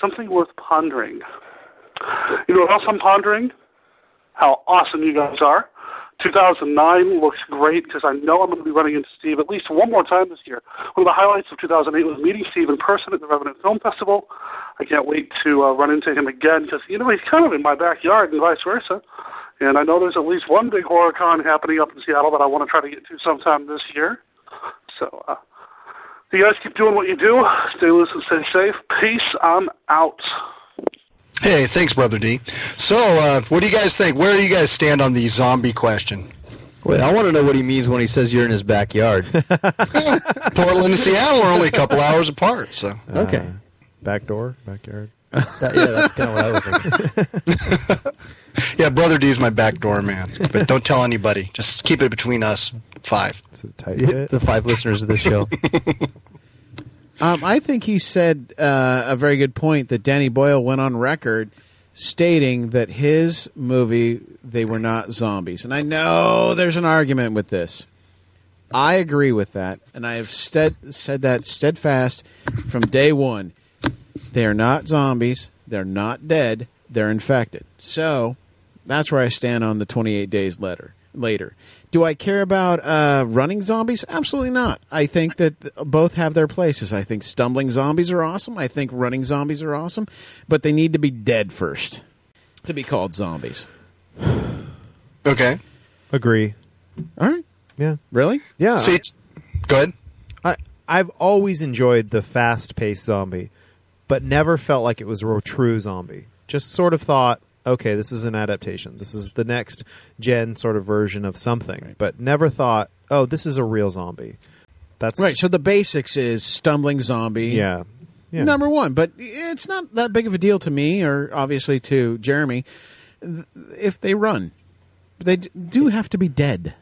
S24: something worth pondering. You know what else I'm pondering? How awesome you guys are. 2009 looks great because I know I'm going to be running into Steve at least one more time this year. One of the highlights of 2008 was meeting Steve in person at the Revenant Film Festival. I can't wait to uh, run into him again because, you know, he's kind of in my backyard and vice versa. And I know there's at least one big horror con happening up in Seattle that I want to try to get to sometime this year. So, uh, you guys keep doing what you do. Stay loose and stay safe. Peace. I'm out.
S23: Hey, thanks, Brother D. So, uh, what do you guys think? Where do you guys stand on the zombie question?
S14: Wait, I want to know what he means when he says you're in his backyard. [LAUGHS]
S23: Portland and Seattle are only a couple hours apart, so
S14: Okay.
S20: Back door, backyard.
S14: That- yeah, that's kind of what I was thinking. [LAUGHS]
S23: yeah, Brother D is my back door man, but don't tell anybody. Just keep it between us five.
S14: Yeah, the five listeners of this show. [LAUGHS]
S13: Um, I think he said uh, a very good point that Danny Boyle went on record stating that his movie they were not zombies, and I know there's an argument with this. I agree with that, and I have stead, said that steadfast from day one. They are not zombies. They're not dead. They're infected. So that's where I stand on the 28 days later. Later, do I care about uh, running zombies? Absolutely not. I think that both have their places. I think stumbling zombies are awesome. I think running zombies are awesome, but they need to be dead first to be called zombies.
S23: Okay.
S20: Agree.
S13: All right.
S20: Yeah.
S13: Really?
S20: Yeah.
S23: See, go ahead.
S20: I I've always enjoyed the fast-paced zombie, but never felt like it was a true zombie. Just sort of thought, okay, this is an adaptation. This is the next gen sort of version of something, but never thought, oh, this is a real zombie. That's
S13: Right. So the basics is stumbling zombie.
S20: Yeah. Yeah.
S13: Number one, but it's not that big of a deal to me, or obviously to Jeremy, if they run. They do have to be dead.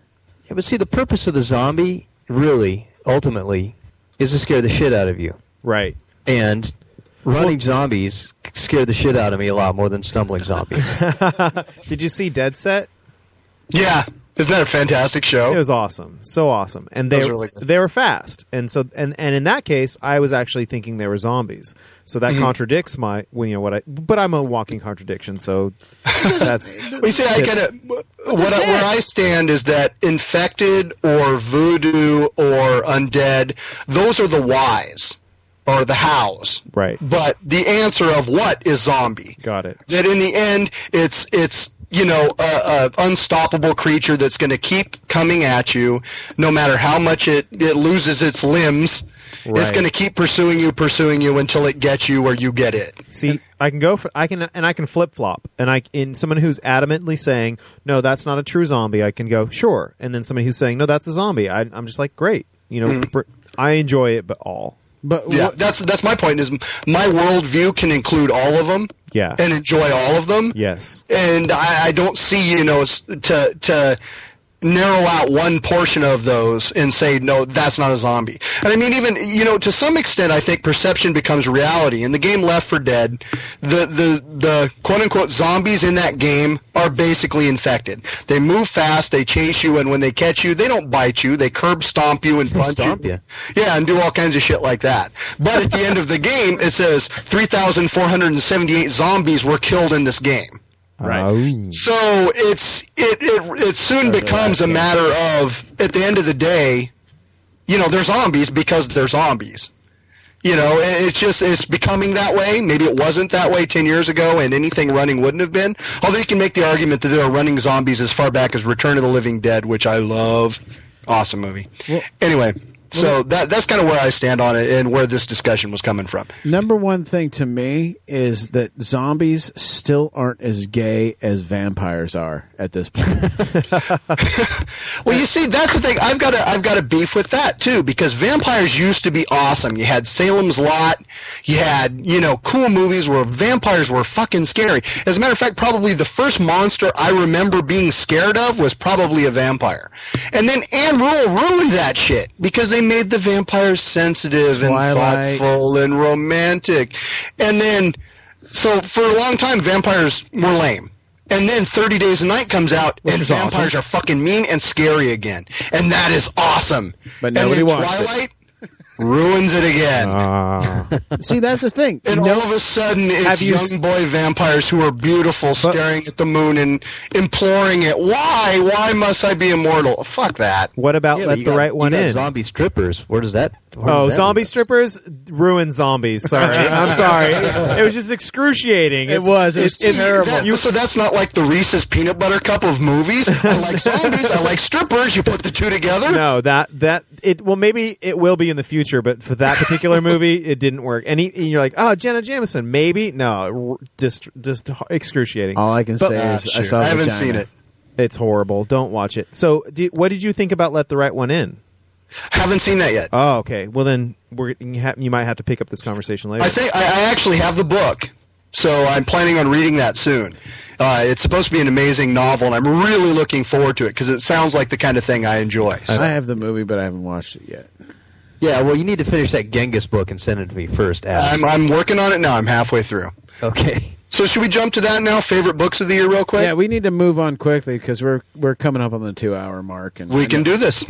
S14: Yeah, but see, the purpose of the zombie, really, ultimately, is to scare the shit out of you.
S20: Right.
S14: And running zombies scared the shit out of me a lot more than stumbling zombies. [LAUGHS]
S20: Did you see Dead Set?
S23: Yeah. Isn't that a fantastic show?
S20: It was awesome, so awesome, and they
S23: really
S20: they were fast, and so and and in that case, I was actually thinking they were zombies. So that
S23: Mhm.
S20: contradicts my when you know what I. But I'm a walking contradiction, so [LAUGHS] that's.
S23: Well, you see, I kind of what I, where I stand is that infected or voodoo or undead, those are the whys or the hows.
S20: Right.
S23: But the answer of what is zombie?
S20: Got it.
S23: That in the end, it's it's you know a, a unstoppable creature that's going to keep coming at you, no matter how much it it loses its limbs. It's going to keep pursuing you, pursuing you until it gets you where you get it.
S20: See, I can go for I can and I can flip flop, and I in someone who's adamantly saying no, that's not a true zombie. I can go sure, and then somebody who's saying no, that's a zombie. I, I'm just like great, you know.
S23: Mhm.
S20: I enjoy it, but all.
S25: But
S23: yeah, that's that's my point. Is my worldview can include all of them
S20: Yeah.
S23: and enjoy all of them.
S20: Yes.
S23: and I, I don't see you know to to narrow out one portion of those and say no that's not a zombie and i mean even you know to some extent i think perception becomes reality in the game Left 4 Dead the the the quote unquote zombies in that game are basically infected they move fast they chase you and when they catch you they don't bite you they curb stomp you and punch
S26: Stomp
S23: you
S26: you.
S23: yeah, and do all kinds of shit like that. But at the end of the game, it says 3,478 zombies were killed in this game.
S20: Right. Oh.
S23: So it's it it, it soon becomes a matter of at the end of the day, you know, they're zombies because they're zombies. You know, it's just it's becoming that way. Maybe it wasn't that way ten years ago, and anything running wouldn't have been. Although you can make the argument that there are running zombies as far back as Return of the Living Dead, which I love. Awesome movie. anyway, so that that's kind of where I stand on it and where this discussion was coming from.
S25: Number one thing to me is that zombies still aren't as gay as vampires are at this point. [LAUGHS] [LAUGHS]
S23: Well, you see, that's the thing. I've got a I've got a beef with that too because vampires used to be awesome. You had Salem's Lot, you had you know cool movies where vampires were fucking scary. As a matter of fact, probably the first monster I remember being scared of was probably a vampire. And then Anne Rule ruined that shit because they made the vampires sensitive
S25: Twilight.
S23: and thoughtful and romantic. And then, so for a long time, vampires were lame. And then 30 Days a Night comes out, and vampires
S25: awesome.
S23: are fucking mean and scary again. And that is awesome.
S25: But
S23: and
S25: nobody
S23: then
S25: watched it.
S23: Twilight ruins it again.
S20: Uh, [LAUGHS]
S25: See, that's the thing.
S23: and all of a sudden, it's
S20: Have you
S23: young
S20: s-
S23: boy vampires who are beautiful, staring at the moon and imploring it. Why? Why must I be immortal? Fuck that.
S20: What about
S26: Yeah,
S20: let the
S26: got-
S20: right one
S26: you got
S20: in?
S26: Zombie strippers. Where does that? Where
S20: Oh, zombie strippers ruin zombies. Sorry, [LAUGHS] I'm sorry. [LAUGHS] It was just excruciating.
S25: It
S20: It's-
S25: was. It was
S20: it's-
S25: terrible.
S23: That- so that's not like the Reese's peanut butter cup of movies. I like [LAUGHS] zombies. I like strippers. You put the two together.
S20: No, that that it. Well, maybe it will be in the future, but for that particular movie, it didn't work. And, he, and you're like, oh, Jenna Jameson, maybe. No, just just excruciating.
S25: All I can
S20: But-
S25: say
S23: Ah,
S25: is I saw.
S23: I haven't
S25: vagina.
S23: seen it.
S20: It's horrible. Don't watch it. So, do, what did you think about Let the Right One In?
S23: Haven't seen that yet.
S20: Oh, okay. Well, then we're you, ha- you might have to pick up this conversation later.
S23: I think I, I actually have the book, so I'm planning on reading that soon. Uh, it's supposed to be an amazing novel, and I'm really looking forward to it because it sounds like the kind of thing I enjoy. So-
S25: I have the movie, but I haven't watched it yet.
S26: Yeah, well, you need to finish that Genghis book and send it to me first.
S23: I'm, I'm working on it now. I'm halfway through.
S26: Okay.
S23: So should we jump to that now? Favorite books of the year, real quick.
S25: Yeah, we need to move on quickly because we're we're coming up on the two hour mark, and
S23: we can do this.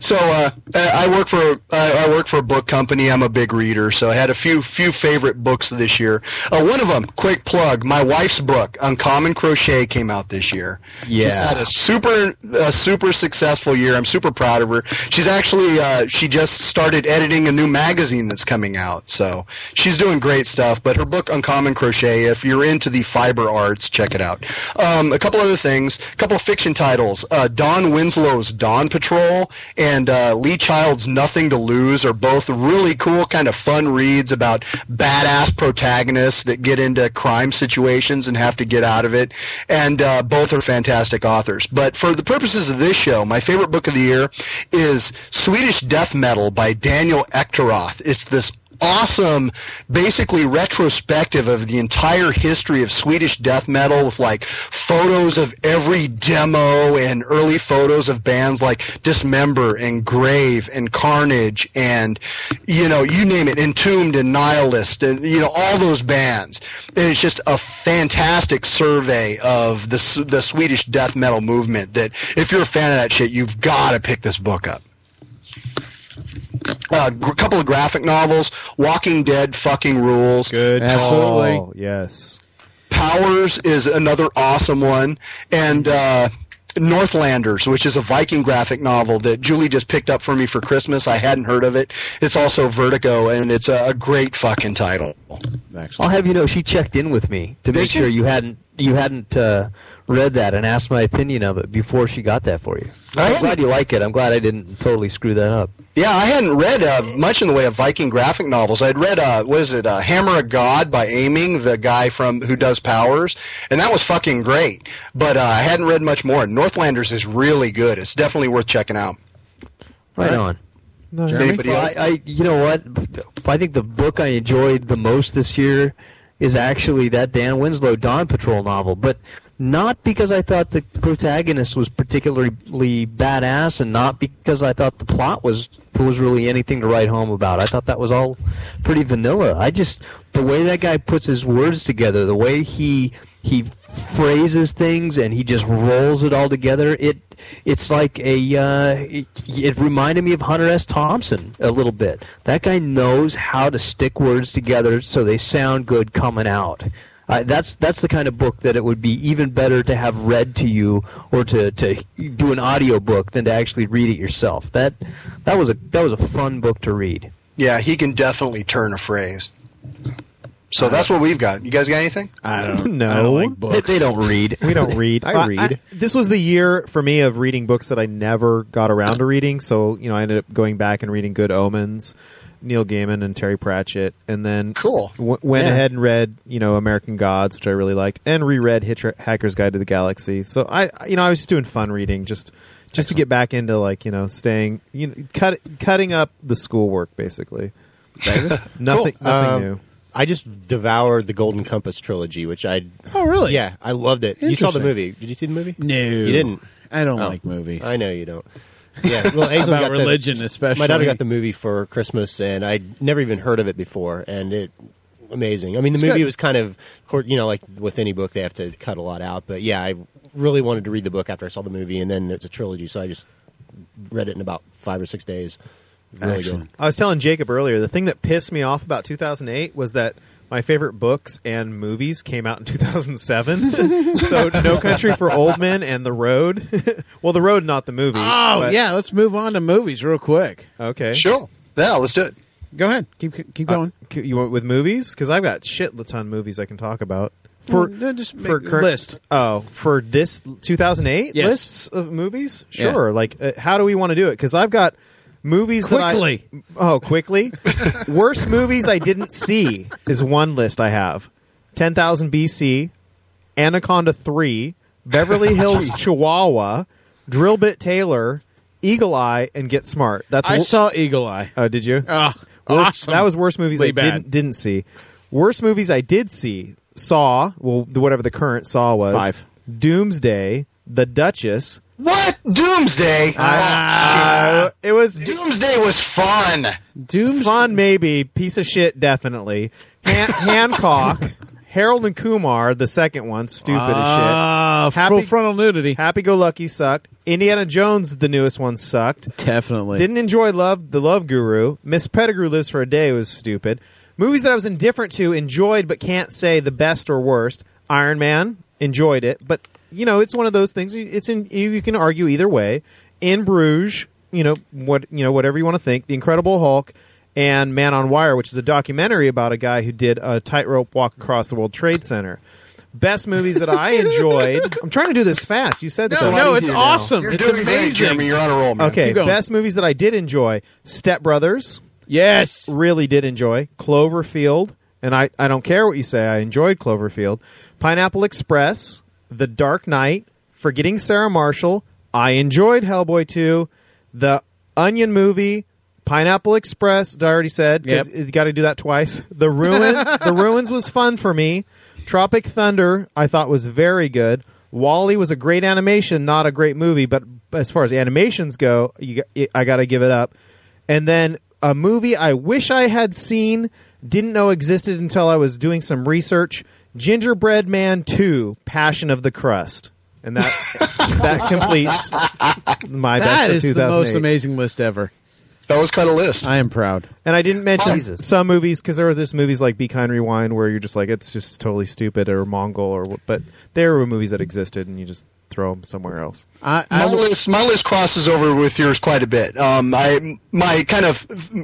S23: So uh, I work for uh, I work for a book company. I'm a big reader, so I had a few few favorite books this year. Uh, one of them, quick plug, my wife's book, Uncommon Crochet, came out this year.
S26: Yeah.
S23: She's had a super a super successful year. I'm super proud of her. She's actually uh, she just started editing a new magazine that's coming out, so she's doing great stuff. But her book, Uncommon Crochet, if you're into the fiber arts, check it out. Um, a couple other things, a couple of fiction titles. Uh, Don Winslow's Dawn Patrol and uh, Lee Child's Nothing to Lose are both really cool, kind of fun reads about badass protagonists that get into crime situations and have to get out of it. And uh, both are fantastic authors. But for the purposes of this show, my favorite book of the year is Swedish Death Metal by Daniel Ekeroth. It's this awesome, basically retrospective of the entire history of Swedish death metal with like photos of every demo and early photos of bands like Dismember and Grave and Carnage and you know you name it, Entombed and Nihilist and you know all those bands. And it's just a fantastic survey of the the Swedish death metal movement. That if you're a fan of that shit, you've got to pick this book up a gr- couple of graphic novels. Walking Dead fucking rules.
S20: Good
S13: Absolutely.
S20: call. Yes.
S23: Powers is another awesome one, and uh, Northlanders, which is a Viking graphic novel that Julie just picked up for me for Christmas. I hadn't heard of it. It's also Vertigo, and it's a, a great fucking title.
S14: I'll have you know she checked in with me to make
S23: she?
S14: sure you hadn't you hadn't uh, read that and asked my opinion of it before she got that for you.
S23: I
S14: I'm glad you like it. I'm glad I didn't totally screw that up.
S23: Yeah, I hadn't read uh, much in the way of Viking graphic novels. I'd read uh, what is it, uh, Hammer of God by Oeming, the guy from who does Powers, and that was fucking great. But uh, I hadn't read much more. Northlanders is really good. It's definitely worth checking out.
S14: Right, on.
S23: Jeremy? Anybody
S14: Well,
S23: else?
S14: I, I, you know what? I think the book I enjoyed the most this year is actually that Dan Winslow Dawn Patrol novel, but not because I thought the protagonist was particularly badass, and not because I thought the plot was was really anything to write home about. I thought that was all pretty vanilla. I just the way that guy puts his words together, the way he he phrases things and he just rolls it all together. It it's like a uh, it, it reminded me of Hunter S. Thompson a little bit. That guy knows how to stick words together so they sound good coming out. Uh, that's that's the kind of book that it would be even better to have read to you or to, to do an audio book than to actually read it yourself. That that was a that was a fun book to read.
S23: Yeah, he can definitely turn a phrase. So that's what we've got. You guys got anything?
S13: I don't [LAUGHS]
S20: No.
S13: I don't like books.
S14: They, they don't read.
S20: We don't [LAUGHS] read.
S23: I
S20: Well,
S23: read.
S20: this was the year for me of reading books that I never got around to reading. So you know, I ended up going back and reading Good Omens, Neil Gaiman and Terry Pratchett, and then
S23: cool
S20: w- went
S23: Yeah.
S20: ahead and read you know American Gods, which I really liked, and reread Hitcher- Hacker's Guide to the Galaxy. So I, you know, I was just doing fun reading, just just to get back into like you know staying, you know, cut, cutting up the schoolwork basically. [LAUGHS] Nothing,
S17: Cool.
S20: nothing
S17: Um,
S20: new.
S17: I just devoured the Golden Compass trilogy, which I.
S13: Oh, really?
S17: Yeah, I loved it. You saw the movie? Did you see the movie?
S13: No.
S17: you didn't.
S13: I don't
S17: Oh.
S13: like movies.
S17: I know you don't. Yeah, well, Hazel
S13: About
S17: got the-
S13: religion, especially.
S17: My daughter got the movie for Christmas, and I'd never even heard of it before, and it amazing. I mean, the
S13: It's
S17: movie
S13: good.
S17: was kind of, you know, like with any book, they have to cut a lot out. But yeah, I really wanted to read the book after I saw the movie, and then it's a trilogy, so I just read it in about five or six days. Really good.
S20: I was telling Jacob earlier, the thing that pissed me off about 2008 was that my favorite books and movies came out in [LAUGHS] 2007. [LAUGHS] so No Country for Old Men and The Road. [LAUGHS] well, The Road, not the movie.
S13: Oh
S20: but-
S13: yeah, let's move on to movies real quick.
S20: Okay.
S23: Sure. Yeah, let's do it.
S13: Go ahead. Keep keep going.
S20: Uh, you want with movies? Because I've got shit ton movies I can talk about. For
S13: no, just make
S20: for
S13: a
S20: current-
S13: list.
S20: Oh, for this 2008
S13: Yes.
S20: lists of movies?
S13: Yeah.
S20: Sure. Like, uh, how do we want to do it? Because I've got movies
S13: Quickly.
S20: that I oh quickly [LAUGHS] worst movies I didn't see is one list I have. Ten thousand BC, Anaconda three, Beverly [LAUGHS] Hills Chihuahua, Drillbit Taylor, Eagle Eye, and Get Smart. That's
S13: I
S20: wo-
S13: saw Eagle Eye.
S20: Oh, did you?
S13: Oh, awesome.
S20: That was worst movies
S13: Way
S20: I
S13: bad.
S20: didn't, didn't see. Worst movies I did see: Saw, well, whatever the current Saw was.
S13: Five.
S20: Doomsday, The Duchess.
S23: What? Doomsday?
S20: Uh, it was
S23: Doomsday was fun.
S13: Dooms
S20: fun, maybe. Piece of shit, definitely. Han- [LAUGHS] Hancock, Harold and Kumar, the second one, stupid
S13: Ah,
S20: as shit.
S13: full frontal nudity.
S20: Happy Go Lucky sucked. Indiana Jones, the newest one, sucked.
S13: Definitely.
S20: Didn't enjoy Love, The Love Guru. Miss Pettigrew Lives for a Day was stupid. Movies that I was indifferent to, enjoyed, but can't say the best or worst. Iron Man, enjoyed it, but you know it's one of those things. It's in you, you can argue either way. In Bruges, you know what you know whatever you want to think. The Incredible Hulk and Man on Wire, which is a documentary about a guy who did a tightrope walk across the World Trade Center. Best movies that I enjoyed. [LAUGHS] I'm trying to do this fast. You said
S13: No,
S20: so.
S13: no, it's awesome.
S23: You're
S13: it's
S23: doing
S13: amazing.
S23: great, Jeremy. You're on a roll, man.
S20: Okay, best movies that I did enjoy: Step Brothers,
S13: Yes.
S20: really did enjoy Cloverfield, and I, I don't care what you say, I enjoyed Cloverfield. Pineapple Express, The Dark Knight, Forgetting Sarah Marshall, I enjoyed Hellboy 2, The Onion Movie, Pineapple Express. I already said.
S13: Yep.
S20: You got to do that twice. The ruin. [LAUGHS] the ruins was fun for me. Tropic Thunder I thought was very good. WALL-E was a great animation, not a great movie, but as far as animations go, you, I got to give it up. And then a movie I wish I had seen, didn't know existed until I was doing some research. Gingerbread Man Two: Passion of the Crust, and that [LAUGHS] that completes my best
S13: That
S20: of
S13: is the
S20: 2008.
S13: most amazing list ever.
S23: That was quite a list.
S13: I am proud.
S20: And I didn't mention
S13: Jesus.
S20: some movies because there were this movies like Be Kind Rewind where you're just like it's just totally stupid or Mongol or what- but there were movies that existed and you just throw them somewhere else.
S13: I,
S23: my list, my list crosses over with yours quite a bit. Um, I my kind of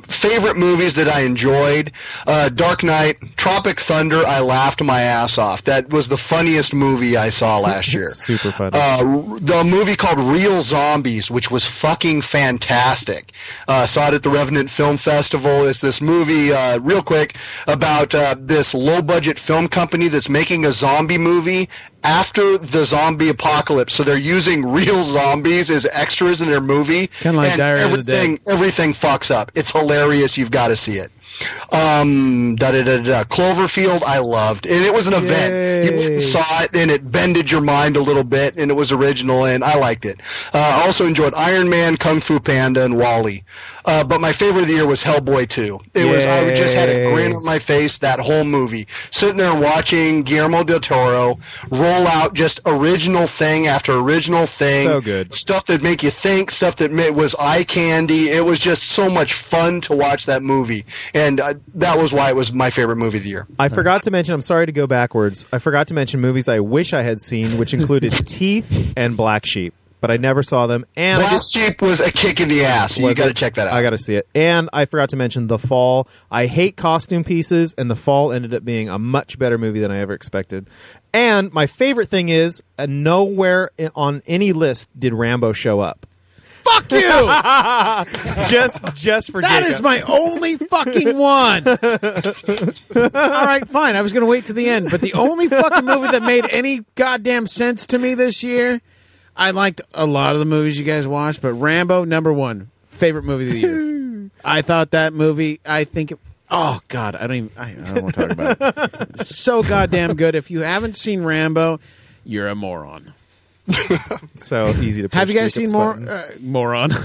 S23: favorite movies that I enjoyed: uh, Dark Knight, Tropic Thunder. I laughed my ass off. That was the funniest movie I saw last [LAUGHS] year.
S20: Super funny.
S23: Uh, the movie called Real Zombies, which was fucking fantastic. Uh, saw it at the Revenant Film Festival. It's this movie, uh, real quick, about uh, this low budget film company that's making a zombie movie after the zombie apocalypse. So they're using real zombies as extras in their movie.
S13: Kinda like
S23: and
S13: Diary of
S23: everything, everything fucks up. It's hilarious. You've got to see it. Um, da da da da. Cloverfield, I loved, and it was an event. You saw it, and it bended your mind a little bit, and it was original, and I liked it. Uh, I also enjoyed Iron Man, Kung Fu Panda, and WALL-E. Uh, but my favorite of the year was Hellboy 2. It was I just had a grin on my face that whole movie, sitting there watching Guillermo del Toro roll out just original thing after original thing.
S20: So good.
S23: Stuff that make you think, stuff that was eye candy. It was just so much fun to watch that movie, and uh, that was why it was my favorite movie of the year.
S20: I forgot to mention. I'm sorry to go backwards. I forgot to mention movies I wish I had seen, which included [LAUGHS] Teeth and Black Sheep, but I never saw them. And
S23: Black
S20: did-
S23: Sheep was a kick in the ass. You got to check that out.
S20: I got to see it. And I forgot to mention The Fall. I hate costume pieces, and The Fall ended up being a much better movie than I ever expected. And my favorite thing is, uh, nowhere on any list did Rambo show up.
S13: Fuck you! [LAUGHS]
S20: just, just for
S13: That
S20: Jacob.
S13: is my only fucking one. All right, fine. I was going to wait to the end, but the only fucking movie that made any goddamn sense to me this year, I liked a lot of the movies you guys watched, but Rambo number one favorite movie of the year. [LAUGHS] I thought that movie. I think. It, oh God, I don't even. I, I don't want to talk about it. [LAUGHS] So goddamn good. If you haven't seen Rambo, you're a moron. [LAUGHS]
S20: so easy to.
S13: Have you guys
S20: Jacob's
S13: seen more
S20: buttons.
S13: uh, moron? [LAUGHS]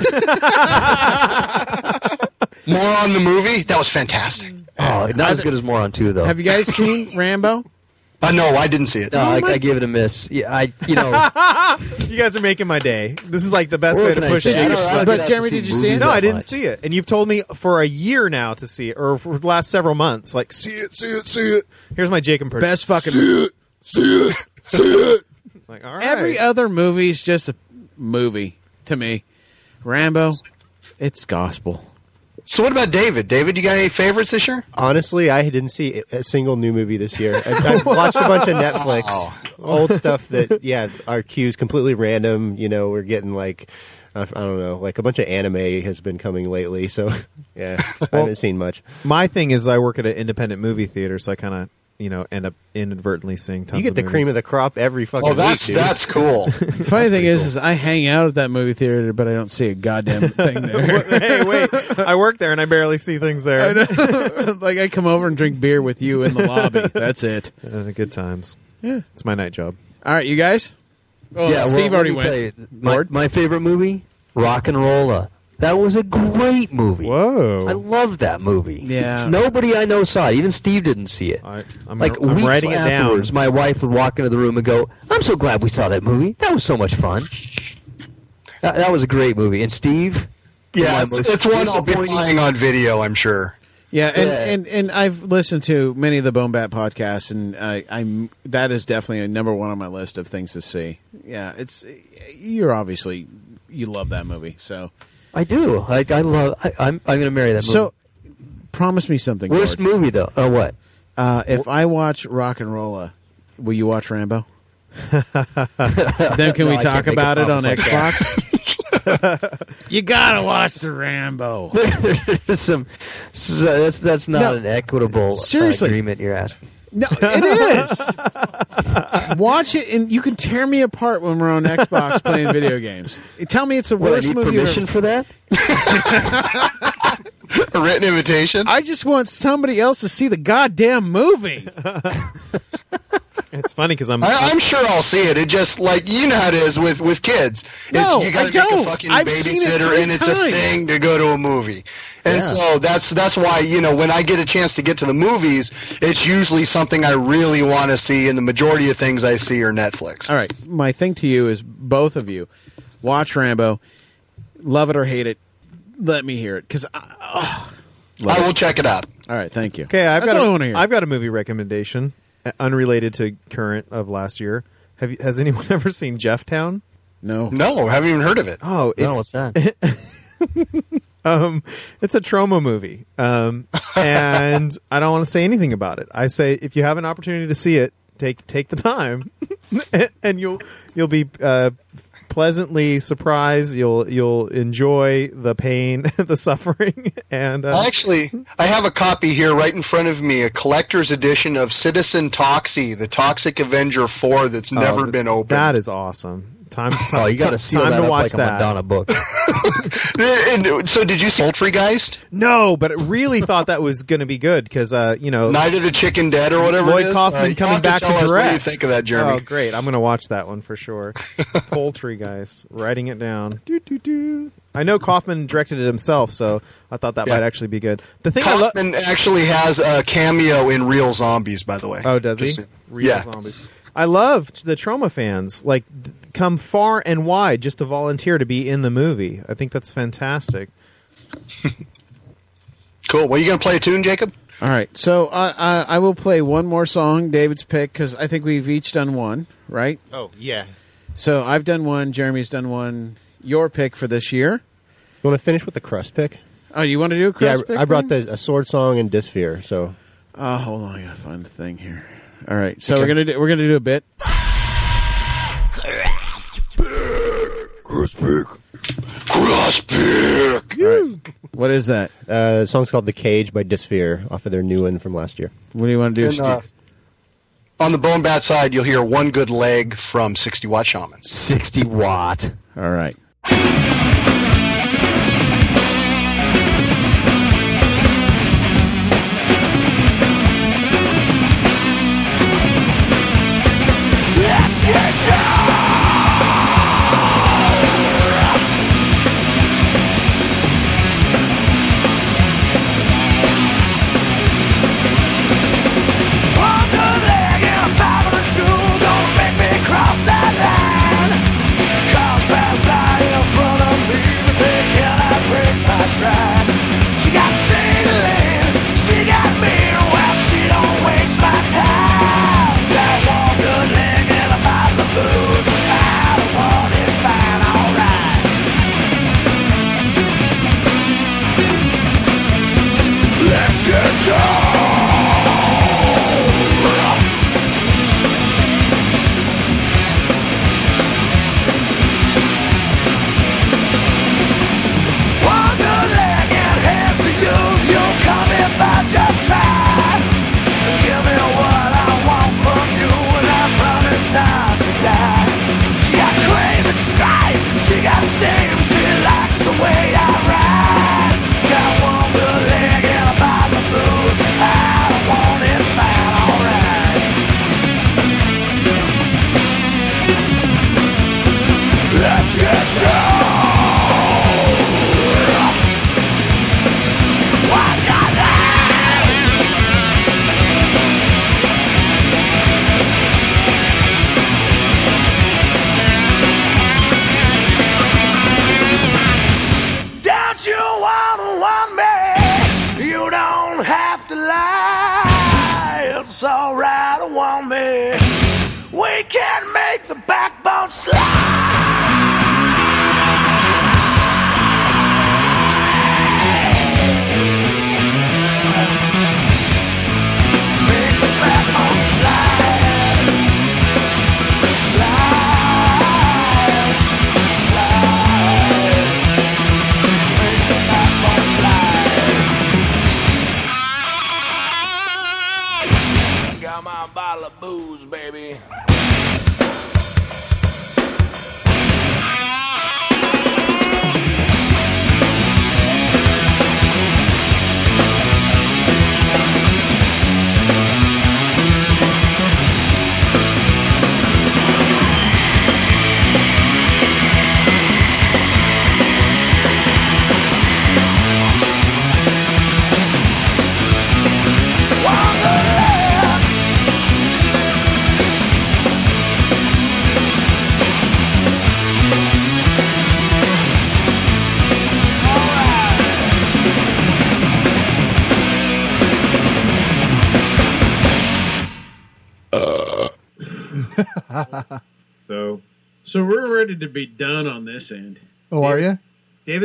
S23: More on the movie. That was fantastic.
S14: Oh, not as good as Moron 2, though.
S13: Have you guys seen Rambo?
S23: Uh, no, I didn't see it.
S14: No, I, I gave it a miss. Yeah, I, you know, [LAUGHS]
S20: you guys are making my day. This is like the best
S14: What
S20: way
S14: can
S20: to
S14: I
S20: push
S14: say?
S20: it.
S14: I don't- I don't
S13: But
S14: have to
S13: Jeremy,
S14: see
S13: did you see it?
S14: movies
S20: No,
S14: that
S20: I didn't
S14: much.
S20: see it. And you've told me for a year now to see it, or for the last several months, like, see it, see it, see it. Here's my Jake impression.
S13: Best fucking
S20: See it, see it, see it. Like, all right.
S13: Every other movie is just a movie to me. Rambo, it's gospel.
S23: So what about David? David, you got any favorites this year?
S17: Honestly, I didn't see a single new movie this year. [LAUGHS] I, I've watched a bunch of Netflix, old stuff that, yeah, our cues completely random. You know, we're getting like, I I don't know, like a bunch of anime has been coming lately. So, [LAUGHS] yeah, I haven't seen much.
S20: My thing is, I work at an independent movie theater, so I kind of, you know, end up inadvertently seeing tons
S17: You get
S20: of
S17: the
S20: movies.
S17: cream of the crop every fucking
S23: Oh, that's
S17: week,
S23: that's cool. [LAUGHS]
S13: The funny thing is, is I hang out at that movie theater, but I don't see a goddamn [LAUGHS] thing there.
S20: hey, wait! I work there, and I barely see things there.
S13: I know. [LAUGHS] like I come over and drink beer with you in the lobby. That's it.
S20: Uh, good times.
S13: Yeah.
S20: It's my night job.
S13: All right, you guys. Oh,
S14: yeah,
S13: Steve
S14: well,
S13: already went.
S14: tell you, my, my favorite movie, RocknRolla. That was a great movie.
S20: Whoa!
S14: I loved that movie.
S13: Yeah.
S14: Nobody I know saw it. Even Steve didn't see it.
S20: I, I'm,
S14: like
S20: I'm
S14: weeks
S20: writing it down.
S14: afterwards, my wife would walk into the room and go, "I'm so glad we saw that movie. That was so much fun." That, that was a great movie. And Steve,
S23: Yeah, it's, it's one I'll be playing on video. I'm sure.
S13: Yeah, and,
S14: Yeah.
S13: and and I've listened to many of the BoneBat podcasts, and I, I'm that is definitely a number one on my list of things to see. Yeah, it's you're obviously you love that movie, so
S14: I do. I, I love. I, I'm I'm going to marry that movie.
S13: so promise me something.
S14: worst
S13: Gord.
S14: movie though. Oh, what?
S13: Uh, if I watch RocknRolla, will you watch Rambo? [LAUGHS] then can
S14: No,
S13: we
S14: I
S13: talk
S14: can't make a
S13: about it on
S14: promise like
S13: Xbox? [LAUGHS] you gotta watch the Rambo. [LAUGHS]
S14: There's some. So that's that's not
S13: No,
S14: an equitable uh,
S13: seriously.
S14: agreement you're asking.
S13: No, it is. Watch it, and you can tear me apart when we're on Xbox playing video games. Tell me it's the
S14: What, I
S13: worst
S14: need
S13: movie.
S14: permission
S13: ever-
S14: for that? [LAUGHS]
S23: A written invitation?
S13: I just want somebody else to see the goddamn movie. [LAUGHS]
S20: It's funny because I'm.
S23: I, I'm sure I'll see it. It just like you know how it is with with kids.
S13: No,
S23: it's, you gotta
S13: I don't.
S23: make a fucking
S13: I've seen it
S23: babysitter, and it's a thing to go to a movie. And
S13: Yeah.
S23: so that's that's why you know when I get a chance to get to the movies, it's usually something I really want to see, and the majority of things I see are Netflix.
S13: All right, my thing to you is both of you watch Rambo, love it or hate it. Let me hear it because
S23: I will check it out.
S13: All right, thank you.
S20: Okay, I've
S13: that's
S20: got
S13: what
S20: a,
S13: I hear.
S20: I've got a movie recommendation, unrelated to current of last year. Have you, has anyone [LAUGHS] ever seen Jefftown?
S13: No,
S23: no, haven't even heard of it.
S20: Oh, it's,
S23: No, what's that? [LAUGHS]
S20: um, it's a Troma movie, um, and [LAUGHS] I don't want to say anything about it. I say if you have an opportunity to see it, take take the time, and you'll you'll be uh, pleasantly surprised. You'll you'll enjoy the pain, [LAUGHS] the suffering, and uh,
S23: Actually, I have a copy here right in front of me, a collector's edition of Citizen Toxie, the Toxic Avenger 4 that's
S20: oh,
S23: never
S20: th-
S23: been opened.
S20: That is awesome. Time. [LAUGHS]
S23: Oh, you gotta
S20: time
S23: seal
S20: time
S23: that
S20: to
S23: up
S20: watch
S23: like a. Madonna
S14: book. [LAUGHS]
S23: And so did you see Poultrygeist?
S20: No, but I really thought that was going to be good because uh, you know
S23: Night of the Chicken Dead or whatever
S20: Lloyd
S23: it is?
S20: Kaufman
S23: Uh,
S20: coming
S23: have to
S20: back
S23: tell
S20: to
S23: us what
S20: direct.
S23: you think of that, Jeremy.
S20: Oh, great! I'm going to watch that one for sure. [LAUGHS] Poultrygeist, writing it down. Doo, doo, doo. I know Kaufman directed it himself, so I thought that
S23: Yeah.
S20: might actually be good. The thing I love.
S23: Kaufman actually has a cameo in Real Zombies, by the way.
S20: Oh, does he?
S23: Just so-
S20: Real
S23: yeah.
S20: zombies. I loved the Troma fans like th- come far and wide just to volunteer to be in the movie. I think that's fantastic. [LAUGHS]
S23: Cool. Well, you going to play a tune, Jacob?
S13: All right, so uh, I, I will play one more song, David's pick, because I think we've each done one, right?
S17: Oh yeah.
S13: So I've done one. Jeremy's done one. Your pick for this year.
S17: You want to finish with the crust pick?
S13: Oh, you want to do a
S17: Yeah,
S13: crust
S17: I,
S13: pick?
S17: I brought the a sword song and Disfear. So
S13: Oh, hold on, I gotta find the thing here. All right, so we're gonna do, we're gonna do a bit.
S23: Crust pick. Crust pick.
S13: All right. [LAUGHS] What is that?
S17: Uh, the song's called "The Cage" by Disfear, off of their new one from last year.
S13: What do you want to do?
S23: And, uh, on the BoneBat side, you'll hear One Good Leg from 60 Watt Shaman.
S14: 60 watt.
S13: All right.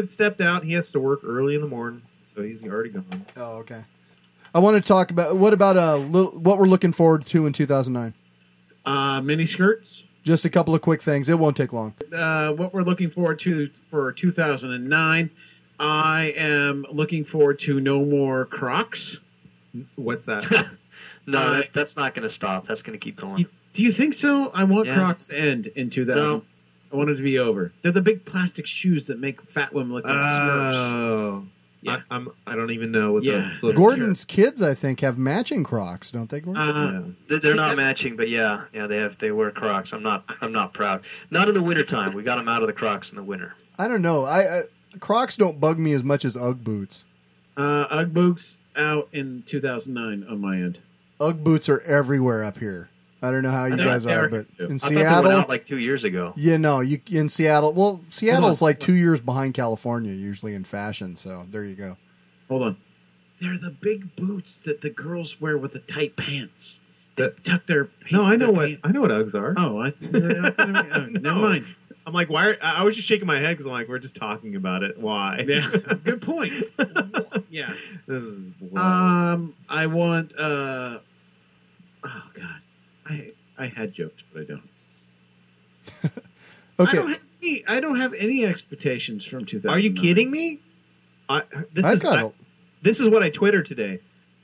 S16: David stepped out. He has to work early in the morning, so he's already gone.
S15: Oh, okay. I want to talk about what about uh li- what we're looking forward to in 2009.
S13: Uh, mini skirts.
S15: Just a couple of quick things. It won't take long.
S13: Uh, what we're looking forward to for 2009. I am looking forward to no more Crocs.
S16: What's that? [LAUGHS]
S14: No,
S13: Uh,
S14: that, that's not going to stop. That's going to keep going.
S13: Do you think so? I want
S14: Yeah.
S13: Crocs to end in 2000.
S14: No.
S13: I want it to be over. They're the big plastic shoes that make fat women look like Smurfs.
S16: Oh,
S13: Yeah.
S16: I, I'm. I don't even know what
S13: Yeah.
S16: those little
S15: Gordon's kids, I think, have matching Crocs, don't they, Gordon?
S13: Uh,
S14: They- They're not matching, but yeah, yeah, they have. They wear Crocs. I'm not. I'm not proud. Not in the wintertime. We got them out of the Crocs in the winter.
S15: I don't know. I, I Crocs don't bug me as much as UGG boots.
S13: Uh, Ugg boots out in 2009 on my end.
S15: UGG boots are everywhere up here. I don't know how you guys are, but in
S14: I thought they went
S15: Seattle,
S14: out like two years ago.
S15: Yeah, no, you in Seattle. Well, Seattle's like two years behind California, usually in fashion. So there you go.
S13: Hold on. They're the big boots that the girls wear with the tight pants. They tuck their.
S16: No, I know what
S13: pants-
S16: I know what Uggs are.
S13: Oh, I. oh, [LAUGHS] [LAUGHS] Never mind.
S16: I'm like, why? Are, I I was just shaking my head because I'm like, we're just talking about it. Why?
S13: Yeah, [LAUGHS] good point. yeah.
S16: this is.
S13: Um, I want. uh Oh God, I I had jokes, but I don't. [LAUGHS] I
S15: Okay,
S13: don't have any, I don't have any expectations from 2000.
S16: Are you kidding me? I, this
S15: I've
S16: is
S15: got
S16: I-
S15: a-
S16: this is what I twittered today.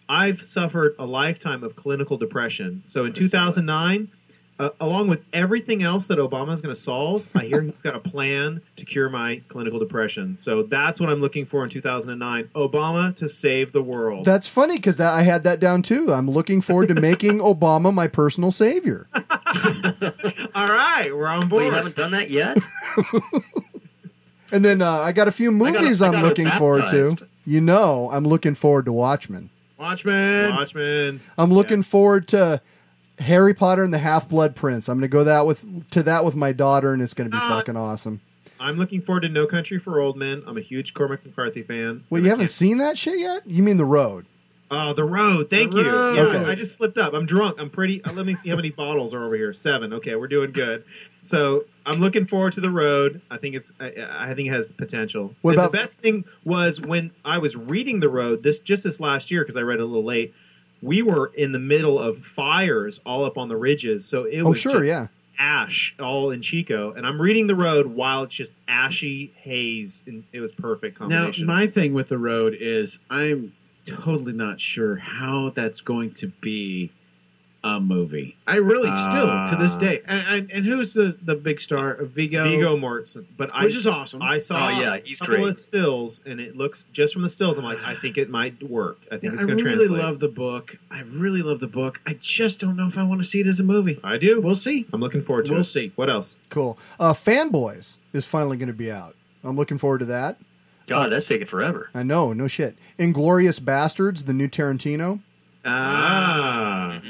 S16: I've suffered a lifetime of clinical depression. So in 2009, uh, along with everything else that Obama's going to solve, I hear he's got a plan to cure my clinical depression. So that's what I'm looking for in 2009. Obama to save the world.
S15: that's funny because that I had that down too. I'm looking forward to making [LAUGHS] Obama my personal savior. [LAUGHS]
S16: All right, we're on board.
S14: you haven't done that yet. [LAUGHS]
S15: And then uh, I got a few movies
S14: I
S15: I'm looking forward to. You know, I'm looking forward to Watchmen.
S13: Watchmen?
S16: Watchmen.
S15: I'm looking forward to Harry Potter and the Half Blood Prince. I'm going to go that with to that with my daughter, and it's going to be
S16: Uh,
S15: fucking awesome.
S16: I'm looking forward to No Country for Old Men. I'm a huge Cormac McCarthy fan.
S15: Well, you haven't seen that shit yet? You mean The Road?
S16: Oh, the road. Thank
S13: The
S16: you.
S13: road.
S16: Yeah,
S15: Okay.
S16: I, I just slipped up. I'm drunk. I'm pretty. Uh, let me see how many bottles are over here. Seven. Okay, we're doing good. So I'm looking forward to the road. I think it's. I, I think it has potential.
S15: What
S16: And
S15: about-
S16: the best thing was when I was reading the road. This just this last year because I read it a little late. We were in the middle of fires all up on the ridges, so it
S15: Oh,
S16: was
S15: sure,
S16: just
S15: yeah.
S16: ash all in Chico, and I'm reading the road while it's just ashy haze, and it was perfect combination.
S13: Now, my thing with the road is I'm totally not sure how that's going to be a movie. I really still to this
S16: Ah.
S13: day. And, and, and who's the, the big star? Viggo.
S16: Viggo Mortensen, but I,
S13: Which is awesome.
S16: I saw
S14: Oh, yeah, he's
S16: a couple
S14: great.
S16: of stills, and it looks just from the stills. I'm like, I think it might work. I think
S13: I
S16: it's going to
S13: really
S16: translate.
S13: love the book. I really love the book. I just don't know if I want to see it as a movie.
S16: I do.
S13: We'll see.
S16: I'm looking forward to
S13: We'll
S16: it.
S13: see.
S16: What else?
S15: Cool. Uh, Fanboys is finally going to be out. I'm looking forward to that.
S14: God, that's taking forever.
S15: I know, no shit. Inglourious Basterds, the new Tarantino,
S16: Ah,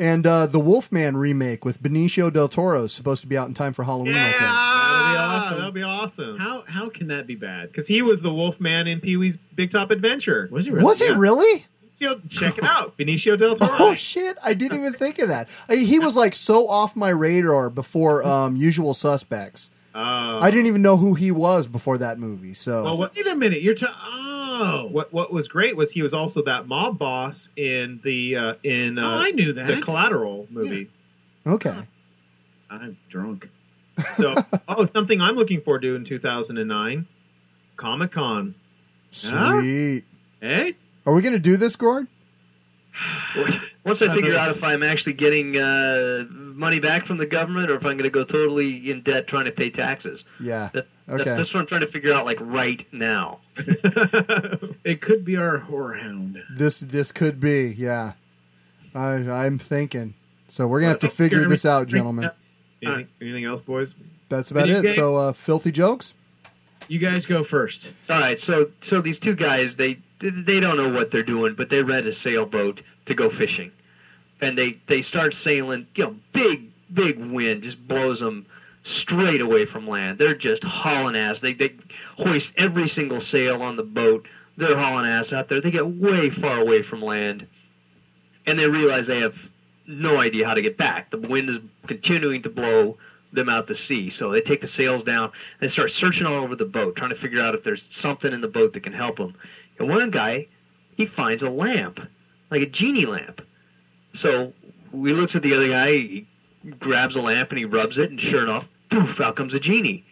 S15: and uh, the Wolfman remake with Benicio del Toro is supposed to be out in time for Halloween. I think.
S16: that'll be awesome. That'll be awesome.
S13: How how can that be bad?
S16: Because he was the Wolf Man in Pee Wee's Big Top Adventure.
S13: Was he really?
S15: Was he
S16: Yeah.
S15: really?
S16: Check it out, Benicio del Toro.
S15: Oh shit! I didn't even think of that. I, he was like so off my radar before um, Usual Suspects.
S16: Oh.
S15: I didn't even know who he was before that movie. So
S16: Well,
S13: Wait a minute. You're ta- oh.
S16: What what was great was he was also that mob boss in the uh, in uh,
S13: Oh, I knew that.
S16: the Collateral movie.
S15: okay,
S13: I'm drunk. [LAUGHS]
S16: So, oh, something I'm looking forward to in 2009, Comic Con.
S15: sweet.
S13: Hey,
S15: Are we going to do this, Gord? [SIGHS]
S14: Once I figure out if I'm actually getting uh, money back from the government or if I'm going to go totally in debt trying to pay taxes.
S15: Yeah.
S14: That,
S15: Okay.
S14: that's, that's what I'm trying to figure out, like right now. [LAUGHS]
S13: it could be our whorehound.
S15: This this could be. Yeah. I I'm thinking. So we're gonna have to figure this out, gentlemen.
S16: Anything, anything else, boys?
S15: That's about it.
S13: game?
S15: So uh, filthy jokes.
S13: You guys go first.
S14: All right, so so these two guys, they they don't know what they're doing, but they rent a sailboat to go fishing, and they they start sailing. You know, big big wind just blows them straight away from land. They're just hauling ass. They they hoist every single sail on the boat. They're hauling ass out there. They get way far away from land, and they realize they have no idea how to get back. The wind is continuing to blow them out to sea. So they take the sails down and start searching all over the boat, trying to figure out if there's something in the boat that can help them. And one guy, he finds a lamp, like a genie lamp. So he looks at the other guy, he grabs a lamp and he rubs it, and sure enough, poof, out comes a genie.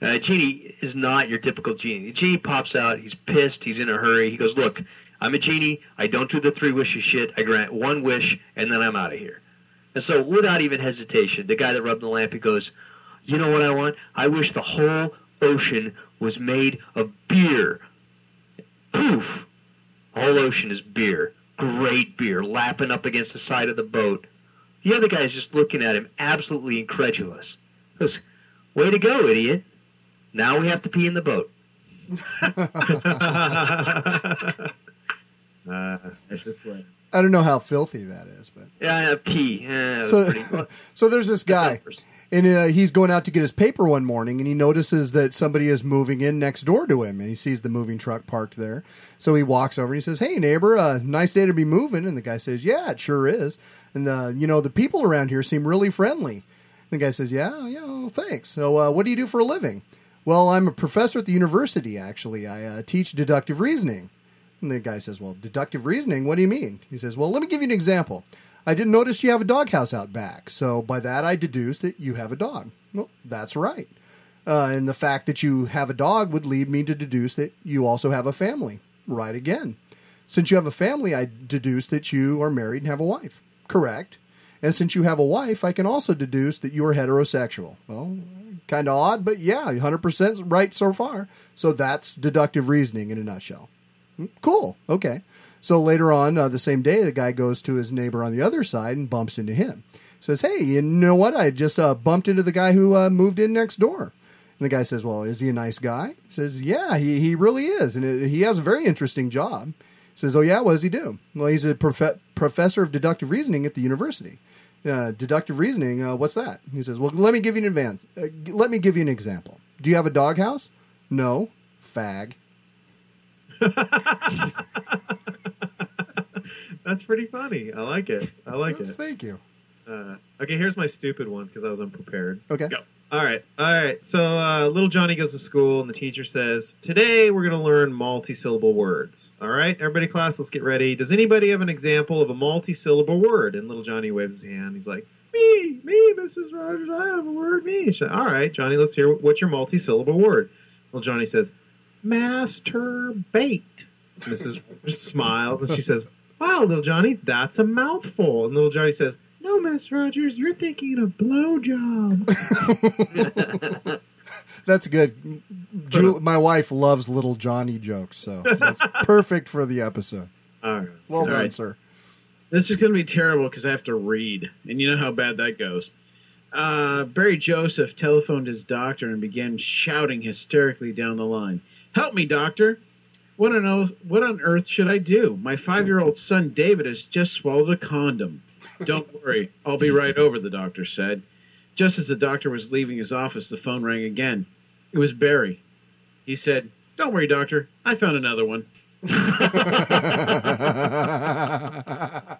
S14: Uh, genie is not your typical genie. The genie pops out. He's pissed. He's in a hurry. He goes, "Look, I'm a genie. I don't do the three wishes shit. I grant one wish, and then I'm out of here." And so, without even hesitation, the guy that rubbed the lamp, he goes, "You know what I want? I wish the whole ocean was made of beer." Poof! The whole ocean is beer. Great beer, lapping up against the side of the boat. The other guy's just looking at him, absolutely incredulous. Goes, "Way to go, idiot! Now we have to pee in the boat." [LAUGHS]
S16: Uh,
S15: I don't know how filthy that is, but
S14: Yeah, pee. Yeah,
S15: so,
S14: was pretty, [LAUGHS]
S15: so there's this guy, and uh, he's going out to get his paper one morning, and he notices that somebody is moving in next door to him, and he sees the moving truck parked there. So he walks over and he says, "Hey, neighbor, uh, nice day to be moving." And the guy says, "Yeah, it sure is." And uh, you know, the people around here seem really friendly. And the guy says, "Yeah, yeah, well, thanks." So, uh, what do you do for a living? Well, I'm a professor at the university. Actually, I uh, teach deductive reasoning. And the guy says, Well, deductive reasoning, what do you mean? He says, Well, let me give you an example. I didn't notice you have a doghouse out back. So by that, I deduce that you have a dog. Well, that's right. Uh, and the fact that you have a dog would lead me to deduce that you also have a family. Right again. Since you have a family, I deduce that you are married and have a wife. Correct. And since you have a wife, I can also deduce that you are heterosexual. Well, kind of odd, but yeah, 100% right so far. So that's deductive reasoning in a nutshell. Cool. Okay. So later on, uh, the same day, the guy goes to his neighbor on the other side and bumps into him. Says, "Hey, you know what? I just uh, bumped into the guy who uh, moved in next door." And the guy says, "Well, is he a nice guy?" He says, "Yeah, he he really is, and it, he has a very interesting job." He says, "Oh yeah, what does he do?" Well, he's a prof- professor of deductive reasoning at the university. Uh, deductive reasoning, uh, what's that? He says, "Well, let me give you an advance. Uh, g- let me give you an example. Do you have a doghouse? No, fag." [LAUGHS]
S16: That's pretty funny. I like it. I like it.
S15: Thank you.
S16: Uh, okay, here's my stupid one because I was unprepared.
S15: Okay.
S16: Go. All right. All right. So uh, little Johnny goes to school, and the teacher says, "Today we're going to learn multi-syllable words." All right, everybody, class, let's get ready. Does anybody have an example of a multi-syllable word? And little Johnny waves his hand. He's like, "Me, me, Mrs. Rogers. I have a word. Me." She- All right, Johnny, let's hear what's your multi-syllable word. Little Johnny says, "Masturbate." Mrs. [LAUGHS] Rogers smiles and she says, "Wow, little Johnny, that's a mouthful." And little Johnny says, "No, Miss Rogers, you're thinking of blowjob." [LAUGHS] [LAUGHS]
S15: That's good. Ju- my wife loves little Johnny jokes, so that's [LAUGHS] perfect for the episode.
S16: All right.
S15: Well
S13: All
S15: done,
S13: right.
S15: sir.
S13: This is going to be terrible because I have to read, and you know how bad that goes. Uh, Barry Joseph telephoned his doctor and began shouting hysterically down the line, "Help me, doctor! What on earth? What on earth should I do? My five-year-old son David has just swallowed a condom." Don't worry, I'll be right over. The doctor said. Just as the doctor was leaving his office, the phone rang again. It was Barry. He said, "Don't worry, doctor. I found another one." [LAUGHS]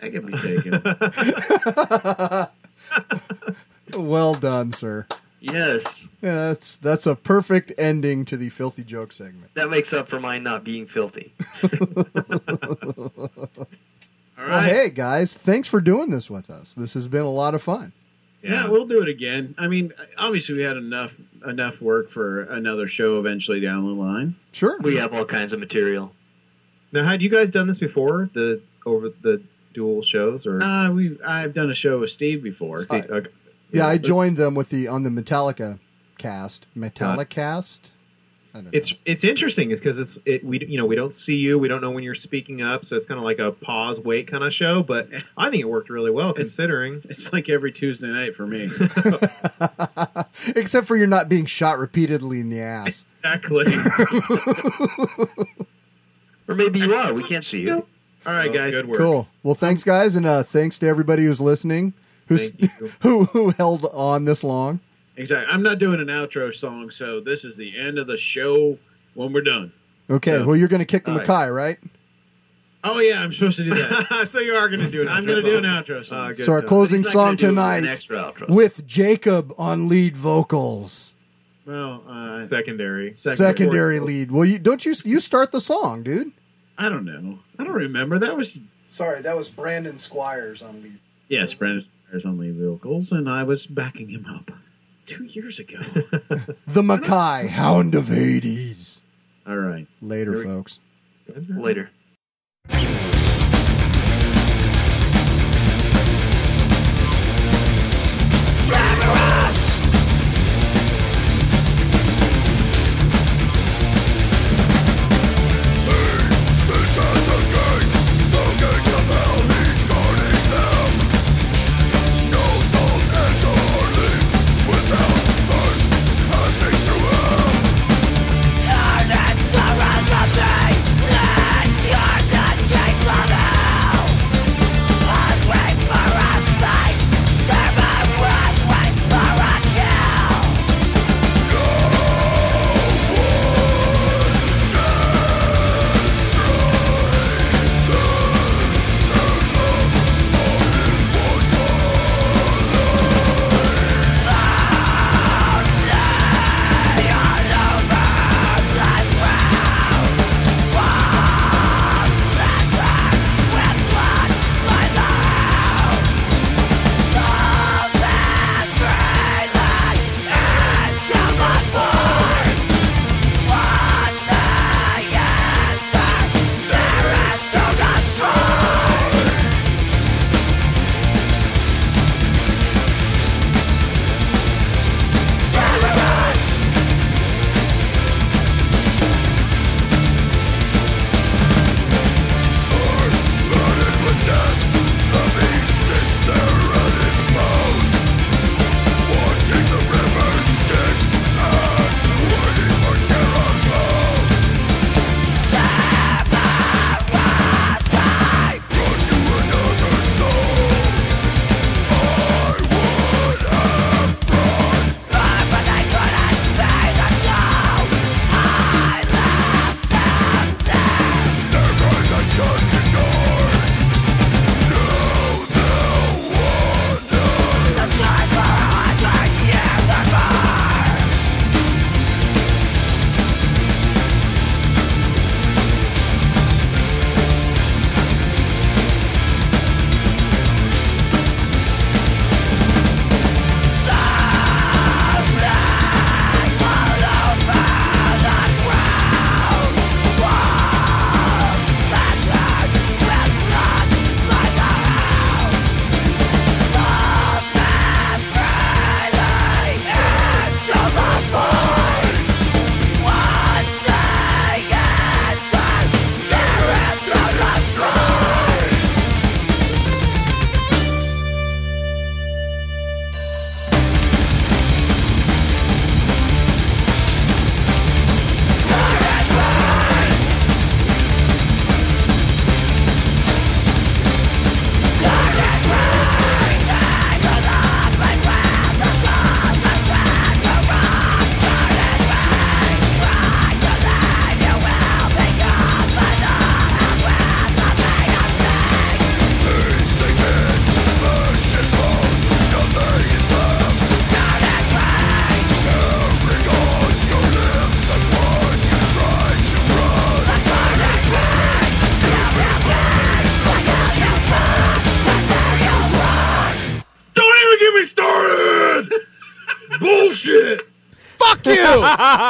S13: That can be taken. [LAUGHS]
S15: well done, sir.
S14: Yes,
S15: Yeah, that's that's a perfect ending to the filthy joke segment.
S14: that makes up for mine not being filthy. [LAUGHS]
S15: Well, hey guys, thanks for doing this with us. This has been a lot of fun.
S13: Yeah. we'll do it again. I mean, obviously we had enough enough work for another show eventually down the line.
S15: Sure.
S14: We have all kinds of material.
S16: Now, had you guys done this before the over the dual shows or?
S13: Uh, we I've done a show with Steve before.
S16: Steve- okay.
S15: Yeah, I joined them with the on the Metallica cast. Metallica cast. I know.
S16: It's it's interesting because it's it we you know we don't see you we don't know when you're speaking up so it's kind of like a pause wait kind of show but I think it worked really well considering
S13: it's like every Tuesday night for me [LAUGHS]
S15: Except for you're not being shot repeatedly in the ass.
S13: exactly. [LAUGHS]
S14: Or maybe you are. We can't see you.
S13: All right, guys.
S16: good work
S15: Cool. Well, thanks, guys, and uh, thanks to everybody who's listening, who's [LAUGHS] who who held on this long.
S13: Exactly. I'm not doing an outro song, so this is the end of the show when we're done.
S15: Okay.
S13: So-
S15: well, you're going to kick the
S13: All right.
S15: Mackay, right?
S13: Oh yeah, I'm supposed to do that. [LAUGHS]
S16: so you are going to do it.
S13: I'm going to do an outro song.
S16: Good
S15: So our closing
S13: He's
S15: song
S13: gonna do an
S15: tonight
S13: extra outro.
S15: with Jacob on lead vocals.
S13: Well, uh,
S16: secondary.
S15: Secondary lead. Well, you don't you you start the song, dude.
S13: I don't know. I don't remember. That was
S15: Sorry, that was Brandon Squires on lead.
S13: yes, Brandon Myers on lead vocals, and I was backing him up two years ago. [LAUGHS]
S15: The Mackay, Hound of Hades.
S13: All right.
S15: Later,
S13: we-
S15: folks.
S11: Later.
S13: Don't [LAUGHS]